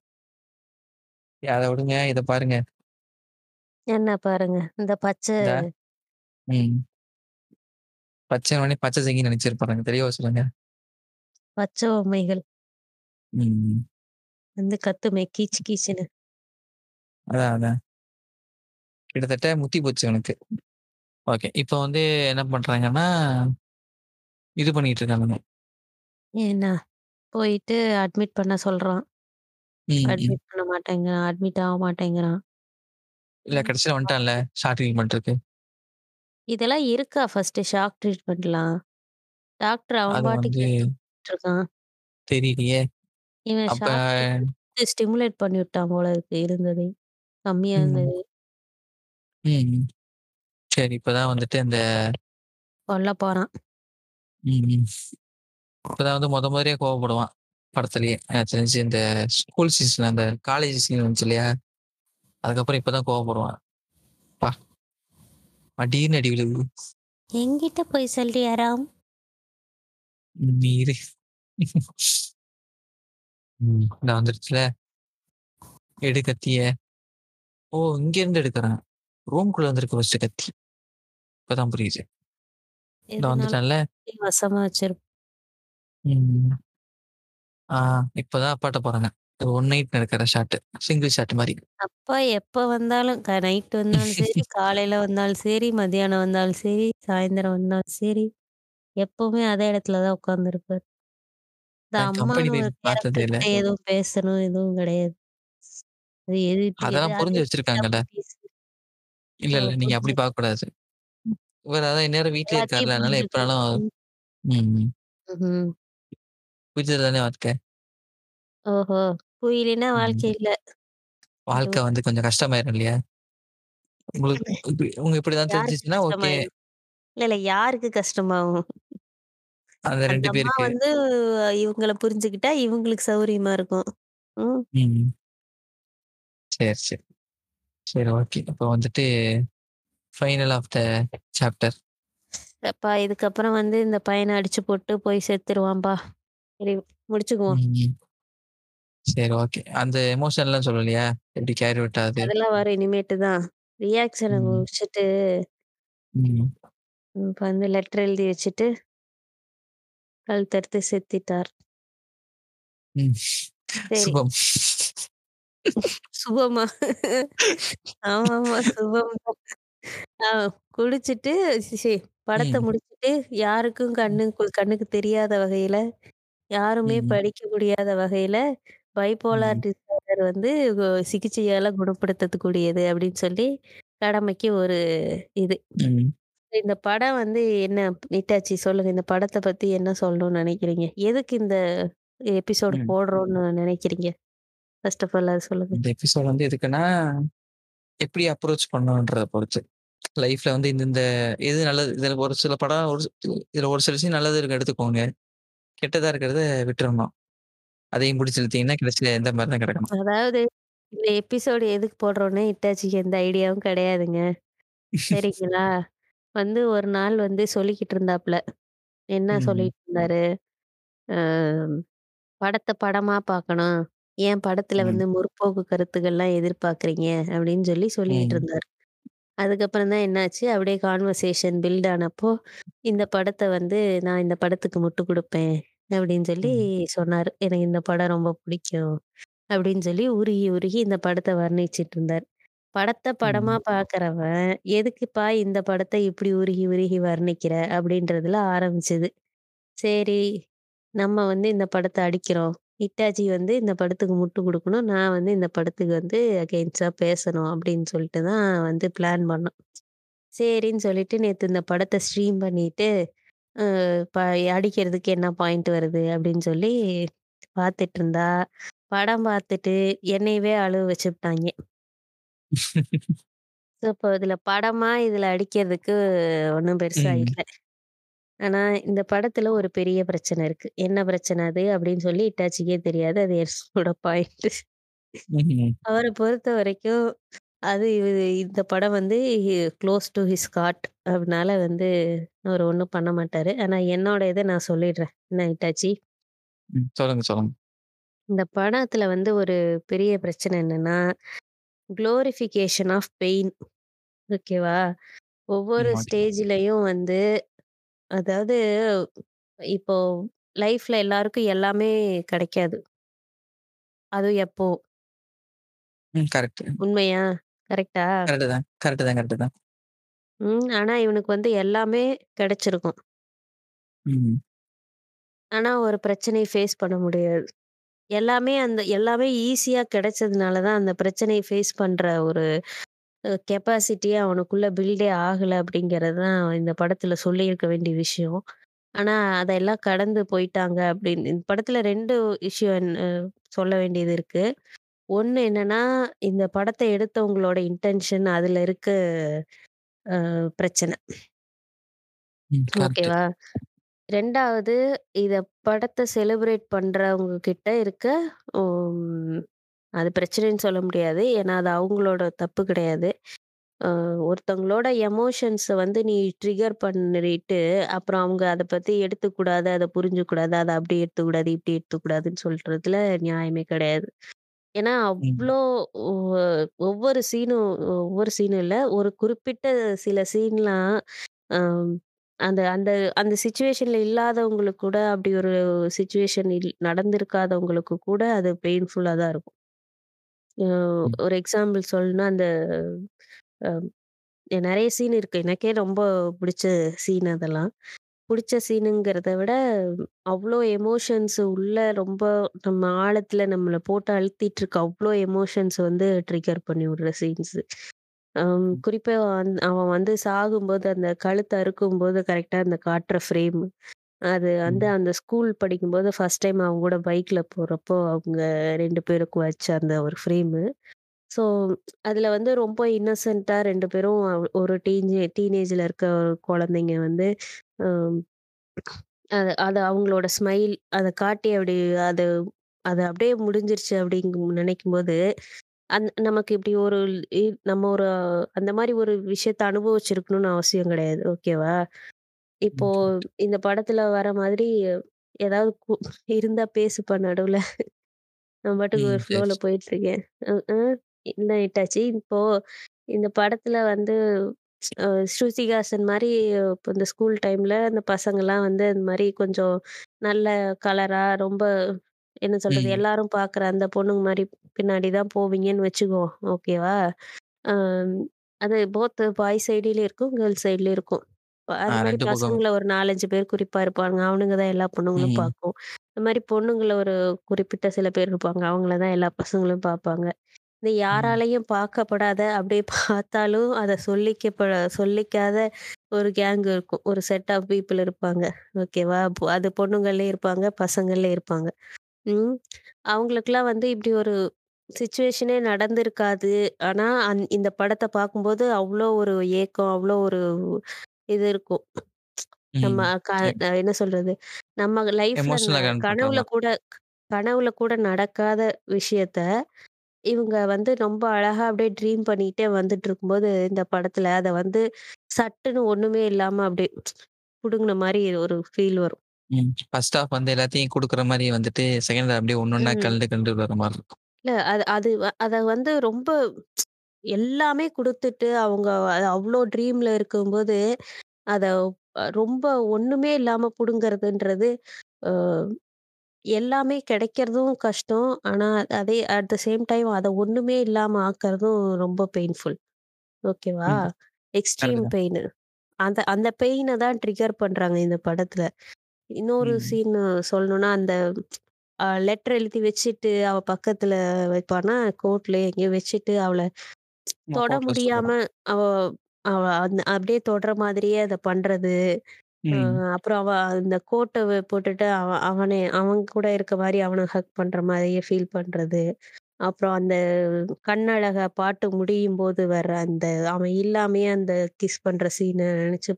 அத விடுங்க. இத பாருங்க. என்ன பாருங்க. இந்த பச்ச இந்த ம். பச்சைன்னோனே பச்சை சங்கின்னு நெனச்சிருப்பாருங்க. தெளிவா சொல்லுங்க. பச்ச பொம்மைகள். ம். வந்து கத்துமே கீச் கீச்சுன்னு. அதான், அதான். கிட்டத்தட்ட முத்தி போச்சு அவனுக்கு. ஓகே. இப்ப வந்து என்ன பண்றாங்கன்னா இது பண்ணிட்டு இருக்கானுங்க. ஏன்னா, போயிட்டு அட்மிட் பண்ண சொல்றான். ம். அட்மிட் பண்ண மாட்டேங்கிறான். அட்மிட் ஆக மாட்டேங்கிறான். இல்ல ம். கடைசில வந்துட்டான்ல. ஷார்ட் ட்ரீட்மெண்ட் இருக்கு. இதெல்லாம் இருக்கா ஃபர்ஸ்ட்டு ஷாக் ட்ரீட்மெண்ட்லாம்? டாக்டர் அவன் அது பாட்டுக்கு வந்து இருக்கான். தெரியலையே! இவன் அப்ப ஷாக் ட்ரீட்மெண்ட் குடுத்து ஸ்டிமுலேட் பண்ணி விட்டான் போல இருக்கு இருந்ததை. கம்மியா ம். இருந்தது. ம். சரி. இப்பதான் வந்துட்டு அந்த கொல்ல போறான். ம், ம். இப்பதான் வந்து மொத முதலியா கோவப்படுவான். படத்திலேயே. எனக்கு தெரிஞ்சு இந்த ஸ்கூல் சீசன் அந்த காலேஜ் சீன் வந்துச்சு இல்லையா? அதுக்கப்புறம் இப்பதான் கோவப்படுவான். அப்பா! அடீர்னு அடி விழுகுது. என்கிட்ட போய் சொல்றியாராம்? ம். நீ இரு. ம். இந்தா வந்துருச்சுல. எடு கத்திய. ஓ! இங்க இருந்து எடுக்குறான். ரூம்குள்ள வந்திருக்கு ஃபர்ஸ்ட்டு கத்தி. இப்பதான் புரியுது. எதுனாலும் வந்துட்டான்ல. வசமா வச்சிருப்பான். ம். ஆ இப்பதான் அப்பாட்ட போறாங்க. ஒன் நைட் நடக்கிற ஷாட். சிங்கிள் ஷாட் மாரி. அப்பா எப்ப வந்தாலும் க நைட் வந்தாலும் சரி, <laughs> காலையில வந்தாலும் சரி, மதியானம் வந்தாலும் சரி, சாயந்தரம் வந்தாலும் சரி, எப்பவுமே அதே இடத்துல தான் உட்கார்ந்திருப்பாரு. இந்த நான் கம்பெனி அம்மான்னு போய் ஒரு பார்த்ததே இல்ல. எதுவும் பேசணும் எதுவும் கிடையாது. அது எது எது அதெல்லாம் அது புரிஞ்சு வச்சிருக்காங்கல்ல. இல்ல, ஓ! இல்ல. நீங்க அப்படி புரிஞ்சுது. பார்க்கக்கூடாது. இவரு அதான் இந்நேரம் வீட்லயே எல்லாத்தையும். அதனால. எப்பனாலும் ம். ம், ம். ம்ஹ்ம். புரிஞ்சது தானே வாழ்க்கை. ஓஹோ! புரியலைன்னா ம். வாழ்க்கை இல்ல. வாழ்க்கை. வந்து கொஞ்சம் கஷ்டமாயிரும் இல்லையா? உங்களுக்கு இப்படி உங்க இப்படிதான் யாருக்கு தெரிஞ்சுச்சுன்னா ஓகே. கஷ்டமாயிரும்? இல்ல, இல்ல யாருக்கு கஷ்டமாகும்? அந்த அந்த 2 அம்மா பேருக்கு. வந்து இவங்கள புரிஞ்சுக்கிட்டா இவங்களுக்கு சௌரியமா இருக்கும். ம். ம். சரி, சரி. சரி ஓகே. அப்ப வந்துட்டு ஃபைனல் ஆஃப் த சாப்டர். அப்பா இதுக்கப்புறம் வந்து இந்த பையன அடிச்சு போட்டு போய் செத்துருவான்பா. சரி முடிச்சுக்குவோம். சரி ஓகே. அந்த எமோஷன்லாம் சொல்லலையா? எப்படி கேரி அவுட் ஆகுது? அதெல்லாம் வரும் இனிமேட்டு தான். ரியாக்ஷன. முடிச்சுட்டு. இப்ப வந்து லெட்டர் எழுதி வச்சுட்டு கழுத்தறுத்து செத்திட்டார். சரி. சுபம். ஆமாமா சுபம் தான். ஆ குடிச்சிட்டு சி படத்த ம். முடிச்சுட்டு யாருக்கும். கண்ணு கண்ணுக்கு தெரியாத வகையில, யாருமே ம். படிக்க முடியாத வகையில, பைபோலார் ம். டிஸார்டர் வந்து சிகிச்சையால குணப்படுத்தக்கூடியது அப்படின்னு சொல்லி, கடமைக்கு ஒரு இது. ம். இந்த படம் வந்து என்ன நீட்டாச்சி சொல்லுங்க. இந்த படத்த பத்தி என்ன சொல்லணும்னு நெனைக்கிறீங்க? எதுக்கு இந்த எபிசோடு ம். போடுறோம்னு நெனைக்கிறீங்க? ஃபர்ஸ்ட் ஆஃப் ஆல் அத சொல்லுங்க. இந்த எபிசோட் வந்து எதுக்குன்னா, எப்படி அப்ரோச் பண்ணணுன்றத பொறுத்து. லைஃப்ல வந்து இந்த இந்த எது நல்லது இதுல ஒரு சில படம் ஒரு இதுல ஒரு சில விஷயம் நல்லது இருக்க எடுத்துக்கோங்க. கெட்டதா இருக்கிறத விட்டுறணும். அதையும் புடிச்சு இழுத்தீங்கன்னா கடைசியில எந்த மாரி தான் கிடக்கணும். அதாவது இந்த எபிசோடு எதுக்கு போடுறோம்னு இட்டாச்சிக்கு எந்த ஐடியாவும் கிடையாதுங்க. சரிங்களா? வந்து ஒரு நாள் வந்து சொல்லிக்கிட்டு இருந்தாப்ல. என்ன. சொல்லிட்டு இருந்தாரு? படத்த படமா பார்க்கணும். ஏன் படத்துல ம். வந்து முற்போக்கு கருத்துக்கள்லாம் எதிர்பார்க்குறீங்க? அப்படின்னு சொல்லி சொல்லிட்டு ம். இருந்தாரு. அதுக்கப்புறம் தான் என்னாச்சு, அப்படியே கான்வர்சேஷன் பில்ட் ஆனப்போ, இந்த படத்த வந்து நான் இந்த படத்துக்கு முட்டு குடுப்பேன். அப்படின்னு சொல்லி ம். சொன்னாரு. எனக்கு இந்த படம் ரொம்ப பிடிக்கும். அப்படின்னு சொல்லி உருகி, உருகி இந்த படத்த வர்ணிச்சுட்டு இருந்தாரு. படத்த படமா ம். பார்க்குறவன், எதுக்குப்பா இந்த படத்த இப்படி உருகி, உருகி வர்ணிக்கிற? அப்படின்றதுல ஆரம்பிச்சது. சரி, நம்ம வந்து இந்த படத்த அடிக்கிறோம். ஹிட்டாச்சி வந்து இந்த படத்துக்கு முட்டு குடுக்கணும். நான் வந்து இந்த படத்துக்கு வந்து அகெயின்ஸ்டா பேசணும் அப்படின்னு சொல்லிட்டு தான் வந்து பிளான் பண்ணோம். சரின்னு சொல்லிட்டு நேத்து இந்த படத்த ஸ்ட்ரீம் பண்ணிட்டு, அ ப அடிக்கிறதுக்கு என்ன பாயிண்ட் வருது அப்படின்னு சொல்லி பார்த்துட்டு இருந்தா, படம் பார்த்துட்டு என்னையவே அழுவ வச்சுப்புட்டாய்ங்க. இப்போ <laughs> இதுல படமா, இதுல அடிக்கிறதுக்கு ஒண்ணும் பெருசா ம். இல்ல. ஆனா, இந்த படத்துல ஒரு பெரிய பிரச்சனை இருக்கு. என்ன பிரச்சனை அது அப்படின்னு சொல்லி இட்டாச்சிக்கே தெரியாது. அது என்னோட பாயிண்ட்டு. ம்ஹ்ம். அவர பொறுத்தவரைக்கும், அது இது இந்த படம் வந்து க்ளோஸ் டூ ஹிஸ் ஹார்ட். அதனால வந்து அவரு ஒண்ணும் பண்ண மாட்டாரு. ஆனா என்னோட இத நான் சொல்லிடுறேன். என்ன இட்டாச்சி? ம். சொல்லுங்க, சொல்லுங்க. இந்த படத்துல வந்து ஒரு பெரிய பிரச்சனை என்னன்னா, குளோரிஃபிகேஷன் ஆஃப் பெயின். ஓகேவா? ஒவ்வொரு ம். ஓகே. ஸ்டேஜ்லயும் வந்து அதாவது இப்போ லைஃப்ல எல்லாருக்கும் எல்லாமே கிடைக்காது. அதுவும் எப்போ? ம். கரெக்ட்டு. உண்மையா? கரெக்ட்டா? கரெக்ட்டு தான். கரெக்ட்டு தான், கரெக்ட்டு தான். ம். ஆனா இவனுக்கு வந்து எல்லாமே கிடைச்சிருக்கும். ம். ஆனா ஒரு பிரச்சனைய ஃபேஸ் பண்ண முடியாது. எல்லாமே அந்த எல்லாமே ஈஸியா கிடைச்சதுனால தான் அந்த பிரச்சனைய ஃபேஸ் பண்ற ஒரு கெப்பாசிட்டியே அவனுக்குள்ள பில்டே ஆகல அப்படிங்கிறது தான் இந்த படத்துல சொல்லியிருக்க வேண்டிய விஷயம். ஆனா அதெல்லாம் கடந்து போயிட்டாங்க அப்படின்னு இந்த படத்துல 2 விஷயம் சொல்ல வேண்டியது இருக்கு. ஒண்ணு என்னன்னா, இந்த படத்த எடுத்தவங்களோட இன்டென்ஷன் அதுல இருக்க அ பிரச்சனை. ம். கரெக்ட்டு. ஓகேவா? 2வது இத படத்த செலிப்ரேட் பண்றவங்க கிட்ட இருக்க ம் அது பிரச்சனைன்னு சொல்ல முடியாது. ஏன்னா, அது அவங்களோட தப்பு கிடையாது. அ ஒருத்தவங்களோட எமோஷன்ஸ வந்து நீ ட்ரிகர் பண்ணிட்டு, அப்புறம் அவங்க அத பத்தி எடுத்துக்கூடாது, அத புரிஞ்சுக்கூடாது, அத அப்படி எடுத்துக்கூடாது, இப்படி எடுத்துக்கூடாதுன்னு சொல்றதுல நியாயமே கிடையாது. ஏன்னா, ம். அவ்ளோ ஒ ஒவ்வொரு சீனும் ஒவ்வொரு சீனும் இல்ல. ஒரு குறிப்பிட்ட சில சீன்லாம் அம் அந்த அந்த அந்த சிச்சுவேஷன்ல இல்லாதவங்களுக்கு கூட அப்படி ஒரு சிச்சுவேஷன் இல் நடந்திருக்காதவங்களுக்கு கூட அது பெயின்ஃபுல்லா தான் இருக்கும். ம். ஒரு எக்ஸாம்பிள் சொல்லணும்னா, அந்த நெறைய சீன் இருக்கு. எனக்கே ரொம்ப பிடிச்ச சீன் அதெல்லாம். புடிச்ச சீனுங்கிறத விட, அவ்ளோ எமோஷன்ஸ் உள்ள ரொம்ப நம்ம ஆழத்துல நம்மள போட்டு அழுத்திட்டு இருக்க அவ்ளோ எமோஷன்ஸ் வந்து ட்ரிகர் பண்ணி விடுற சீன்ஸ். ம். குறிப்பா அவன் வந்து சாகும்போது அந்த கழுத்த அறுக்கும்போது கரெக்ட்டா அந்த காட்டுற ஃப்ரேம். அது வந்து ம். அந்த ஸ்கூல் படிக்கும்போது ஃபர்ஸ்ட் டைம் அவங்க கூட பைக்ல போறப்போ, அவங்க 2 பேருக்கும் வச்ச அந்த ஒரு ஃப்ரேமு. ஸோ, அதுல வந்து ரொம்ப இன்னசென்ட்டா 2 பேரும் ஒரு டீனே டீனேஜ்ல இருக்க குழந்தைங்க வந்து, அம் அது அது அவங்களோட ஸ்மைல் அத காட்டி அப்படி அது அது அப்படியே முடிஞ்சிருச்சு அப்படிங்கு நினைக்கும்போது, அந் நமக்கு இப்படி ஒரு இ நம்ம ஒரு அந்த மாரி ஒரு விஷயத்த அனுபவிச்சிருக்கணும்னு அவசியம் கிடையாது. ஓகேவா? இப்போ ம். இந்த படத்துல வர மாதிரி ஏதாவது கு <laughs> இருந்தா பேசுப்பா நடுவுல. நான் பாட்டுக்கு ம். ஒரு சரி, ஃப்ளோல சரி. போயிட்டுருக்கேன். அ என்ன ஆயிட்டாச்சு. இப்போ இந்த படத்துல வந்து அ ஸ்ருதிஹாசன் மாரி இப்ப இந்த ஸ்கூல் டைம்ல அந்த பசங்கலாம் வந்து இந்த மாரி கொஞ்சம் நல்ல கலரா ரொம்ப என்ன சொல்றது? ம். எல்லாரும் பார்க்குற அந்த பொண்ணுங்க மாரி பின்னாடி தான் போவீங்கன்னு வச்சுக்குவோம். ஓகேவா? அது போத் பாய்ஸ் சைடுலயும் இருக்கும், கேர்ள்ஸ் சைடுலயும் இருக்கும். ப ஆ அது மாரி 2 பக்கம். பசங்கள ஒரு 4, 5 பேர் குறிப்பா இருப்பாங்க. அவனுங்க தான் எல்லா பொண்ணுங்களும் ம். பார்க்கும். இந்த மாரி பொண்ணுங்கள ஒரு குறிப்பிட்ட சில பேர் இருப்பாங்க. அவங்கள தான் எல்லா பசங்களும் பார்ப்பாங்க. இந்த ம். யாராலயும் பார்க்கப்படாத, அப்படியே பார்த்தாலும் அத சொல்லிக்கப்ப சொல்லிக்காத ஒரு கேங் இருக்கும். ஒரு செட் ஆஃப் பீப்பிள் இருப்பாங்க. ஓகேவா? பொ அது பொண்ணுங்கள்லயும் இருப்பாங்க, பசங்கள்லயும் இருப்பாங்க. ம். அவங்களுக்கெல்லாம் வந்து இப்படி ஒரு சிச்சுவேஷனே நடந்திருக்காது. ஆனா, அந் இந்த படத்த பார்க்கும்போது அவ்ளோ ஒரு ஏக்கம், அவ்ளோ ஒரு இது இருக்கும். நம்ம ம். க சரி. அ என்ன சொல்றது? நம்ம லைஃப்ல ந எமோஷனலா கனெக்ட் பண்ற கனவுல. கூட கனவுல கூட நடக்காத விஷயத்த, இவங்க வந்து ரொம்ப அழகா அப்படியே ட்ரீம் பண்ணிட்டே வந்துட்டுருக்கும்போது, இந்த படத்துல அத வந்து சட்டுன்னு ஒண்ணுமே இல்லாம அப்படியே புடுங்குன மாரி ஒரு ஃபீல் வரும். ம். ஃபர்ஸ்ட் ஹாஃப் வந்து எல்லாத்தையும் குடுக்குற மாரி வந்துட்டு, செகண்ட் அப்படியே ஒண்ணொண்ணா ம். கழண்டு கழண்டு வர மாரி இருக்கும். இல்ல அது அது வ- அத வந்து ரொம்ப எல்லாமே குடுத்துட்டு அவங்க அது அவ்ளோ ட்ரீம்ல இருக்கும்போது, அத அ ரொம்ப ஒண்ணுமே இல்லாம புடுங்குறதுன்றது, அ எல்லாமே கிடைக்கிறதும் கஷ்டம். ஆனா, அதே அட் த சேம் டைம் அத ஒண்ணுமே இல்லாம ஆக்குறதும் ரொம்ப பெயின்ஃபுல். ஓகேவா? ம். எக்ஸ்ட்ரீம் கரெக்ட்டு தான். பெயின். அந்த அந்த பெயின தான் ட்ரிகர் பண்றாங்க இந்த படத்துல. இன்னொரு ம். சீன் சொல்லணும்னா, அந்த அ லெட்டர் எழுதி வச்சுட்டு அவ பக்கத்துல வைப்பானா, கோர்ட்லயோ எங்கேயோ வச்சுட்டு அவள ஆமா தொட முடியாம. அவ அவ அந்த அப்படியே தொடுற மாதிரியே அத பண்றது. அ ம். அப்புறம் அவ அந்த கோட்ட வ போட்டுட்டு அவ அவனே அவன் கூட இருக்க மாரி அவன ஹக் பண்ற மாரியே ஃபீல் பண்றது. அப்புறம் அந்த கண்ணழகா பாட்டு முடியும்போது வர்ற அந்த அவன் இல்லாமயே அந்த கிஸ் பண்ற சீன நெனச்சு.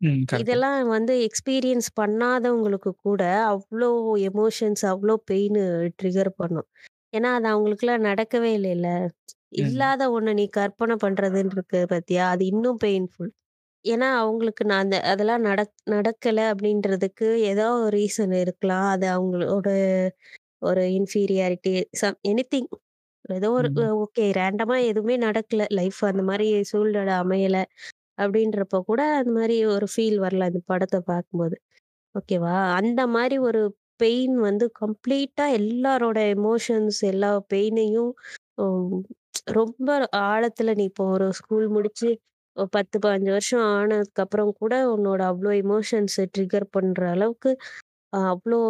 ம். கரெக்ட்டு. இதெல்லாம் வந்து எக்ஸ்பீரியன்ஸ் பண்ணாதவங்களுக்கு கூட அவ்ளோ எமோஷன்ஸ், அவ்ளோ பெயினு ட்ரிகர் பண்ணும். ஏன்னா, அது அவங்களுக்குலாம் நடக்கவே இல்லைல்ல. ம். இல்லாத ஒண்ண நீ கற்பனை பண்றதுன்னு இருக்கு பாத்தியா? அது இன்னும் பெயின்ஃபுல். ஏன்னா, அவங்களுக்கு நான் அந்த அதெல்லாம் நடக் நடக்கல அப்படின்றதுக்கு ஏதோ ஒரு ரீசன் இருக்கலாம். அது அவங்களோட ஒரு இன்ஃபீரியாரிட்டி சம் எனிதிங். ஏதோ ஒரு ம். ஓகே ரேண்டமா எதுவுமே நடக்கல. லைஃப் அந்த மாரி சூழ்நிலை அமையல. அப்படின்றப்போ கூட அந்த மாரி ஒரு ஃபீல் வரலாம் இந்த படத்த பார்க்கும்போது. ஓகேவா? அந்த மாரி ஒரு பெயின் வந்து கம்ப்ளீட்டா எல்லாரோட எமோஷன்ஸ் எல்லா பெயினையும் ரொம்ப ஆழத்துல நீ இப்போ ஒரு ஸ்கூல் முடிச்சு ஒரு 10, 15 வருஷம் ஆனதுக்கப்புறம் கூட உன்னோட அவ்ளோ எமோஷன்ஸ ட்ரிகர் பண்ற அளவுக்கு அ அவ்ளோ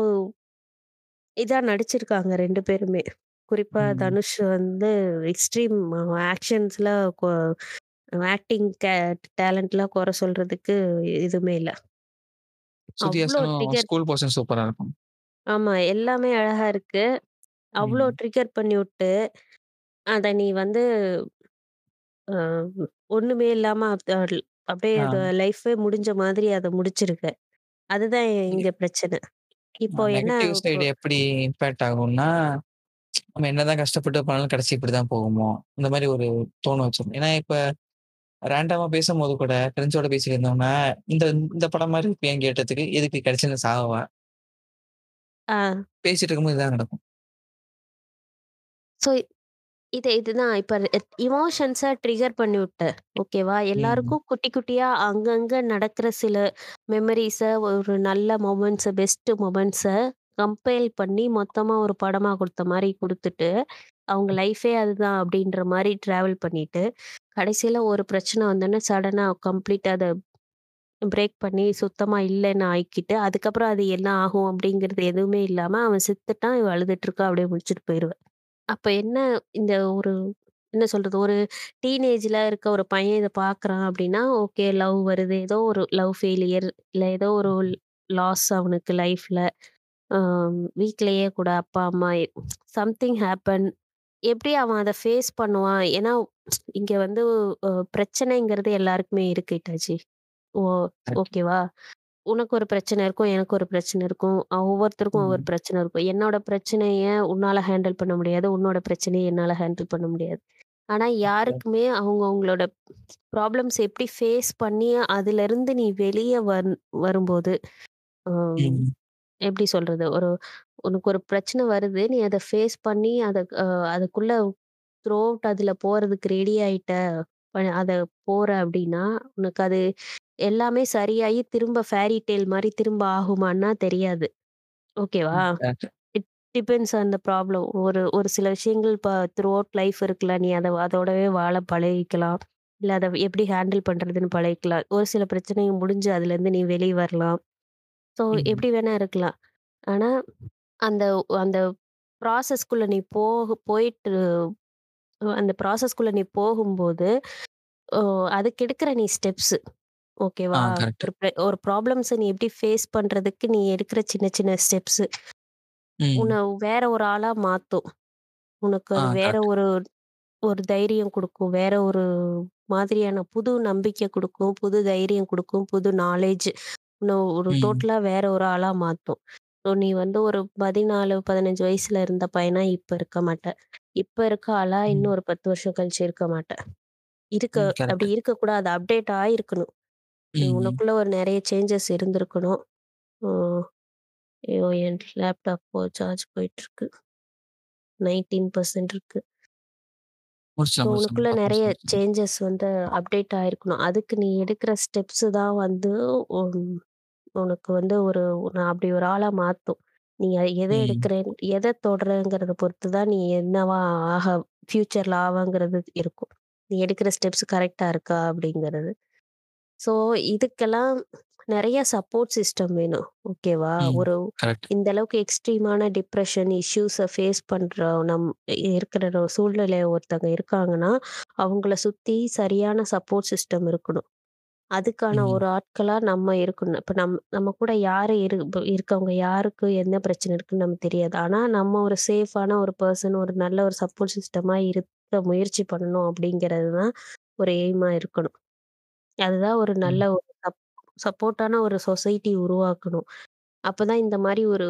இதா நடிச்சிருக்காங்க 2 பேருமே. குறிப்பா ம். தனுஷ் வந்து எக்ஸ்ட்ரீம் ஆக்ஷன்ஸ்ல கொ ஆக்டிங் டே டேலண்ட்லாம் கொற சொல்றதுக்கு எதுவுமே இல்ல. அவ்ளோ ஹாசனும் ட்ரிகர் ஸ்கூல் போர்ஷன் சூப்பரா இருக்கும். ஆமா. எல்லாமே அழகா இருக்கு. அவ்ளோ ம். ட்ரிகர் பண்ணிவுட்டு, அத நீ வந்து அ ஒண்ணுமே இல்லாம அப்படியே ஆ. அத லைஃபே முடிஞ்ச மாதிரி அத முடிச்சிருக்க. அதுதான் இங்க பிரச்சனை. இப்போ என்ன நெகட்டிவ் இப்போ சைடு எப்படி இம்பாக்ட் ஆகும்னா, நம்ம என்னதான் கஷ்டப்பட்டு பண்ணாலும் கடைசி இப்படிதான் போகுமோ? இந்த மாரி ஒரு தோண வச்சுரும். ஏன்னா இப்ப ரேண்டமா பேசும்போது கூட ஃப்ரெண்ட்ஸோட பேசிட்டு இருந்தோம்னா, இந்த இந்த படம் மாரி இருப்பியான்னு கேட்டதுக்கு, எதுக்கு கடைசில சாவவா? ஆ. பேசிட்டு இருக்கும்போது இதான் நடக்கும். ஸோ இது இதுதான் இப்ப எமோஷன்ஸ ட்ரிகர் பண்ணிவிட்ட. ஓகேவா? ம். எல்லாருக்கும் குட்டி குட்டியா அங்கங்க நடக்கிற சில மெமரீஸ ஒரு நல்ல மொமெண்ட்ஸ பெஸ்ட் மொமெண்ட்ஸ கம்பைல் பண்ணி மொத்தமா ஒரு படமா குடுத்த மாரி குடுத்துட்டு, அவங்க லைஃபே அதுதான் அப்படின்ற மாரி டிராவல் பண்ணிட்டு, கடைசியில ஒரு பிரச்சனை வந்தோனே சடனா கம்ப்ளீட்டா அத பிரேக் பண்ணி சுத்தமா இல்லன்னு ஆக்கிட்டு, அதுக்கப்புறம் அது என்ன ஆகும் அப்படிங்கிறது எதுவுமே இல்லாம, அவன் செத்துட்டான், இவ அழுதுட்டு இருக்கா அப்படியே முடிச்சுட்டு போயிருவ. அப்ப என்ன இந்த ஒரு என்ன சொல்றது? ஒரு டீனேஜ்ல இருக்க ஒரு பையன் இத பார்க்குறான் அப்படின்னா, ஓகே லவ் வருது. ஏதோ ஒரு லவ் ஃபெயிலியர் இல்ல ஏதோ ஒரு லாஸ் அவனுக்கு லைஃப்ல. அ வீட்லயே கூட அப்பா, அம்மா சம்திங் ஹேப்பன். எப்படி அவன் அத ஃபேஸ் பண்ணுவான்? ஏன்னா இங்க வந்து அ பிரச்சனைங்கிறது எல்லாருக்குமே இருக்கு ஹிட்டாச்சி. ஓ கரெக்ட். ஓகேவா? உனக்கு ஒரு பிரச்சனை இருக்கும். எனக்கு ஒரு பிரச்சனை இருக்கும். அ ஒவ்வொருத்தருக்கும் ஒவ்வொரு ம். பிரச்சனை இருக்கும். என்னோட பிரச்சனைய உன்னால ஹேண்டில் பண்ண முடியாது. உன்னோட பிரச்சனைய என்னால ஹேண்டில் பண்ண முடியாது. ஆனா யாருக்குமே அவங்க அவங்களோட ப்ராப்ளம்ஸ் எப்படி ஃபேஸ் பண்ணி அதிலருந்து நீ வெளிய வந் வரும்போது, அம் ம். எப்படி சொல்றது? ஒரு உனக்கு ஒரு பிரச்சனை வருது. நீ அத ஃபேஸ் பண்ணி அத அ அதுக்குள்ள த்ரூ அவுட் அதுல போறதுக்கு ரெடி ஆயிட்ட. ப அத போற அப்படின்னா, உனக்கு அது எல்லாமே சரியாயி திரும்ப ஃபேரி டேல் மாரி திரும்ப ஆகுமான்னா தெரியாது. ஓகேவா? It depends on the problem. ஒரு ஒரு சில விஷயங்கள் இப்ப த்ரூ அவுட் லைஃப் இருக்குல்ல. நீ அத அதோடவே வாழ பழகிக்கலாம். இல்ல அத எப்படி ஹேண்டில் பண்றதுன்னு பழகிக்கலாம். ஒரு சில பிரச்சனைகள் முடிஞ்சு அதுலேருந்து நீ வெளிய வரலாம். ஸோ ம். எப்படி வேணா இருக்கலாம். ஆனா, அந்த அந்த ப்ராசஸ்க்குள்ள நீ போக போயிட்டு அந்த ப்ராசஸ்க்குள்ள நீ போகும்போது, ஓ அதுக்கு எடுக்கிற நீ ஸ்டெப்ஸ் ஆ ஓகேவா? கரெக்ட். ஒரு ப்ர ஒரு ப்ராப்ளம்ஸ நீ எப்படி ஃபேஸ் பண்றதுக்கு நீ எடுக்கிற சின்ன சின்ன ஸ்டெப்ஸ் ம். உன்ன வேற ஒரு ஆளா மாத்தும். உனக்கு ஆ அது வேற கரெக்ட். ஒரு ஒரு தைரியம் குடுக்கும். வேற ஒரு மாதிரியான புது நம்பிக்கை குடுக்கும். புது தைரியம் குடுக்கும். புது நாலேட்ஜ் உன்ன ஒரு ம். டோட்டலா வேற ஒரு ஆளா மாத்தும். ஸோ நீ வந்து ஒரு 14, 15 வயசுல இருந்த பையனா இப்ப இருக்க மாட்ட. இப்ப இருக்க ஆளா இன்னும். ஒரு 10 வருஷம் கழிச்சு இருக்க மாட்ட. இருக்க ம். அப்படி கரெக்ட். இருக்கக்கூடாது. அப்டேட் ஆயிருக்கணும். ம். உனக்குள்ள ஒரு நெறைய சேஞ்சஸ் இருந்திருக்கணும். ஐயோ! என் லேப்டாப் போ சார்ஜ் போயிட்டுருக்கு. 19% இருக்கு. ஸோ முடிச்சிடலாம், முடிச்சிடலாம். உனக்குள்ள 10 நெறைய நிமிஷம். சேஞ்சஸ் வந்து அப்டேட் ஆயிருக்கணும். அதுக்கு நீ எடுக்கிற ஸ்டெப்ஸ் தான் வந்து உன் உனக்கு வந்து ஒரு நான் அப்படி ஒரு ஆளா மாத்தும். நீ எத ம். எடுக்கிற, எத தொடுறங்கிறத பொறுத்து தான் நீ என்னவா ஆக ஃபியூச்சர்ல ஆவங்கிறது இருக்கும். நீ எடுக்கிற ஸ்டெப்ஸ் கரெக்ட்டா இருக்கா அப்படிங்கிறது. ஸோ இதுக்கெல்லாம் நெறைய சப்போர்ட் சிஸ்டம் வேணும். ஓகேவா? ம். ஒரு கரெக்ட். இந்த அளவுக்கு எக்ஸ்ட்ரீமான டிப்ரஷன் இஷ்யூஸ ஃபேஸ் பண்ற நம் இருக்கிற சூழ்நிலை ஒருத்தங்க இருக்காங்கன்னா, அவங்கள சுத்தி சரியான சப்போர்ட் சிஸ்டம் இருக்கணும். அதுக்கான ம். ஒரு ஆட்களா நம்ம இருக்கணும். இப்ப நம் நம்ம கூட யாரு இரு இப்ப இருக்கவங்க யாருக்கு என்ன பிரச்சனை இருக்குன்னு நமக்கு தெரியாது. ஆனா நம்ம ஒரு சேஃபான ஒரு பெர்சன், ஒரு நல்ல ஒரு சப்போர்ட் சிஸ்டமா இருக்க முயற்சி பண்ணணும் அப்படிங்கிறது தான் ஒரு எய்மா இருக்கணும். அதுதான் ஒரு நல்ல ம். ஒரு சப் சப்போர்ட்டான ஒரு சொசைட்டி உருவாக்கணும். அப்பதான் இந்த மாரி ஒரு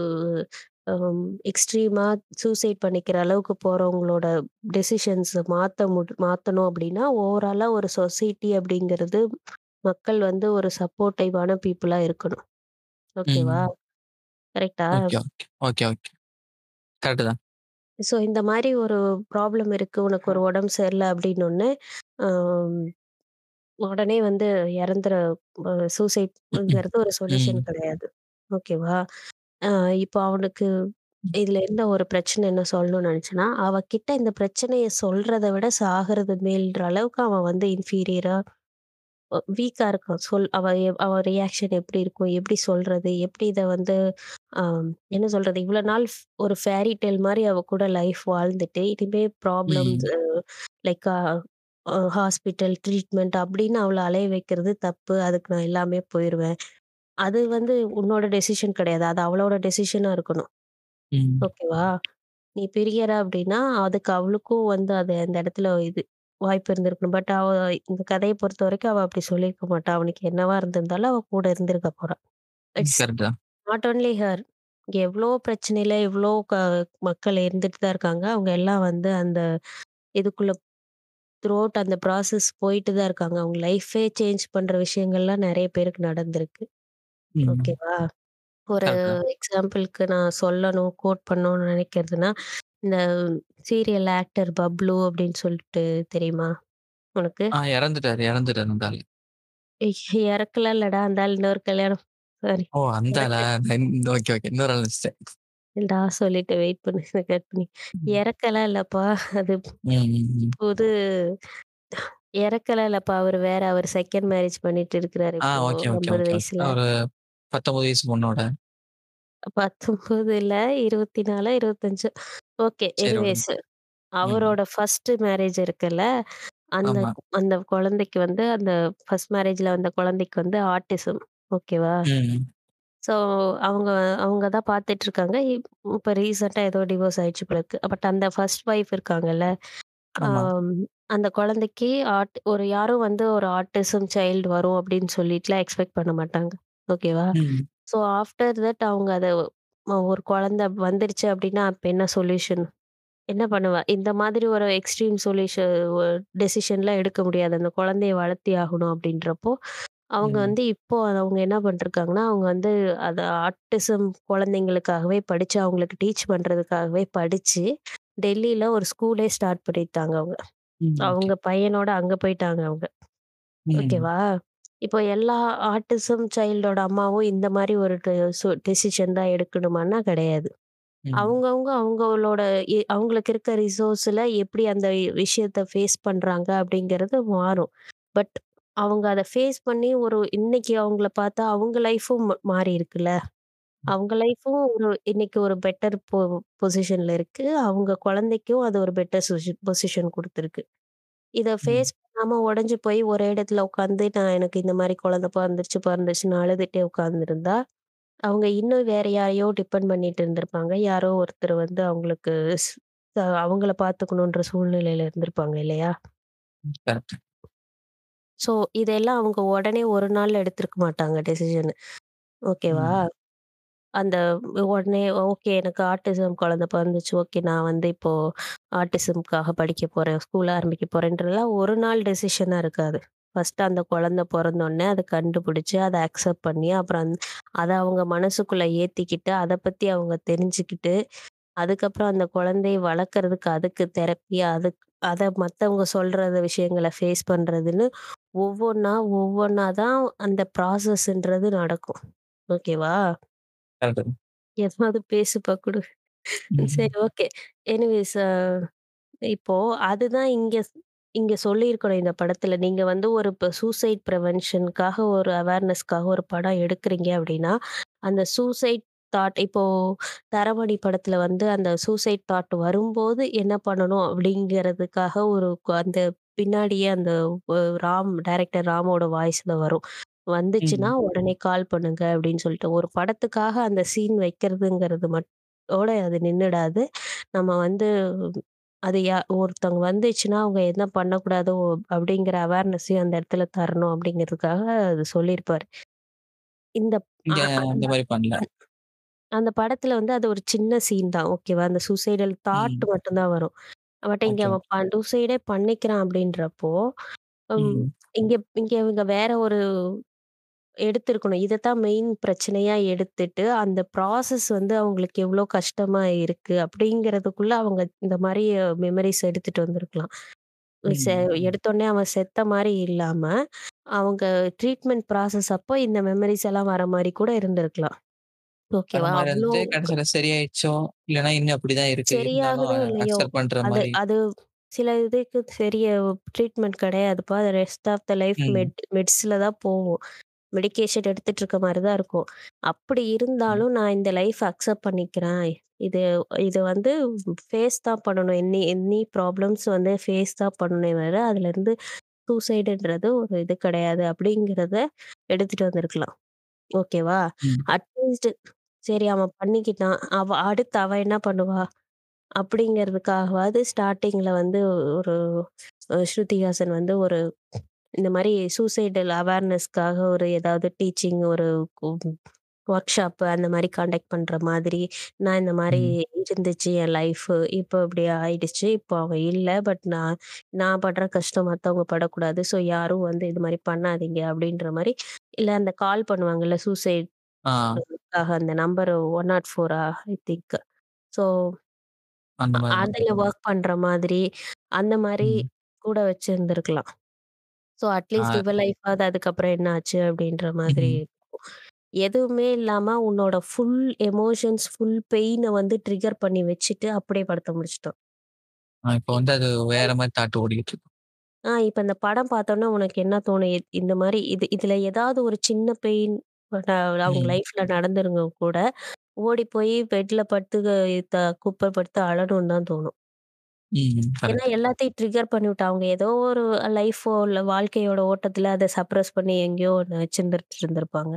அம் எக்ஸ்ட்ரீமா சூசைட் பண்ணிக்கிற அளவுக்கு போறவங்களோட டெசிஷன்ஸ மாத்த முடி மாத்தணும் அப்படின்னா, ஓவராலா ஒரு சொசைட்டி அப்படிங்கிறது மக்கள் வந்து ஒரு சப்போர்ட்டிவான பீப்பிளா இருக்கணும். ஓகேவா? ம். கரெக்ட்டா? Okay, okay. Okay, okay. Correct தான். ஸோ இந்த மாரி ஒரு ப்ராப்ளம் இருக்கு. உனக்கு ஒரு உடம்பு சரியில்ல அப்படின்னோனே, அம் உடனே வந்து இறந்துற அ சூசைட்ங்கிறது ஒரு சொல்யூஷன் ம். கிடையாது. ஓகேவா? அ இப்போ அவனுக்கு இதுல இருந்த ஒரு பிரச்சனை என்ன சொல்லணும்னு நினைச்சேன்னா, அவ கிட்ட இந்த பிரச்சனைய சொல்றத விட சாகுறது மேல்ன்ற அளவுக்கு அவன் வந்து இன்ஃபீரியரா வீக்கா இருக்கான். சொல் அவ எ அவ ரியாக்ஷன் எப்படி இருக்கும்? எப்படி சொல்றது? எப்படி இத வந்து என்ன சொல்றது? இவ்வளோ நாள் ஃப் ஒரு ஃபேரி டேல் மாரி அவ கூட லைஃப் வாழ்ந்துட்டு, இனிமே ப்ராப்ளம்ஸ் ம். Like uh uh hospital, treatment அப்படின்னு அவள அலைய வைக்கிறது தப்பு. அதுக்கு நான் இல்லாமயே போயிருவேன். அது வந்து உன்னோட டெசிஷன் கிடையாது. அது அவளோட டெசிஷனா இருக்கணும். ம். ஓகேவா? நீ பிரியற அப்படின்னா, அதுக்கு அவளுக்கும் வந்து அது அந்த இடத்துல இது வாய்ப்பு இருந்திருக்கணும். பட் அவ இந்த கதைய பொறுத்தவரைக்கும் அவ அப்படி சொல்லியிருக்க மாட்டா. அவனுக்கு என்னவா இருந்திருந்தாலும் அவ கூட இருந்திருக்க போறா. இட்ஸ் தான். Not only her. இங்க எவ்ளோ பிரச்சனையில எவ்ளோ க மக்கள் இருந்துட்டு தான் இருக்காங்க. அவங்க எல்லாம் வந்து அந்த இதுக்குள்ள த்ரூ அவுட் அந்த ப்ராசஸ் போயிட்டு தான் இருக்காங்க. அவங்க லைஃபே சேஞ்ச் பண்ற விஷயங்கள்லாம் நெறைய பேருக்கு நடந்திருக்கு. ம். ஓகேவா? ஒரு கரெக்ட்டு தான். எக்ஸாம்பிள்க்கு நான் சொல்லணும், கோட் பண்ணணும்னு நினைக்கிறதுன்னா, இந்த சீரியல் ஆக்டர் பப்ளு அப்படின்னு சொல்லிட்டு தெரியுமா உனக்கு? ஆ இறந்துட்டாரு, இறந்துட்டாரு அந்த ஆளு. இறக்கலாம் இல்லடா அந்த ஆள் இன்னொரு கல்யாணம். சாரி ஓ! அந்த ஆளா? நான் ஓகே, ஓகே. இன்னொரு ஆள் நெனச்சுட்டேன். இல்லடா சொல்லிட்டு வெயிட் பண்ணு கட் பண்ணி. ம். இறக்கலாம் இல்லப்பா. அது ம், ம், ம். புது இறக்கலாம் இல்லப்பா. அவரு வேற அவரு செகண்ட் மேரேஜ் பண்ணிட்டு இருக்கிறாரு ஆ இப்போ ஓகே, ஓகே, 50 ஓகே, ஓகே. வயசுல. ஒரு 19 வயசு பொண்ணோட. 19 இல்ல 24 25 ஓகே. சரி. எனிவேஸ் ம். அவரோட ஃபர்ஸ்ட் மேரேஜ் இருக்குல்ல, அந்த ஆமா. அந்த குழந்தைக்கு வந்து அந்த ஃபர்ஸ்ட் மேரேஜ்ல வந்த குழந்தைக்கு வந்து ஆட்டிசம். ஓகேவா? ம். ஸோ அவங்க அவங்க தான் பார்த்துட்டு இருக்காங்க. இப் இப்ப ரீசென்ட்டா ஏதோ டிவோர்ஸ் ஆயிடுச்சு போல இருக்கு. பட் அந்த ஃபர்ஸ்ட் ஒய்ஃப் இருக்காங்கல்ல, ஆமா. ஆம் அந்த குழந்தைக்கு ஆட் ஒரு யாரும் வந்து ஒரு ஆட்டிசம் சைல்டு வரும் அப்படின்னு சொல்லிட்டுலாம் எக்ஸ்பெக்ட் பண்ண மாட்டாங்க. ஓகேவா? ம். ஸோ ஆஃப்டர் தட் அவங்க அத ஒரு குழந்தை வந்துருச்சு அப்படின்னா, அப்ப என்ன சொல்யூஷன்? என்ன பண்ணுவ? இந்த மாதிரி ஒரு எக்ஸ்ட்ரீம் சொல்யூஷன் ஒ டெசிஷன்லாம் எடுக்க முடியாது. அந்த குழந்தைய வளர்த்தே ஆகணும் அப்படின்றப்போ, அவங்க ம். வந்து இப்போ அவங்க என்ன பண்ணிருக்காங்கன்னா, அவங்க வந்து அத ஆட்டிசம் குழந்தைங்களுக்காகவே படிச்சு, அவங்களுக்கு டீச் பண்றதுக்காகவே படிச்சு, டெல்லில ஒரு ஸ்கூலே ஸ்டார்ட் பண்ணிட்டாங்க அவங்க. ம். ஓகே. அவங்க பையனோட அங்க போயிட்டாங்க அவங்க. ம். ஓகேவா? இப்போ எல்லா ஆட்டிசம் சைல்டோட அம்மாவும் இந்த மாரி ஒரு டெசிஷன் தான் எடுக்கணுமான்னா கிடையாது. ம். அவங்கவங்க அவங்களோட அவங்களுக்கு இருக்க ரிசோர்ஸ்ல எப்படி அந்த விஷயத்த ஃபேஸ் பண்றாங்க அப்படிங்கிறது மாறும். பட் அவங்க அத ஃபேஸ் பண்ணி ஒரு இன்னைக்கு அவங்கள பார்த்தா அவங்க லைஃபும் ம மாறி இருக்குல்ல. அவங்க லைஃபும் ஒரு இன்னைக்கு ஒரு பெட்டர் பொ பொசிஷன்ல இருக்கு. அவங்க குழந்தைக்கும் அது ஒரு பெட்டர் பொசிஷன் குடுத்துருக்கு. இத ம். ஃபேஸ் பண்ணாம உடைஞ்சு போய் ஒரே இடத்துல உட்காந்து நான் எனக்கு இந்த மாரி குழந்தை பொறந்துருச்சு, பொறந்துருச்சுன்னு அழுதுட்டே உட்கார்ந்திருந்தா, அவங்க இன்னும் வேற யாரையோ டிபெண்ட் பண்ணிட்டு இருந்திருப்பாங்க. யாரோ ஒருத்தர் வந்து அவங்களுக்கு ஸ் அ அவங்கள பார்த்துக்கணுன்ற சூழ்நிலையில இருந்திருப்பாங்க இல்லையா? கரெக்ட். ஸோ இதெல்லாம் அவங்க உடனே ஒரு நாள்ல எடுத்திருக்க மாட்டாங்க டெசிஷன். ஓகேவா? ம். அந்த உடனே ஓகே எனக்கு ஆட்டிசம் குழந்தை பிறந்துச்சு ஓகே நான் வந்து இப்போ ஆட்டிசம்க்காக படிக்க போறேன். ஸ்கூல் ஆரம்பிக்க போறேன்றதெல்லாம் ஒரு நாள் டெசிஷனா இருக்காது. ஃபர்ஸ்ட்டு அந்த குழந்தை பிறந்தோடனே அதை கண்டுபிடிச்சு, அதை அக்செப்ட் பண்ணி, அப்புறம் அதை அவங்க மனசுக்குள்ள ஏத்திக்கிட்டு, அதை பத்தி அவங்க தெரிஞ்சுக்கிட்டு, அதுக்கப்புறம் அந்த குழந்தையை வளர்க்கறதுக்கு அதுக்கு தெரப்பி, அதுக் அதை மற்றவங்க சொல்றத விஷயங்கள ஃபேஸ் பண்றதுன்னு ஒவ்வொன்றா ஒவ்வொன்றா தான் அந்த ப்ராசஸ்ன்றது நடக்கும். ஓகேவா? கரெக்ட். எதனாவது பேசுப்பா குடு. ம். சரி ஓகே. எனிவேஸ் அ இப்போ அதுதான் இங்க ஸ் இங்க சொல்லியிருக்கணும் இந்த படத்துல. நீங்க வந்து ஒரு இப்ப சூசைட் பிரிவென்ஷன்க்காக ஒரு அவேர்னஸ்க்காக ஒரு படம் எடுக்குறீங்க அப்டின்னா, அந்த சூசைட் தாட் இப்போ தரமணி படத்துல வந்து அந்த சூசைட் தாட் வரும்போது என்ன பண்ணணும் அப்டிங்கிறதுக்காக ஒரு க அந்த பின்னாடியே அந்த வ ராம் டைரக்டர் ராமோட வாய்ஸ்ல வரும். வந்துச்சுன்னா ம். உடனே கால் பண்ணுங்க அப்படின்னு சொல்லிட்டு. ஒரு படத்துக்காக அந்த சீன் வைக்கிறதுங்கிறது மட்டோட அது நின்னுடாது. நம்ம வந்து அது யா ஒருத்தவங்க வந்துச்சுன்னா, அவங்க என்ன பண்ணக்கூடாதோ அப்படிங்கிற அவேர்னஸையும் அந்த இடத்துல தரணும் அப்படிங்கிறதுக்காக அது சொல்லியிருப்பாரு. இந்த அ இங்க அந்த அந்த மாரி பண்ணல. அந் அந்த படத்துல வந்து அது ஒரு சின்ன சீன் தான். ஓகேவா? அந்த சூசைடல் தாட் ம். மட்டும் தான் வரும். பட் இங்க ஓகே. அவன் ப சூசைடே பண்ணிக்கிறான் அப்படின்றப்போ, ம் ம். இங்க இங்க இவங்க வேற ஒரு எடுத்திருக்கணும். இதத்தான் மெயின் பிரச்சனையா எடுத்துட்டு, அந்த ப்ராசஸ் வந்து அவங்களுக்கு எவ்ளோ கஷ்டமா இருக்கு அப்படிங்கிறதுக்குள்ள அவங்க இந்த மாரி மெமரீஸ் எடுத்துட்டு வந்திருக்கலாம். செ ம். எடுத்தோனே அவன் செத்த மாரி இல்லாம, அவங்க ட்ரீட்மெண்ட் ப்ராசஸ் அப்போ இந்த மெமரீஸ் எல்லாம் வர மாரி கூட இருந்திருக்கலாம். ஓகேவா? மாரி அவ்ளோ கடைசியில சரியாயிடுச்சோ, இல்லன்னா இன்னும் அப்படிதான் இருக்கு. இருந்தாலும் சரியாகுதோ இல்லையோ, அக்செப்ட் பண்ற அது மாரி. அது சில இதுக்கு சரிய ட்ரீட்மெண்ட் கிடையாதுப்பா. அது ரெஸ்ட் ஆஃப் த லைஃப் ம். மெட் மெட்ஸ்ல தான் போகும். மெடிகேஷன் எடுத்துட்டு இருக்க மாரி தான் இருக்கும். அப்படி. இருந்தாலும் நான் இந்த லைஃப் அக்செப்ட் பண்ணிக்கிறேன். இது இது வந்து ஃபேஸ் தான் பண்ணணும். எனி எனி ப்ராப்ளம்ஸ் வந்து ஃபேஸ் தான் பண்ணணுமே தவிர, அதுலருந்து சூசைடுன்றது ஒரு இது கிடையாது. அப்படிங்கிறத எடுத்துட்டு வந்திருக்கலாம். ஓகேவா? ம். அட்லீஸ்ட் சரி அவன் பண்ணிக்கிட்டான். அவ அடுத்து அவ என்ன பண்ணுவா? அப்படிங்கிறதுக்காகவாது ஸ்டார்ட்டிங்ல வந்து ஒரு அ ஸ்ருதிஹாசன் வந்து ஒரு இந்த மாரி சூசைடல் அவேர்னஸ்க்காக ஒரு ஏதாவது டீச்சிங் ஒரு ஒர்க் ஷாப் அந்த மாரி கான்டாக்ட் பண்ற மாதிரி, நான் இந்த மாரி ம். இருந்துச்சு என் லைஃபு. இப்போ இப்படி ஆயிடுச்சு. இப்போ அவ இல்ல. பட் நான் நான் படுற கஷ்டம் மத்தவங்க படக்கூடாது. ஸோ யாரும் வந்து இது மாரி பண்ணாதீங்க அப்படின்ற மாரி, இல்ல அந்த கால் பண்ணுவாங்கல்ல சூசைட் அந்த நம்பர் 104 ஐ திங்க். ஸோ. அதுல வொர்க் பண்ற மாதிரி, அந்த மாரி ம். கூட வச்சிருந்திருக்கலாம். So at least. இவ லைஃபாவது அதுக்கப்புறம் என்ன ஆச்சு அப்படின்ற மாதிரி ம்ஹ்ம். இருக்கும். எதுவுமே இல்லாம உன்னோட ஃபுல் எமோஷன்ஸ், ஃபுல் பெயின வந்து ட்ரிகர் பண்ணி வச்சுட்டு அப்படியே படத்த முடிச்சுட்டோம். ஆ இப்ப இப் வந்து அது வேற மாரி தாட் ஓடிக்கிட்டு இருக்கு. ஆ இப்ப இந்த படம் பார்த்தோனே உனக்கு என்ன தோணும்? இ இந்த மாரி இது இதுல ஏதாவது ஒரு சின்ன பெயின் பட் அவங்க ம். லைஃப்ல நடந்திருங்க கூட, ஓடி போய் பெட்ல படுத்து த குப்புற படுத்து அழணும்னு தான் தோணும். ம். ஏன்னா கரெக்ட். எல்லாத்தையும் ட்ரிகர் பண்ணிவிட்டு அவங்க ஏதோ ஒரு லைஃபோ இல்ல வாழ்க்கையோட ஓட்டத்துல அத சப்ரஸ் பண்ணி எங்கேயோ ஒண்ணு வச்சிருந்துட்டு இருந்திருப்பாங்க.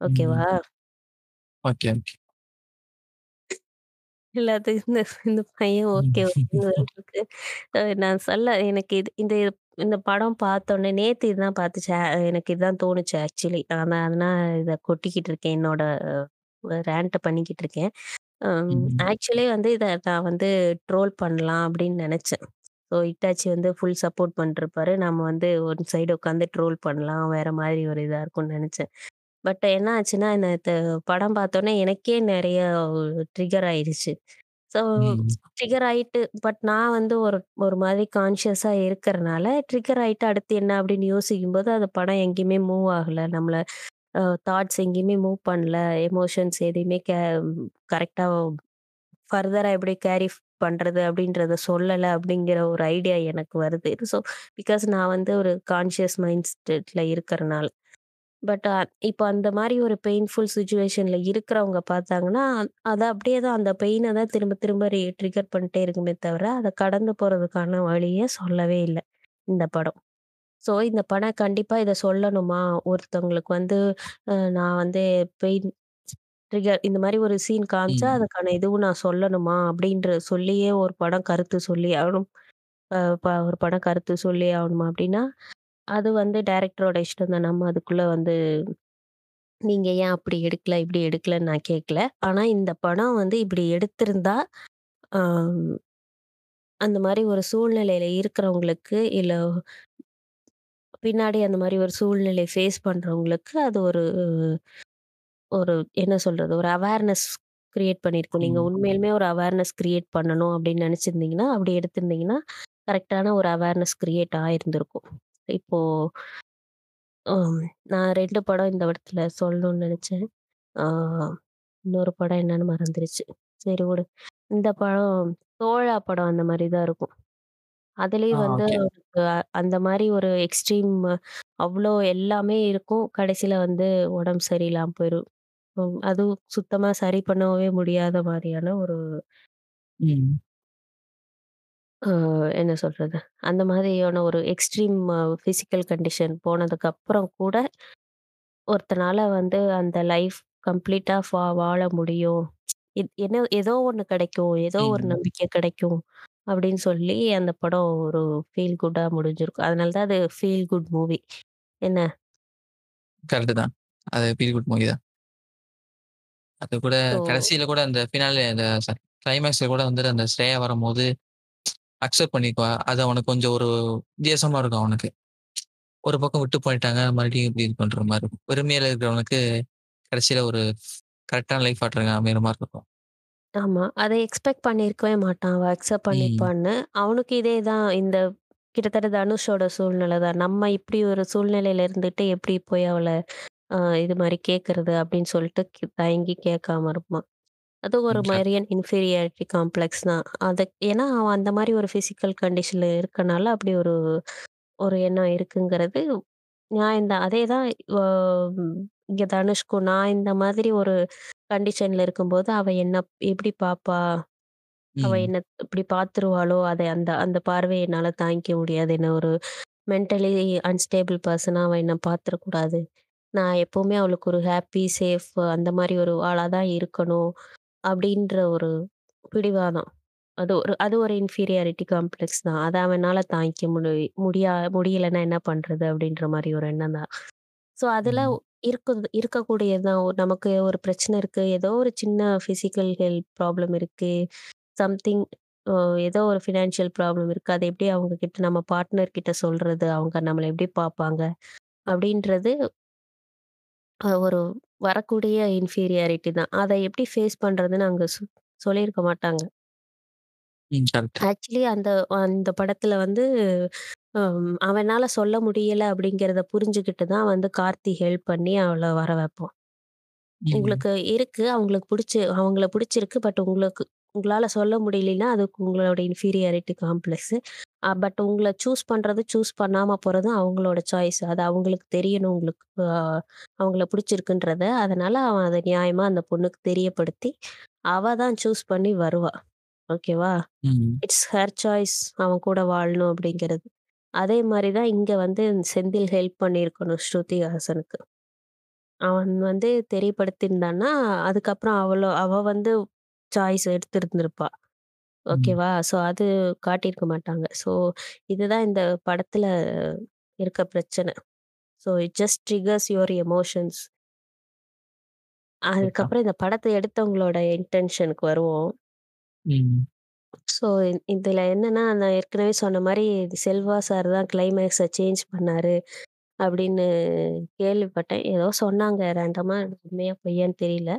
ஓகேவா? ம். Okay, okay. எல்லாத்துக்கும் இந்த இந்த பையன் ஓகே ஓகேன்னு ம். அ நான் சொல்ல எனக்கு இது இந்த இந்த படம் பார்த்தோனே நேத்து இதுதான் பார்த்துச்சு. அ எனக்கு இதுதான் தோணுச்சு ஆக்சுவலி. ஆனா அதனால இத கொட்டிக்கிட்டு இருக்கேன். என்னோட ரேண்ட்ட பண்ணிக்கிட்டு இருக்கேன். அம் ம். ஆக்சுவலி வந்து இத நான் வந்து ட்ரோல் பண்ணலாம் அப்படின்னு நெனச்சேன். ஸோ இட்டாச்சி வந்து ஃபுல் சப்போர்ட் பண்ணிருப்பாரு. நம்ம வந்து ஒரு சைடு உட்காந்து ட்ரோல் பண்ணலாம். வேற மாதிரி ஒரு இதா இருக்கும்னு நெனச்சேன். பட் என்ன ஆச்சுன்னா, நேத்து படம் பார்த்தோனே எனக்கே நெறைய ட்ரிகர் ஆயிடுச்சு. ஸோ ம். ட்ரிகர் ஆயிட்டு பட் நான் வந்து ஒரு ஒரு மாதிரி கான்ஷியஸா இருக்கறனால, ட்ரிகர் ஆயிட்டு அடுத்து என்ன அப்படின்னு யோசிக்கும்போது, அந்த படம் எங்கேயுமே மூவ் ஆகல. நம்மள தாட்ஸ் எங்கேயுமே மூவ் பண்ணல. எமோஷன்ஸ் எதையுமே கே கரெக்ட்டா ஃபர்தரா எப்படி கேரி பண்றது அப்படின்றத சொல்லல அப்படிங்கிற ஒரு ஐடியா எனக்கு வருது. ஸோ பிகாஸ் நான் வந்து ஒரு கான்ஷியஸ் மைண்ட் ஸ்டேட்ல இருக்கிறனால. பட் இப்போ இப்ப அந்த மாரி ஒரு பெயின்ஃபுல் சிச்சுவேஷன்ல இருக்கிறவங்க பார்த்தாங்கன்னா, அத அப்படியே தான் அந்த பெயின தான் திரும்ப திரும்ப ரீ ட்ரிகர் பண்ணிட்டே இருக்குமே தவிர, அத கடந்து போறதுக்கான வழிய சொல்லவே இல்ல, இந்த படம். ஸோ இந்த படம் கண்டிப்பா இத சொல்லணுமா? ஒருத்தவங்களுக்கு வந்து அ நான் வந்து பெயின் ட்ரிகர் இந்த மாரி ஒரு சீன் காமிச்சா, ம். அதுக்கான இதுவும் நான் சொல்லணுமா? அப்படின்ற சொல்லியே ஒரு படம் கருத்து சொல்லி ஆகணும். அ ப ஒரு படம் கருத்து சொல்லியே ஆகணுமா? அப்படின்னா, அது வந்து டைரக்டரோட இஷ்டம் தான். நம்ம அதுக்குள்ள வந்து நீங்க ஏன் அப்படி எடுக்கல, இப்படி எடுக்கலன்னு நான் கேட்கல. ஆனா இந்த படம் வந்து இப்படி எடுத்திருந்தா, அம் அந்த மாரி ஒரு சூழ்நிலையில இருக்கிறவங்களுக்கு, இல்ல பின்னாடி அந்த மாரி ஒரு சூழ்நிலை ஃபேஸ் பண்றவங்களுக்கு, அது ஒரு ஒரு என்ன சொல்றது? ஒரு அவேர்னஸ் கிரியேட் பண்ணியிருக்கும். நீங்க ம். உண்மையிலுமே ஒரு அவேர்னஸ் கிரியேட் பண்ணணும் அப்படின்னு நெனச்சிருந்தீங்கன்னா, அப்படி எடுத்திருந்தீங்கன்னா, கரெக்ட்டான ஒரு அவேர்னஸ் கிரியேட் ஆயிருந்திருக்கும். இப்போ அம் நான் 2 படம் இந்த இடத்துல சொல்லணும்னு நெனச்சேன். ஆ இன்னொரு படம் என்னன்னு மறந்துருச்சு. சரி விடு. இந்த படம் தோழா படம் அந்த மாரி தான் இருக்கும். ஆ அதுலயும் வந்து ஓகே. அவருக்கு அ- அந்த மாரி ஒரு எக்ஸ்ட்ரீம் அவ்ளோ எல்லாமே இருக்கும். கடைசில வந்து உடம்பு சரியில்லாம போயிரும். ம் அதுவும் சுத்தமா சரி பண்ணவே முடியாத மாரியான ஒரு ம். அ என்ன சொல்றது? அந்த மாதிரியான ஒரு எக்ஸ்ட்ரீம் பிசிக்கல் கண்டிஷன் போனதுக்கப்புறம் கூட ஒருத்தனால வந்து அந்த லைஃப் கம்ப்ளீட்டா ஃபா வாழ முடியும். என்ன ஏதோ ஒண்ணு கிடைக்கும். ஏதோ ஒரு ம். நம்பிக்கை கிடைக்கும். அப்படின்னு சொல்லி அந்த படம் ஒரு ஃபீல் குட்டா முடிஞ்சிருக்கும். அதனால தான் அது ஃபீல் குட் மூவி. என்ன? கரெக்ட்டு தான். அது ஃபீல் குட் மூவி தான். அது கூட ஸோ கடைசியில கூட அந்த ஃபினாலே அந்த சாரி கிளைமாக்ஸ்ல கூட வந்துட்டு அந்த ஸ்ரேயா வரும்போது அக்செப்ட் பண்ணிக்குவா. அது அவனுக்கு கொஞ்சம் ஒரு வித்தியாசமா இருக்கும் அவனுக்கு. ஒரு பக்கம் விட்டு போயிட்டாங்க. மறுபடியும் இப்படி இது பண்ற மாரி இருக்கும். வெறுமையில இருக்கிறவனுக்கு கடைசியில ஒரு கரெக்ட்டான லைஃப் பார்ட்னர் அமையிற மாரி இருக்கும். ஆமா. அத எக்ஸ்பெக்ட் பண்ணியிருக்கவே மாட்டான். அவ அக்செப்ட் ம். பண்ணிப்பான்னு. அவனுக்கு இதே தான் இந்த கிட்டத்தட்ட தனுஷோட சூழ்நிலை தான். நம்ம இப்படி ஒரு சூழ்நிலையில இருந்துட்டு எப்படி போய் அவள அ இது மாரி கேட்கறது அப்படின்னு சொல்லிட்டு கி தயங்கி கேட்காம இருப்பான். அது ஒரு ம். கரெக்ட். மாரியான இன்ஃபீரியாரிட்டி காம்ப்ளெக்ஸ் தான். அத ஏன்னா அவன் அந்த மாரி ஒரு பிசிக்கல் கண்டிஷன்ல இருக்கனால அப்படி ஒரு ஒரு எண்ணம் இருக்குங்கிறது நியாயம் தான். அதே தான் இங்க தனுஷ்க்கும் நான் இந்த மாதிரி ஒரு கண்டிஷன்ல இருக்கும்போது அவ என்ன எப்படி பார்ப்பா? அவ ம். என்ன இப்படி பார்த்துருவாளோ! அத அந்த அந்த பார்வைய என்னால தாங்கிக்க முடியாது. என்ன ஒரு மென்டலி அன்ஸ்டேபிள் பெர்சனா அவ என்ன பார்த்துறக்கூடாது. நான் எப்பவுமே அவளுக்கு ஒரு ஹேப்பி, சேஃப் அந்த மாரி ஒரு ஆளா தான் இருக்கணும். அப்படின்ற ஒரு பிடிவாதம். அது ஒரு அது ஒரு இன்ஃபீரியாரிட்டி காம்ப்ளெக்ஸ் தான். அத அவனால தாங்கிக்க முடி முடியா முடியலன்னா என்ன பண்றது? அப்படின்ற மாரி ஒரு எண்ணம் தான். ஸோ அதுல ம். இருக்குது இருக்கக்கூடியது தான். ஒரு நமக்கு ஒரு பிரச்சனை இருக்கு. ஏதோ ஒரு சின்ன பிசிக்கல் ஹெல்த் ப்ராப்ளம் இருக்கு. சம்திங் அ ஏதோ ஒரு ஃபினான்ஷியல் ப்ராப்ளம் இருக்கு. அத எப்படி அவங்க கிட்ட நம்ம பார்ட்னர் கிட்ட சொல்றது? அவங்க நம்மள எப்படி பார்ப்பாங்க? அப்படின்றது அ ஒரு வரக்கூடிய இன்ஃபீரியாரிட்டி தான். அத எப்படி ஃபேஸ் பண்றதுன்னு அங்க சொ சொல்லியிருக்க மாட்டாங்க. ம். கரெக்ட். ஆக்சுவலி அந்த அந்த படத்துல வந்து அம் அவனால சொல்ல முடியல அப்படிங்கிறத புரிஞ்சுகிட்டு தான் வந்து கார்த்தி ஹெல்ப் பண்ணி அவள வர வைப்பான். ம். உங்களுக்கு இருக்கு. அவங்களுக்கு புடிச்சு அவங்கள புடிச்சிருக்கு. பட் உங்களுக்கு உங்களால சொல்ல முடியலைன்னா, அதுக்கு உங்களோட இன்ஃபீரியாரிட்டி காம்ப்ளெக்ஸு. அ பட் உங்கள சூஸ் பண்றது, சூஸ் பண்ணாம போறதும் அவங்களோட சாய்ஸ். அது அவங்களுக்கு தெரியணும் உங்களுக்கு அ அவங்கள புடிச்சிருக்குன்றத. அதனால அவன் அத நியாயமா அந்த பொண்ணுக்கு தெரியப்படுத்தி, அவ தான் சூஸ் பண்ணி வருவா. ஓகேவா? ம். இட்ஸ் ஹர் சாய்ஸ் அவன் கூட வாழணும் அப்படிங்கிறது. அதே மாரி தான் இங்க வந்து செந்தில் ஹெல்ப் பண்ணியிருக்கணும் ஸ்ருதி ஹாசனுக்கு. அவன் வந்து தெரியப்படுத்தியிருந்தான்னா, அதுக்கப்புறம் அவள அவ வந்து சாய்ஸ் எடுத்திருந்திருப்பா. ம். ஓகேவா? ஸோ அது காட்டியிருக்க மாட்டாங்க. ஸோ இதுதான் இந்த படத்துல இருக்க பிரச்சனை. So it just triggers your emotions. அதுக்கப்புறம் இந்த படத்த எடுத்தவங்களோட இன்டென்ஷனுக்கு வருவோம். ம். ஸோ இதுல என்னன்னா, நான் ஏற்கனவே சொன்ன மாரி செல்வா சார் தான் கிளைமேக்ஸ சேஞ்ச் பண்ணாரு அப்படின்னு கேள்விப்பட்டேன். ஏதோ சொன்னாங்க ரேண்டமா உண்மையா பொய்யான்னு தெரியல.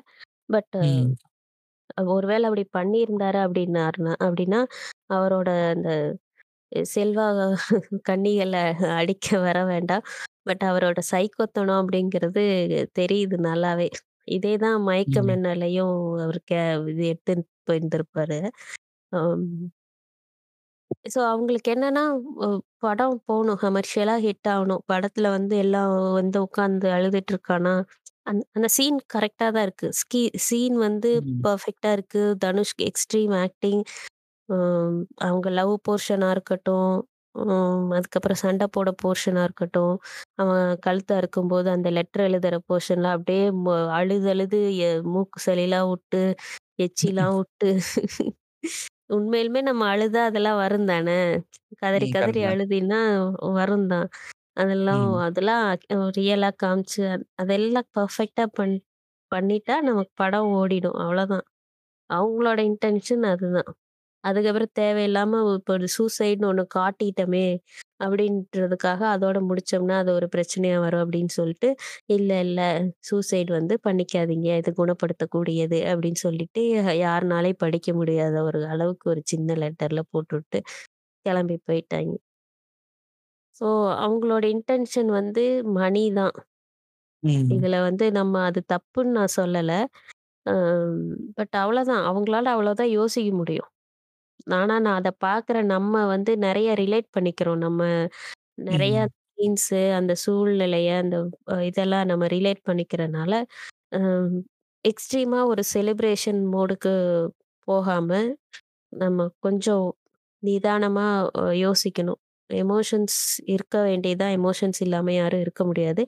பட் ம். ஒருவேள அப்படி பண்ணியிருந்தாரு அப்படின்னாருனா அப்படின்னா, அவரோட அந்த செல்வா கன்னிகள அடிக்க வர வேண்டாம். பட் அவரோட சைக்கோத்தனம் அப்படிங்கிறது தெரியுது நல்லாவே. இதே தான் மயக்கம் ம். என்னலயும் அவரு கே இது எடுத்துன்னு போயிருந்திருப்பாரு. அம் ஸோ அவங்களுக்கு என்னன்னா, அ படம் போணும். கமர்ஷியலா ஹிட் ஆவணும். படத்துல வந்து எல்லாம் வந்து உட்காந்து அழுதுட்டு இருக்கானா, அந் அந்த சீன் கரெக்ட்டா தான் இருக்கு. ஸ்கீ சீன் வந்து ம். பெர்ஃபெக்ட்டா இருக்கு. தனுஷ்க்கு எக்ஸ்ட்ரீம் ஆக்டிங். அவங்க லவ் போர்ஷனா இருக்கட்டும், ம் அதுக்கப்புறம் சண்டை போட போர்ஷனா இருக்கட்டும், அவன் கழுத்த அறுக்கும்போது அந்த லெட்டர் எழுதுற போர்ஷன்லாம் அப்படியே ம அழுது அழுது எ மூக்கு சளிலாம் விட்டு, எச்சிலாம் <laughs> விட்டு உண்மையிலுமே நம்ம அழுதா அதெல்லாம் வரும் தானே! கதறி ம். கதறி தான். அழுதின்னா வரும் தான். அதெல்லாம் ம். அதெல்லாம் ரியலா காமிச்சு அத் அதெல்லாம் பெர்ஃபெக்ட்டா பண் பண்ணிட்டா நமக்கு படம் ஓடிடும். அவ்வளோதான். அவங்களோட இன்டென்ஷன் அதுதான். அதுக்கப்புறம் தேவையில்லாம இப்போ ஒரு சூசைட்ன்னு ஒண்ணு காட்டிட்டோமே! அப்படின்றதுக்காக அதோட முடிச்சோம்னா, அது ஒரு பிரச்சனையா வரும் அப்படின்னு சொல்லிட்டு, இல்ல இல்ல சூசைட் வந்து பண்ணிக்காதீங்க. இது குணப்படுத்தக்கூடியது அப்படின்னு சொல்லிட்டு யாருனாலயும் படிக்க முடியாத ஒரு அளவுக்கு ஒரு சின்ன லெட்டர்ல போட்டுவிட்டு கிளம்பி போயிட்டாய்ங்க. ஸோ அவங்களோட இன்டென்ஷன் வந்து மணி தான். ம். இதுல வந்து நம்ம அது தப்புன்னு நான் சொல்லல. பட் அவ்வளோதான். அவங்களால அவ்வளோதான் யோசிக்க முடியும். ஆனா நான் அத பார்க்குற நம்ம வந்து நெறைய ரிலேட் பண்ணிக்கிறோம். நம்ம நெறைய ம். சீன்ஸு, அந்த சூழ்நிலைய, அந்த அ இதெல்லாம் நம்ம ரிலேட் பண்ணிக்கிறனால, அம் எக்ஸ்ட்ரீமா ஒரு செலிப்ரேஷன் மோடுக்கு போகாம, நம்ம கொஞ்சம் நிதானமா அ யோசிக்கணும். எமோஷன்ஸ் இருக்க வேண்டியது எமோஷன்ஸ் இல்லாம யாரும் இருக்க முடியாது.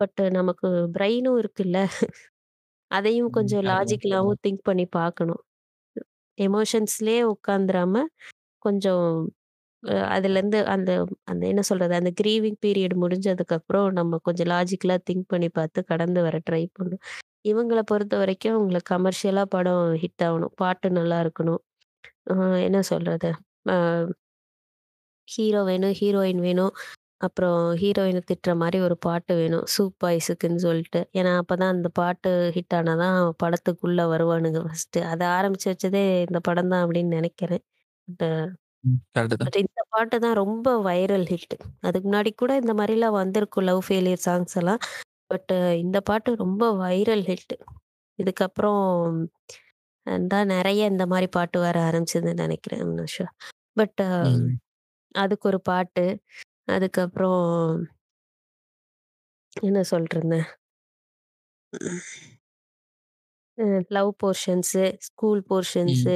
பட் நமக்கு பிரெயினும் இருக்குல்ல. அதையும் ம். கொஞ்சம் தான். லாஜிக்கலாவும் திங்க் பண்ணி பார்க்கணும். எமோஷன்ஸ்லயே உட்காந்துராம கொஞ்சம் அ அதுலேருந்து அந்த அந்த என்ன சொல்றது? அந்த கிரீவிங் பீரியட் முடிஞ்சதுக்கப்புறம் நம்ம கொஞ்சம் லாஜிக்கலா திங்க் பண்ணி பார்த்து கடந்து வர ட்ரை பண்ணணும். இவங்கள பொறுத்தவரைக்கும் உங்களுக்கு கமர்ஷியலா படம் ஹிட் ஆகணும் பாட்டு நல்லா இருக்கணும். அ என்ன சொல்றது? ஹீரோ வேணும், ஹீரோயின் வேணும். அப்புறம் ஹீரோயின திட்டுற மாரி ஒரு பாட்டு வேணும். சூப் பாய்ஸுக்குன்னு சொல்லிட்டு. ஏன்னா, அப்பதான் அந்த பாட்டு ஹிட் ஆனா தான் படத்துக்குள்ள வருவானுங்க ஃபர்ஸ்ட்டு. அத ஆரம்பிச்சு வச்சதே இந்த படம் தான் அப்படின்னு நெனைக்கிறேன். பட் ம். கரெக்ட்டு தான். பட் இந்த பாட்டு தான் ரொம்ப வைரல் ஹிட். அதுக்கு முன்னாடி கூட இந்த மாரிலாம் வந்திருக்கும் லவ் ஃபெயிலியர் சாங்ஸ் எல்லாம். பட் இந்த பாட்டு ரொம்ப வைரல் ஹிட். இதுக்கப்புறம் தான் நெறைய இந்த மாரி பாட்டு வர ஆரம்பிச்சதுன்னு நெனைக்கிறேன். I'm not sure. பட் ம். அதுக்கு ஒரு பாட்டு. அதுக்கப்புறம் என்ன? அ லவ் போர்ஷன்ஸு, ஸ்கூல் ம். போர்ஷன்ஸு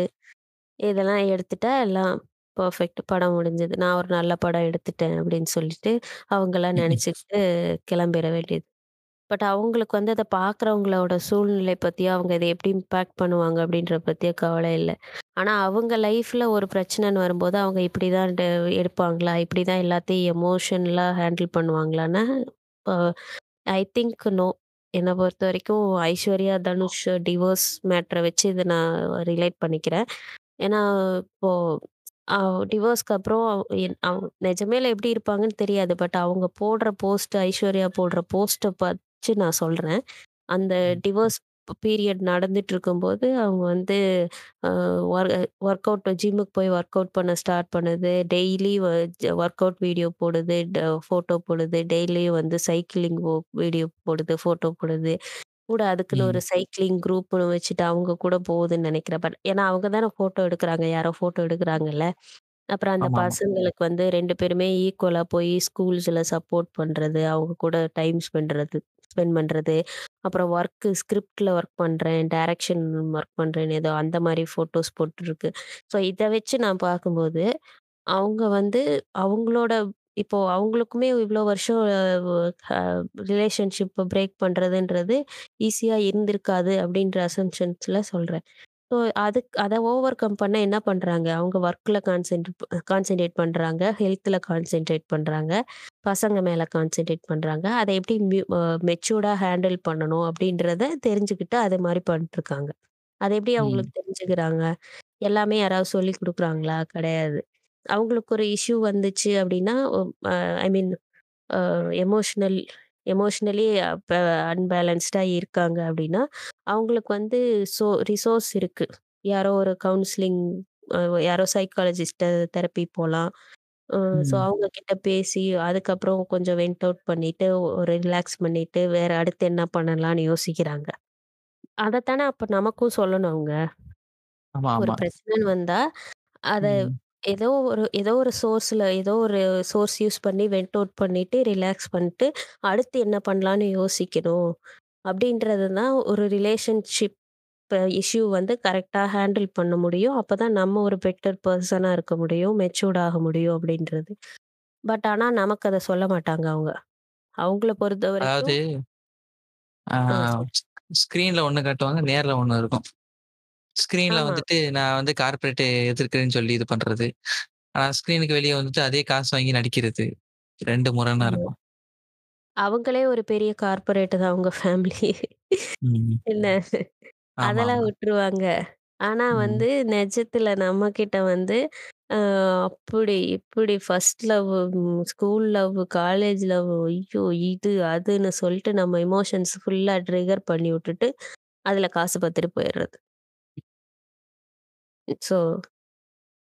இதெல்லாம் எடுத்துட்டா எல்லாம் பெர்ஃபெக்ட். படம் முடிஞ்சது. நான் ஒரு நல்ல படம் எடுத்துட்டேன் அப்படின்னு சொல்லிட்டு, அவங்கலாம் நெனச்சுக்கிட்டு கிளம்பிற வேண்டியது. பட் அவங்களுக்கு வந்து அத பார்க்குறவங்களோட சூழ்நிலை பத்தியோ, அவங்க இத எப்படி இம்பேக்ட் பண்ணுவாங்க அப்படின்றத பத்தியோ கவலை இல்ல. ஆனா அவங்க லைஃப்ல ஒரு பிரச்சனைன்னு வரும்போது, அவங்க இப்படிதான் ட எடுப்பாங்களா? இப்படிதான் எல்லாத்தையும் எமோஷனலா ஹேண்டில் பண்ணுவாங்களான்னா, அ ஐ திங்க் நோ. என்ன பொறுத்தவரைக்கும் ஐஸ்வர்யா, தனுஷ் டிவோர்ஸ் மேட்டர வச்சு இத நான் ரிலேட் பண்ணிக்கிறேன். ஏன்னா, இப்போ அ டிவோர்ஸ்க்கு அப்புறம் என் அவ் நிஜமேல எப்படி இருப்பாங்கன்னு தெரியாது. பட் அவங்க போடுற போஸ்ட் ஐஸ்வர்யா போடுற போஸ்ட்ட வச்சு நான் சொல்றேன். அந்த. டிவோர்ஸ் பீரியட் நடந்துட்டு இருக்கும்போது, அவங்க வந்து அ ஒர் ஒர்க் அவுட் ஜிம்முக்கு போய் ஒர்க் அவுட் பண்ண ஸ்டார்ட் பண்ணுது. டெய்லி வ ஒர்க் அவுட் வீடியோ போடுது. ட ஃபோட்டோ போடுது. டெய்லியும் வந்து சைக்கிளிங் ஒ வீடியோ போடுது. ஃபோட்டோ போடுது. கூட அதுக்குன்னு ஒரு ம். சைக்கிளிங் குரூப்னு வச்சுட்டு அவங்க கூட போகுதுன்னு நெனைக்கிறேன். பட் ஏன்னா அவங்க தானே ஃபோட்டோ எடுக்குறாங்க. யாரோ ஃபோட்டோ எடுக்குறாங்கல்ல. அப்புறம் அந்த ஆமாமா. பசங்களுக்கு வந்து 2 பேருமே ஈக்குவலா போய் ஸ்கூல்ஸ்ல சப்போர்ட் பண்றது. அவங்க கூட டைம் ஸ்பெண்ட்றது ஸ்பெண்ட் பண்றது. அப்புறம் ஒர்க்கு ஸ்கிரிப்ட்ல ஒர்க் பண்றேன். டைரக்ஷன் ஒர்க் பண்ணுறேன் ஏதோ அந்த மாதிரி ஃபோட்டோஸ் போட்டுருக்கு. ஸோ இதை வச்சு நான் பார்க்கும்போது, அவங்க வந்து அவங்களோட இப்போ அவங்களுக்குமே இவ்வளோ வருஷம் ரிலேஷன்ஷிப்பை பிரேக் பண்றதுன்றது ஈஸியா இருந்திருக்காது அப்படின்ற அசம்ஷன்ஸில் சொல்றேன். ஸோ அதுக் அத ஓவர் கம் பண்ண என்ன பண்றாங்க? அவங்க ஒர்க்ல கான்சென்ட்ரேட் கான்சன்ட்ரேட் பண்றாங்க. ஹெல்த்ல கான்சன்ட்ரேட் பண்றாங்க. பசங்க மேல கான்சன்ட்ரேட் பண்றாங்க. அத எப்படி மெச்சூர்டா ஹேண்டில் பண்ணணும் அப்படின்றத தெரிஞ்சுக்கிட்டு அது மாரி பண்ணிட்டுருக்காங்க. அத எப்படி ம். அவங்களுக்கு தெரிஞ்சுக்கிறாங்க? எல்லாமே யாராவது சொல்லிக் குடுக்குறாங்களா? கிடையாது. அவங்களுக்கு ஒரு இஷ்யூ வந்துச்சு அப்படின்னா, ஐ மீன் எமோஷனல் எமோஷனலி அப்ப அன்பேலன்ஸ்டா இருக்காங்க அப்படின்னா, அவங்களுக்கு வந்து சோ ரிசோர்ஸ் இருக்கு. யாரோ ஒரு கவுன்சிலிங் யாரோ சைக்காலஜிஸ்ட்ட தெரப்பி போலாம். அ ஸோ ம். அவங்க கிட்ட பேசி, அதுக்கப்புறம் கொஞ்சம் வென்ட் அவுட் பண்ணிட்டு, ஒரு ரிலாக்ஸ் பண்ணிட்டு, வேற அடுத்து என்ன பண்ணலாம்னு யோசிக்கிறாங்க. அதத்தானே அப்ப நமக்கும் சொல்லணும் அவங்க. ஆமா, ஒரு ஆமா. பிரச்சனைன்னு வந்தா, அத ம். ஏதோ ஒரு ஏதோ ஒரு சோர்ஸ்ல ஏதோ ஒரு சோர்ஸ் யூஸ் பண்ணி வென்ட் அவுட் பண்ணிட்டு, ரிலாக்ஸ் பண்ணிட்டு, அடுத்து என்ன பண்ணலான்னு யோசிக்கணும். அப்படின்றது தான் ஒரு ரிலேஷன்ஷிப் இஷ்யூ வந்து கரெக்ட்டா ஹேண்டில் பண்ண முடியும். அப்பதான் நம்ம ஒரு பெட்டர் பெர்சனா இருக்க முடியும். மெச்சூர்ட் ஆக முடியும் அப்படின்றது. பட் ஆனா நமக்கு அத சொல்ல மாட்டாங்க அவங்க. அவங்கள அதாவது பொறுத்தவரைக்கும் ஆ ஆ சொல் ஸ்க்ரீன்ல ஒண்ணு காட்டுவாங்க. நேர்ல ஒண்ணு இருக்கும். ஸ்க்ரீன்ல. வந்துட்டு நான் வந்து கார்ப்பரேட் எதிர்க்கிறேன்னு சொல்லி இது பண்றது. ஆனா ஸ்க்ரீனுக்கு வெளிய வந்துட்டு அதே காசு வாங்கி நடிக்கிறது. 2 முரணா ஆமா. இருக்கும். அவங்களே ஒரு பெரிய கார்ப்பரேட் தான் அவங்க ஃபேமிலி. ம். என்ன? அதெல்லாம் ஆமாமா. விட்டுருவாங்க. ஆனா ம். வந்து நிஜத்துல நம்மகிட்ட வந்து அ அப்படி இப்படி ஃபர்ஸ்ட் லவ், ம் ஸ்கூல் லவ், காலேஜ் லவ் ஐயோ! இது அதுன்னு சொல்லிட்டு நம்ம எமோஷன்ஸ் ஃபுல்லா ட்ரிகர் பண்ணி விட்டுட்டு, அதுல காசு பார்த்துட்டு போயிடுறது. ஸோ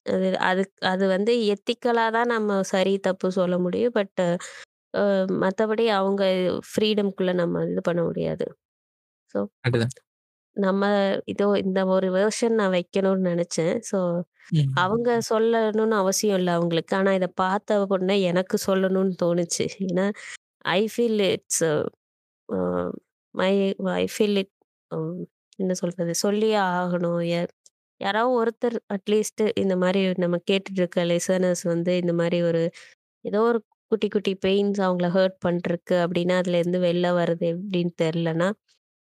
அது அது அது வந்து எத்திக்கலா தான் நம்ம சரி, தப்பு சொல்ல முடியும். பட் அ மத்தபடி அவங்க ஃப்ரீடம்க்குள்ள நம்ம இது பண்ண முடியாது. ஸோ. நம்ம இதோ இந்த ஒரு வெர்ஷன் நான் வைக்கணும்னு நெனச்சேன். ஸோ ம். அவங்க சொல்லணும்னு அவசியம் இல்ல அவங்களுக்கு. ஆனா இத பார்த்த உடனே எனக்கு சொல்லணும்னு தோணுச்சு. ஏன்னா, I feel it's uh my I feel it uh என்ன சொல்றது? சொல்லியே ஆகணும். எ யாராவது ஒருத்தர் அட்லீஸ்ட் இந்த மாரி நம்ம கேட்டுட்டு இருக்க லிசனர்ஸ் வந்து இந்த மாரி ஒரு ஏதோ ஒரு குட்டி குட்டி பெயின்ஸ் அவங்கள ஹர்ட் பண்ணிருக்கு அப்படின்னா, அதுலேருந்து வெளில வர்றது எப்படின்னு தெரிலன்னா,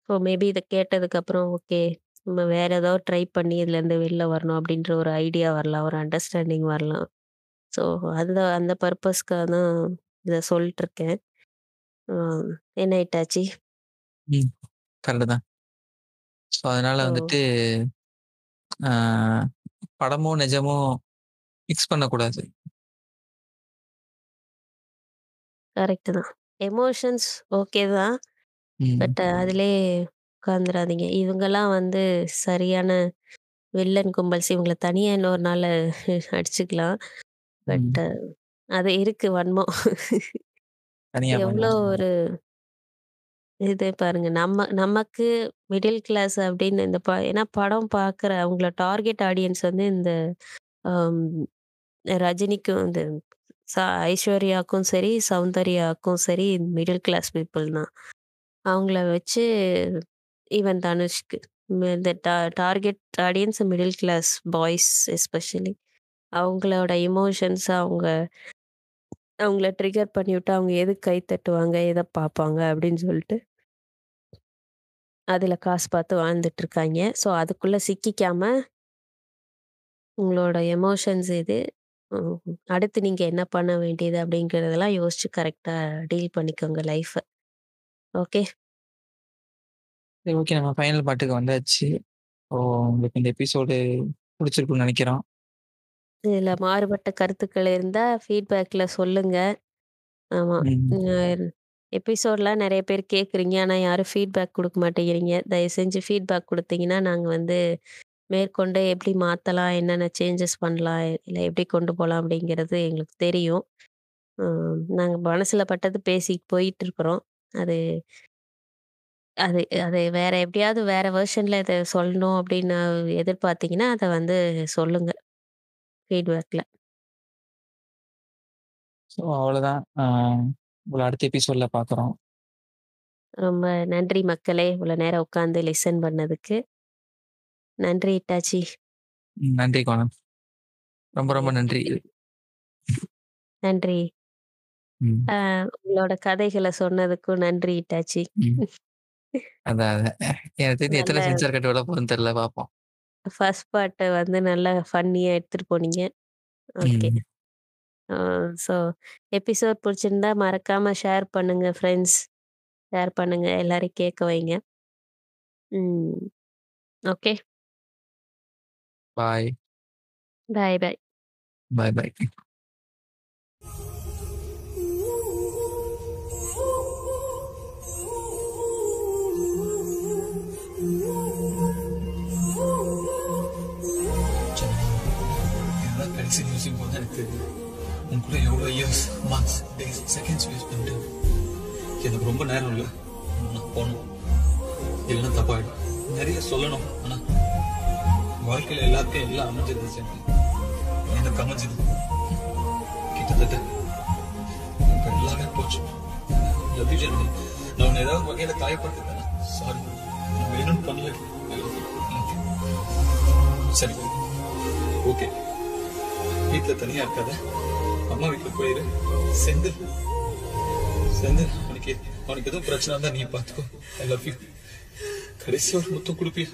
ஸோ மேபி இத கேட்டதுக்கப்புறம் ஓகே நம்ம வேற ஏதாவது ட்ரை பண்ணி இதுலேருந்து வெளில வரணும் அப்படின்ற ஒரு ஐடியா வரலாம். ஒரு அண்டர்ஸ்டாண்டிங் வரலாம். ஸோ அந்த அந்த பர்ப்பஸ்க்காக தான் இத சொல்லிட்டுருக்கேன். ஆ என்ன இட்டாச்சி? ம். கரெக்ட்டு தான். ஸோ அதனால! வந்துட்டு படமும், நிஜமும் மிக்ஸ் பண்ணக்கூடாது. கரெக்ட்டு தான். எமோஷன்ஸ் ஓகே தான். ம். பட் அதிலயே உட்காந்துராதீங்க. இவங்கலாம் வந்து சரியான வில்லன் கும்பல்ஸ். இவங்கள தனியா இன்னொரு நாள் அடிச்சுக்கலாம். பட் ம். அது இருக்கு வன்மம். தனியா எவ்வளோ. ஒரு இது பாருங்க. நம்ம நமக்கு மிடில் கிளாஸ் அப்படின்னு இந்த ப ஏன்னா படம் பார்க்குற அவங்கள டார்கெட் ஆடியன்ஸ் வந்து இந்த அம் ரஜினிக்கும் இந்த ச சரி, சௌந்தர்யாவுக்கும் சரி மிடில் கிளாஸ் பீப்பிள் தான். அவங்கள வச்சு ஈவன் தனுஷ்க்கு இந்த டா target audience middle class boys especially. அவங்களோட எமோஷன்ஸ் அவங்க அவங்கள ட்ரிகர் பண்ணிவிட்டு அவங்க எதுக்கு கை தட்டுவாங்க, எத பார்ப்பாங்க அப்படின்னு சொல்லிட்டு அதில காசு பார்த்து வாழ்ந்துட்டுருக்காய்ங்க. ஸோ அதுக்குள்ள சிக்கிக்காம உங்களோட எமோஷன்ஸ் எது? ம் அடுத்து நீங்க என்ன பண்ண வேண்டியது அப்படிங்கிறதெல்லாம் யோசிச்சு கரெக்ட்டா டீல் பண்ணிக்கோங்க லைஃப. ஓகே. சரி ஓகே. நம்ம ஃபைனல் பார்ட்டுக்கு வந்தாச்சு. ஸோ உங்களுக்கு இந்த எபிசோடு புடிச்சிருக்கும்னு நெனைக்கிறோம். இதில மாறுபட்ட கருத்துக்கள் இருந்தா ஃபீட்பேக்ல சொல்லுங்க. ஆமா. ம். எபிசோட்லாம் நிறைய பேர் கேட்குறீங்க. ஆனா யாரும் ஃபீட்பேக் குடுக்க மாட்டேங்கிறீங்க. தயவு செஞ்சு ஃபீட்பேக் குடுத்தீங்கன்னா, நாங்க வந்து மேற்கொண்டு எப்படி மாத்தலாம், என்னென்ன சேஞ்சஸ் பண்ணலாம், இல்ல எப்படி கொண்டு போலாம் அப்படிங்கிறது எங்களுக்கு தெரியும். நாங்கள் நாங்க மனசுல பட்டது பேசிட்டு போயிட்டுருக்குறோம். அது அது அது வேற எப்படியாவது வேற வெர்ஷன்ல இத சொல்லணும் அப்படின்னு எதிர்பார்த்தீங்கன்னா, அத வந்து சொல்லுங்க. ஃபீட்பேக்ல. ஸோ அவ்வளோதான். உங்கள அடுத்த எபிசோட்ல பார்க்குறோம். ரொம்ப நன்றி மக்களே! இவ்வளோ நேரம் உட்காந்து லிசன் பண்ணதுக்கு. நன்றி இட்டாச்சி. நன்றி கோணம். ரொம்ப ரொம்ப நன்றி. நன்றி. உங்களோட கதைகள சொன்னதுக்கும் நன்றி இட்டாச்சி. அதான். எனக்கு எத்தன சென்சார் போகுதுன்னு தெரியல பார்ப்போம். ஃபர்ஸ்ட் பார்ட்ட வந்து நல்லா ஃபன்னியா எடுத்துட்டு போனீங்க. ஓகே. ஆ ஸோ எபிசோட் புடிச்சிருந்தா மறக்காம ஷேர் பண்ணுங்க ஃப்ரெண்ட்ஸ். ஷேர் பண்ணுங்க. எல்லாரையும் கேட்க வைங்க. ம். Okay. Bye. Bye bye. Bye bye. உன் எவ்வளோ years, months, days, seconds waste பண்ணிட்டு. எனக்கு ரொம்ப நேரம் இல்லை. நான் போகணும். இல்லைன்னா தப்பாயிடும். நிறைய சொல்லணும். ஆனால் வாழ்க்கையில் எல்லாத்தையும் எல்லாம் அமைஞ்சது எனக்கு அமைஞ்சது. கிட்டத்தட்ட. எனக்கு எல்லாமே போச்சு. லவ் யூ நான் உன்னை ஏதாவது வகையில் காயப்படுத்திட்டேன் சாரி நான் வேணும்னு பண்ணல. சரி ஓகே வீட்டில் தனியாக இருக்காத. அம்மா வீட்டுக்கு போயிரு. செந்தில் செந்து உனக்கு உனக்கு எதுவும் பிரச்சனை இருந்தா நீ பாத்துக்கோ ஐ லவ் யூ கடைசி ஒரு முத்தம் கொடுப்பியா